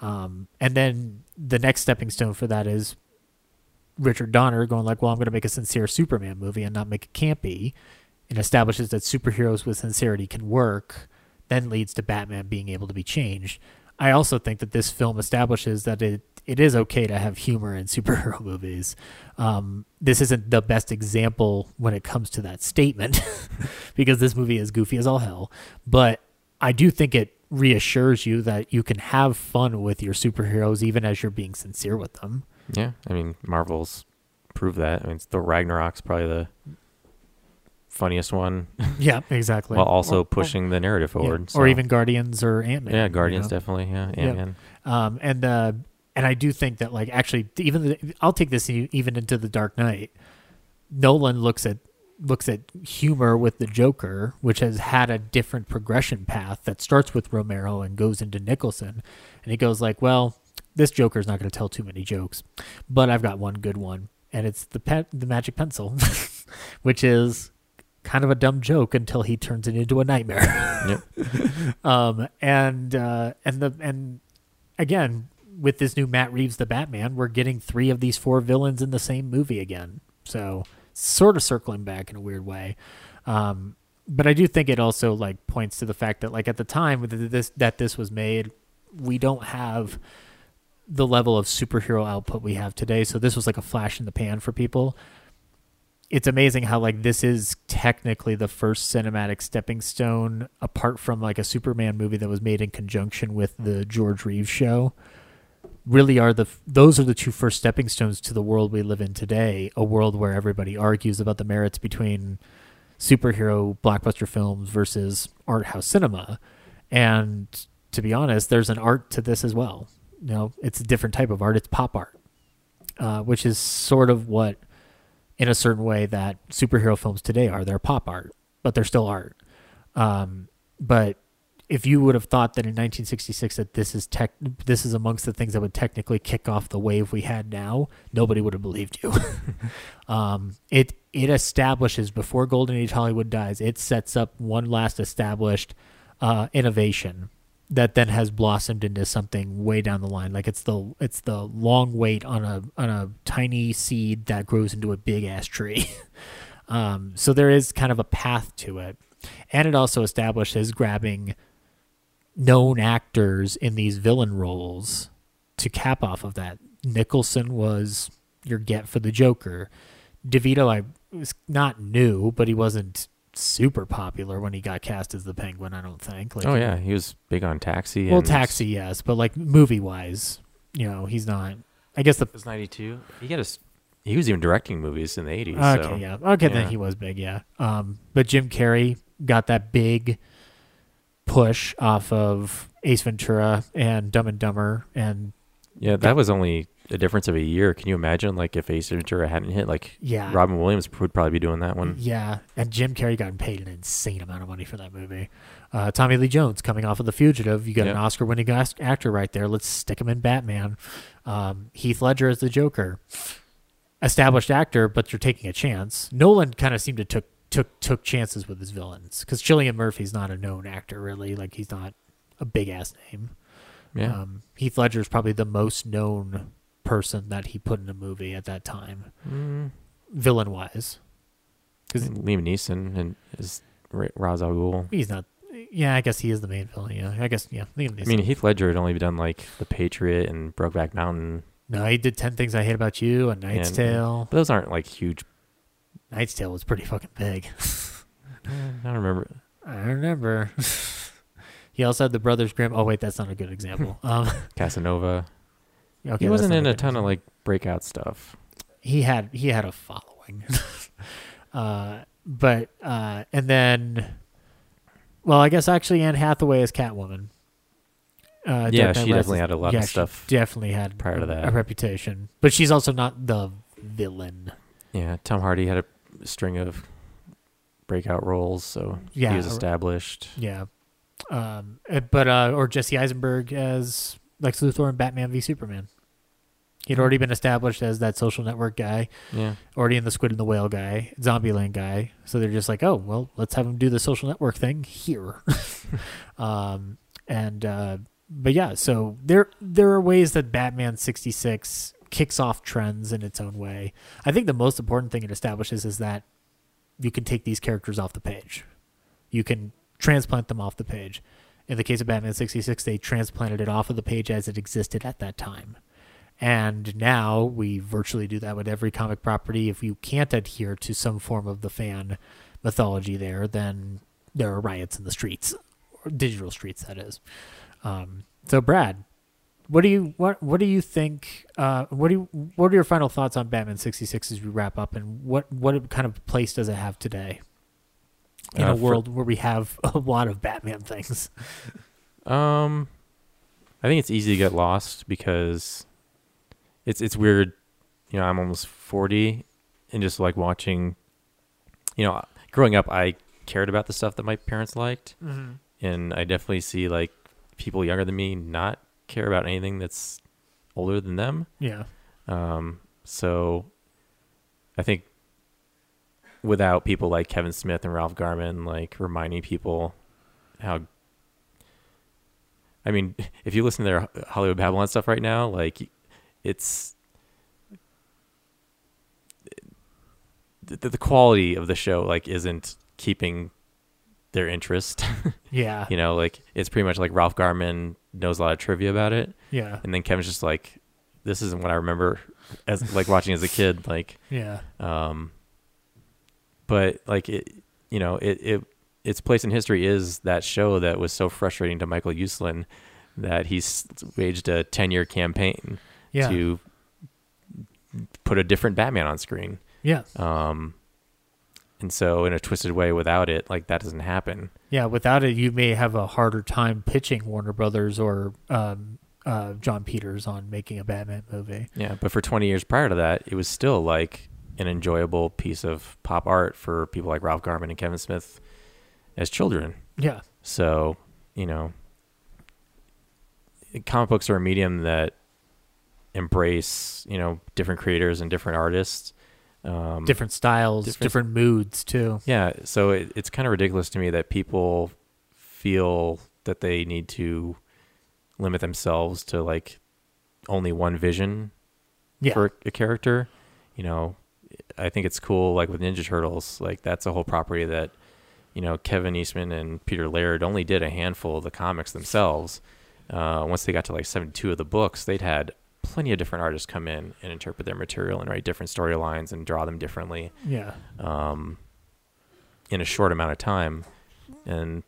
Um, and then the next stepping stone for that is Richard Donner going like, "Well, I'm going to make a sincere Superman movie and not make it campy," and establishes that superheroes with sincerity can work. Then leads to Batman being able to be changed. I also think that this film establishes that it it is okay to have humor in superhero movies. Um, this isn't the best example when it comes to that statement because this movie is goofy as all hell. But I do think it reassures you that you can have fun with your superheroes even as you're being sincere with them. Yeah, I mean Marvel's proved that. I mean, the Ragnarok's probably the funniest one. Yeah, exactly. While also Or- pushing the narrative Yeah, forward. or even Guardians or Ant Man. Yeah, Guardians definitely. Yeah, Ant Man. Um, and uh, and I do think that like actually even the, I'll take this even into the Dark Knight. Nolan looks at looks at humor with the Joker, which has had a different progression path that starts with Romero and goes into Nicholson, and he goes like, well, this Joker's not going to tell too many jokes, but I've got one good one, and it's the pet the magic pencil, which is kind of a dumb joke until he turns it into a nightmare. Yep. um, and uh, and the and again with this new Matt Reeves the Batman, we're getting three of these four villains in the same movie again. So sort of circling back in a weird way. Um, but I do think it also like points to the fact that like at the time this that this was made, we don't have the level of superhero output we have today. So this was like a flash in the pan for people. It's amazing how like this is technically the first cinematic stepping stone apart from like a Superman movie that was made in conjunction with the George Reeves show. Really are the those are the two first stepping stones to the world we live in today, a world where everybody argues about the merits between superhero blockbuster films versus art house cinema. And to be honest, there's an art to this as well. You know, it's a different type of art. It's pop art, uh, which is sort of what, in a certain way, that superhero films today are. They're pop art, but they're still art. Um, but if you would have thought that in 1966 that this is tech, this is amongst the things that would technically kick off the wave we had now, nobody would have believed you. um, it it establishes before Golden Age Hollywood dies, it sets up one last established uh, innovation that then has blossomed into something way down the line. Like it's the it's the long wait on a on a tiny seed that grows into a big ass tree. um, so there is kind of a path to it, and it also establishes grabbing known actors in these villain roles to cap off of that. Nicholson was your get for the Joker. DeVito, I was not new, but he wasn't super popular when he got cast as the Penguin. I don't think. Like, oh yeah, he was big on Taxi. well, Taxi, yes, but like movie wise, you know, he's not. I guess the It was ninety two. He got his. He was even directing movies in the eighties. okay, so, yeah, okay, then he was big, yeah. Um, but Jim Carrey got that big push off of Ace Ventura and Dumb and Dumber, and Yeah, that was only a difference of a year. Can you imagine, like, if Ace Ventura hadn't hit, like, Yeah. Robin Williams would probably be doing that one. Yeah, and Jim Carrey got paid an insane amount of money for that movie. Uh, Tommy Lee Jones coming off of The Fugitive, you got an Oscar-winning actor right there. Let's stick him in Batman. Um, Heath Ledger as the Joker, established actor, but you're taking a chance. Nolan kind of seemed to took took took chances with his villains because Cillian Murphy's not a known actor really. Like he's not a big ass name. Yeah. Um, Heath Ledger's probably the most known person that he put in a movie at that time, Mm. villain wise. Because Liam Neeson and is Ra- Ra's al Ghul. He's not. Yeah, I guess he is the main villain. Yeah, I guess. Yeah, Liam I mean, Heath Ledger had only done like The Patriot and Brokeback Mountain. no, he did Ten Things I Hate About You, A Knight's and- Tale. But those aren't like huge. Knight's Tale was pretty fucking big. I don't remember. I remember. he also had the Brothers Grimm. Oh wait, that's not a good example. Um, Casanova. okay, he wasn't in a good ton of like breakout stuff. he had he had a following uh but uh and then well i guess actually anne hathaway as catwoman Uh, Yeah, she definitely had a lot of yeah, she stuff Definitely had prior to that. a reputation, but she's also not the villain. Yeah, Tom Hardy had a string of breakout roles, so Yeah, he was established. Yeah, um, uh, but uh, or Jesse Eisenberg as Lex Luthor in Batman v Superman. He'd already been established as that social network guy, Yeah. already in the Squid and the Whale guy, Zombieland guy. So they're just like, oh well, let's have him do the social network thing here. um, and uh, but yeah, so there there are ways that Batman sixty six kicks off trends in its own way. I think the most important thing it establishes is that you can take these characters off the page. You can transplant them off the page. In the case of Batman 66, they transplanted it off of the page as it existed at that time. And now we virtually do that with every comic property. If you can't adhere to some form of the fan mythology there, then there are riots in the streets, or digital streets, that is. Um, so, Brad, what do you what what do you think? Uh, what do you, what are your final thoughts on Batman sixty six as we wrap up, and what what kind of place does it have today in Uh, a for- world where we have a lot of Batman things? Um, I think it's easy to get lost because it's it's weird. You know, I'm almost forty, and just like watching. You know, growing up, I cared about the stuff that my parents liked, Mhm. and I definitely see like people younger than me not care about anything that's older than them. Yeah. Um. So, I think without people like Kevin Smith and Ralph Garman like reminding people how I mean, if you listen to their Hollywood Babylon stuff right now, like it's the, the quality of the show like isn't keeping their interest. Yeah. you know, like it's pretty much like Ralph Garman knows a lot of trivia about it. Yeah. And then Kevin's just like, this isn't what I remember as like watching as a kid. Like, Yeah. Um, but like it, you know, it, it its place in history is that show that was so frustrating to Michael Uslan that he's waged a ten year campaign Yeah. to put a different Batman on screen. Yeah. Um, and so in a twisted way, without it, like that doesn't happen. Yeah, without it, you may have a harder time pitching Warner Brothers or um, uh, Jon Peters on making a Batman movie. Yeah, but for 20 years prior to that, it was still like an enjoyable piece of pop art for people like Ralph Garman and Kevin Smith as children. Yeah. So, you know, comic books are a medium that embrace, you know, different creators and different artists. Um, Different styles, different, moods too. Yeah, so it, it's kind of ridiculous to me that people feel that they need to limit themselves to like only one vision Yeah. for a character. You know, I think it's cool. Like with Ninja Turtles, like that's a whole property that you know Kevin Eastman and Peter Laird only did a handful of the comics themselves. Uh, once they got to like seventy-two of the books, they'd had plenty of different artists come in and interpret their material and write different storylines and draw them differently Yeah. um, in a short amount of time. And,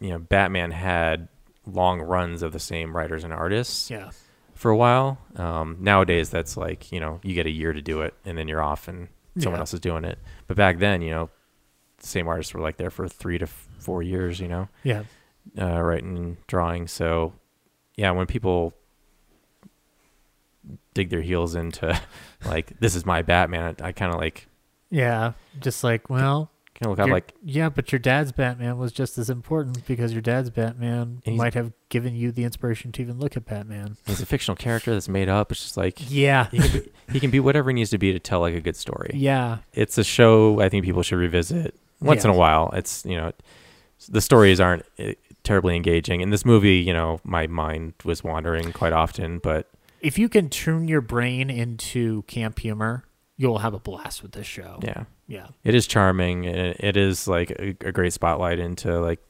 you know, Batman had long runs of the same writers and artists Yeah. for a while. Um, nowadays, that's like, you know, you get a year to do it and then you're off and someone Yeah. else is doing it. But back then, you know, the same artists were like there for three to f- four years, you know, Yeah. uh, writing and drawing. So, yeah, when people dig their heels into like, this is my Batman, I kind of like, Yeah. Just like, well, kind of look out your- like, yeah, but your dad's Batman was just as important because your dad's Batman he's- might have given you the inspiration to even look at Batman. He's a fictional character that's made up. It's just like Yeah. he can be, he can be whatever he needs to be to tell like a good story. Yeah. it's a show I think people should revisit once in Yeah. a while. It's you know, the stories aren't eh, terribly engaging. In this movie, you know, my mind was wandering quite often, but If you can tune your brain into camp humor, you'll have a blast with this show. yeah, Yeah. it is charming. It it is like a, a great spotlight into like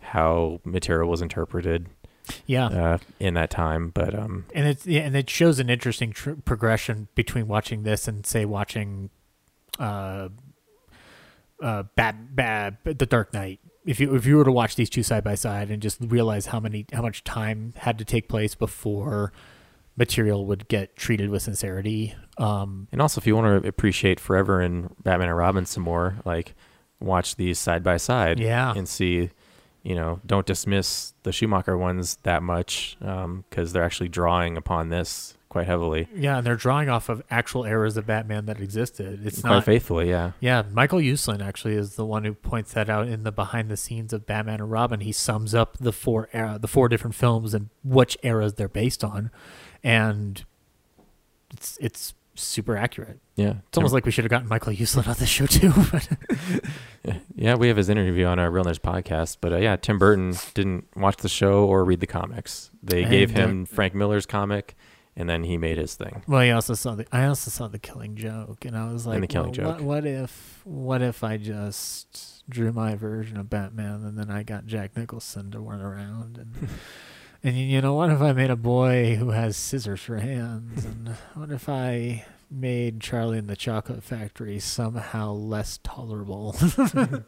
how material was interpreted. Yeah. uh, in that time, but um, and it's yeah, and it shows an interesting tr- progression between watching this and say watching uh uh bad bad the dark knight if you if you were to watch these two side by side and just realize how many how much time had to take place before material would get treated with sincerity um And also, if you want to appreciate Forever and Batman and Robin some more, like watch these side by side, Yeah. and see, you know, don't dismiss the Schumacher ones that much because they're actually drawing upon this quite heavily, Yeah, and they're drawing off of actual eras of Batman that existed. It's quite not faithfully. Yeah, Yeah, Michael Uslan actually is the one who points that out in the behind the scenes of Batman and Robin. He sums up the four era, the four different films and which eras they're based on, and it's it's super accurate. yeah. It's almost like we should have gotten Michael Uslan on the show too. But Yeah, we have his interview on our Real Nerds podcast. But uh, yeah, Tim Burton didn't watch the show or read the comics. They And, gave uh, him Frank Miller's comic, and then he made his thing. well, I also saw the I also saw the Killing Joke, and I was like, And The Killing well, Joke. What, what if what if I just drew my version of Batman, and then I got Jack Nicholson to run around and. And you know, what if I made a boy who has scissors for hands? And what if I made Charlie and the Chocolate Factory somehow less tolerable?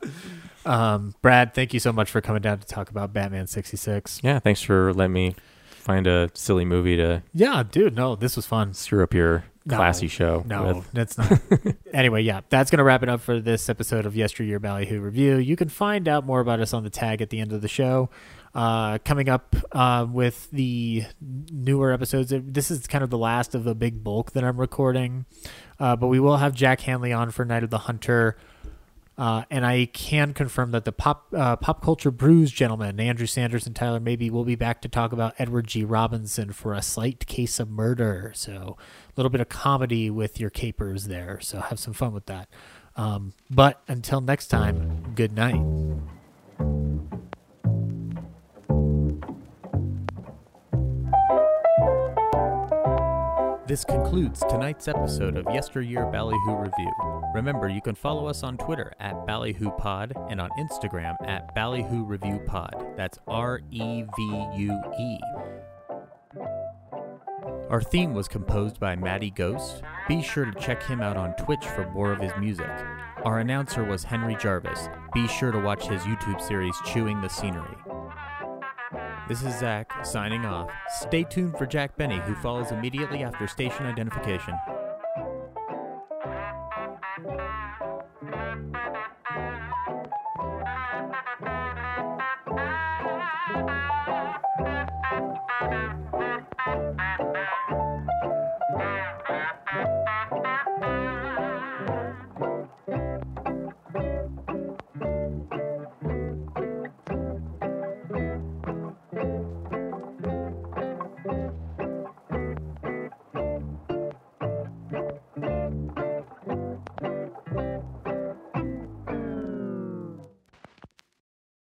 um, Brad, thank you so much for coming down to talk about Batman 66. Yeah, thanks for letting me find a silly movie to Yeah, dude, no, this was fun. screw up your No, classy show. No, with. that's not. anyway, yeah, that's going to wrap it up for this episode of Yesteryear Ballyhoo Review. You can find out more about us on the tag at the end of the show. Uh, coming up uh, with the newer episodes, this is kind of the last of the big bulk that I'm recording. Uh, but we will have Jack Hanley on for Night of the Hunter. Uh, and I can confirm that the pop uh, pop culture brews gentlemen, Andrew Sanders and Tyler Maybe, will be back to talk about Edward G. Robinson for a slight case of murder. So a little bit of comedy with your capers there. So have some fun with that. Um, but until next time, good night. This concludes tonight's episode of Yesteryear Ballyhoo Review. Remember, you can follow us on Twitter at Ballyhoo Pod and on Instagram at Ballyhoo Review Pod. That's R E V U E. Our theme was composed by Matty Ghost. Be sure to check him out on Twitch for more of his music. Our announcer was Henry Jarvis. Be sure to watch his YouTube series Chewing the Scenery. This is Zach signing off. Stay tuned for Jack Benny, who follows immediately after station identification.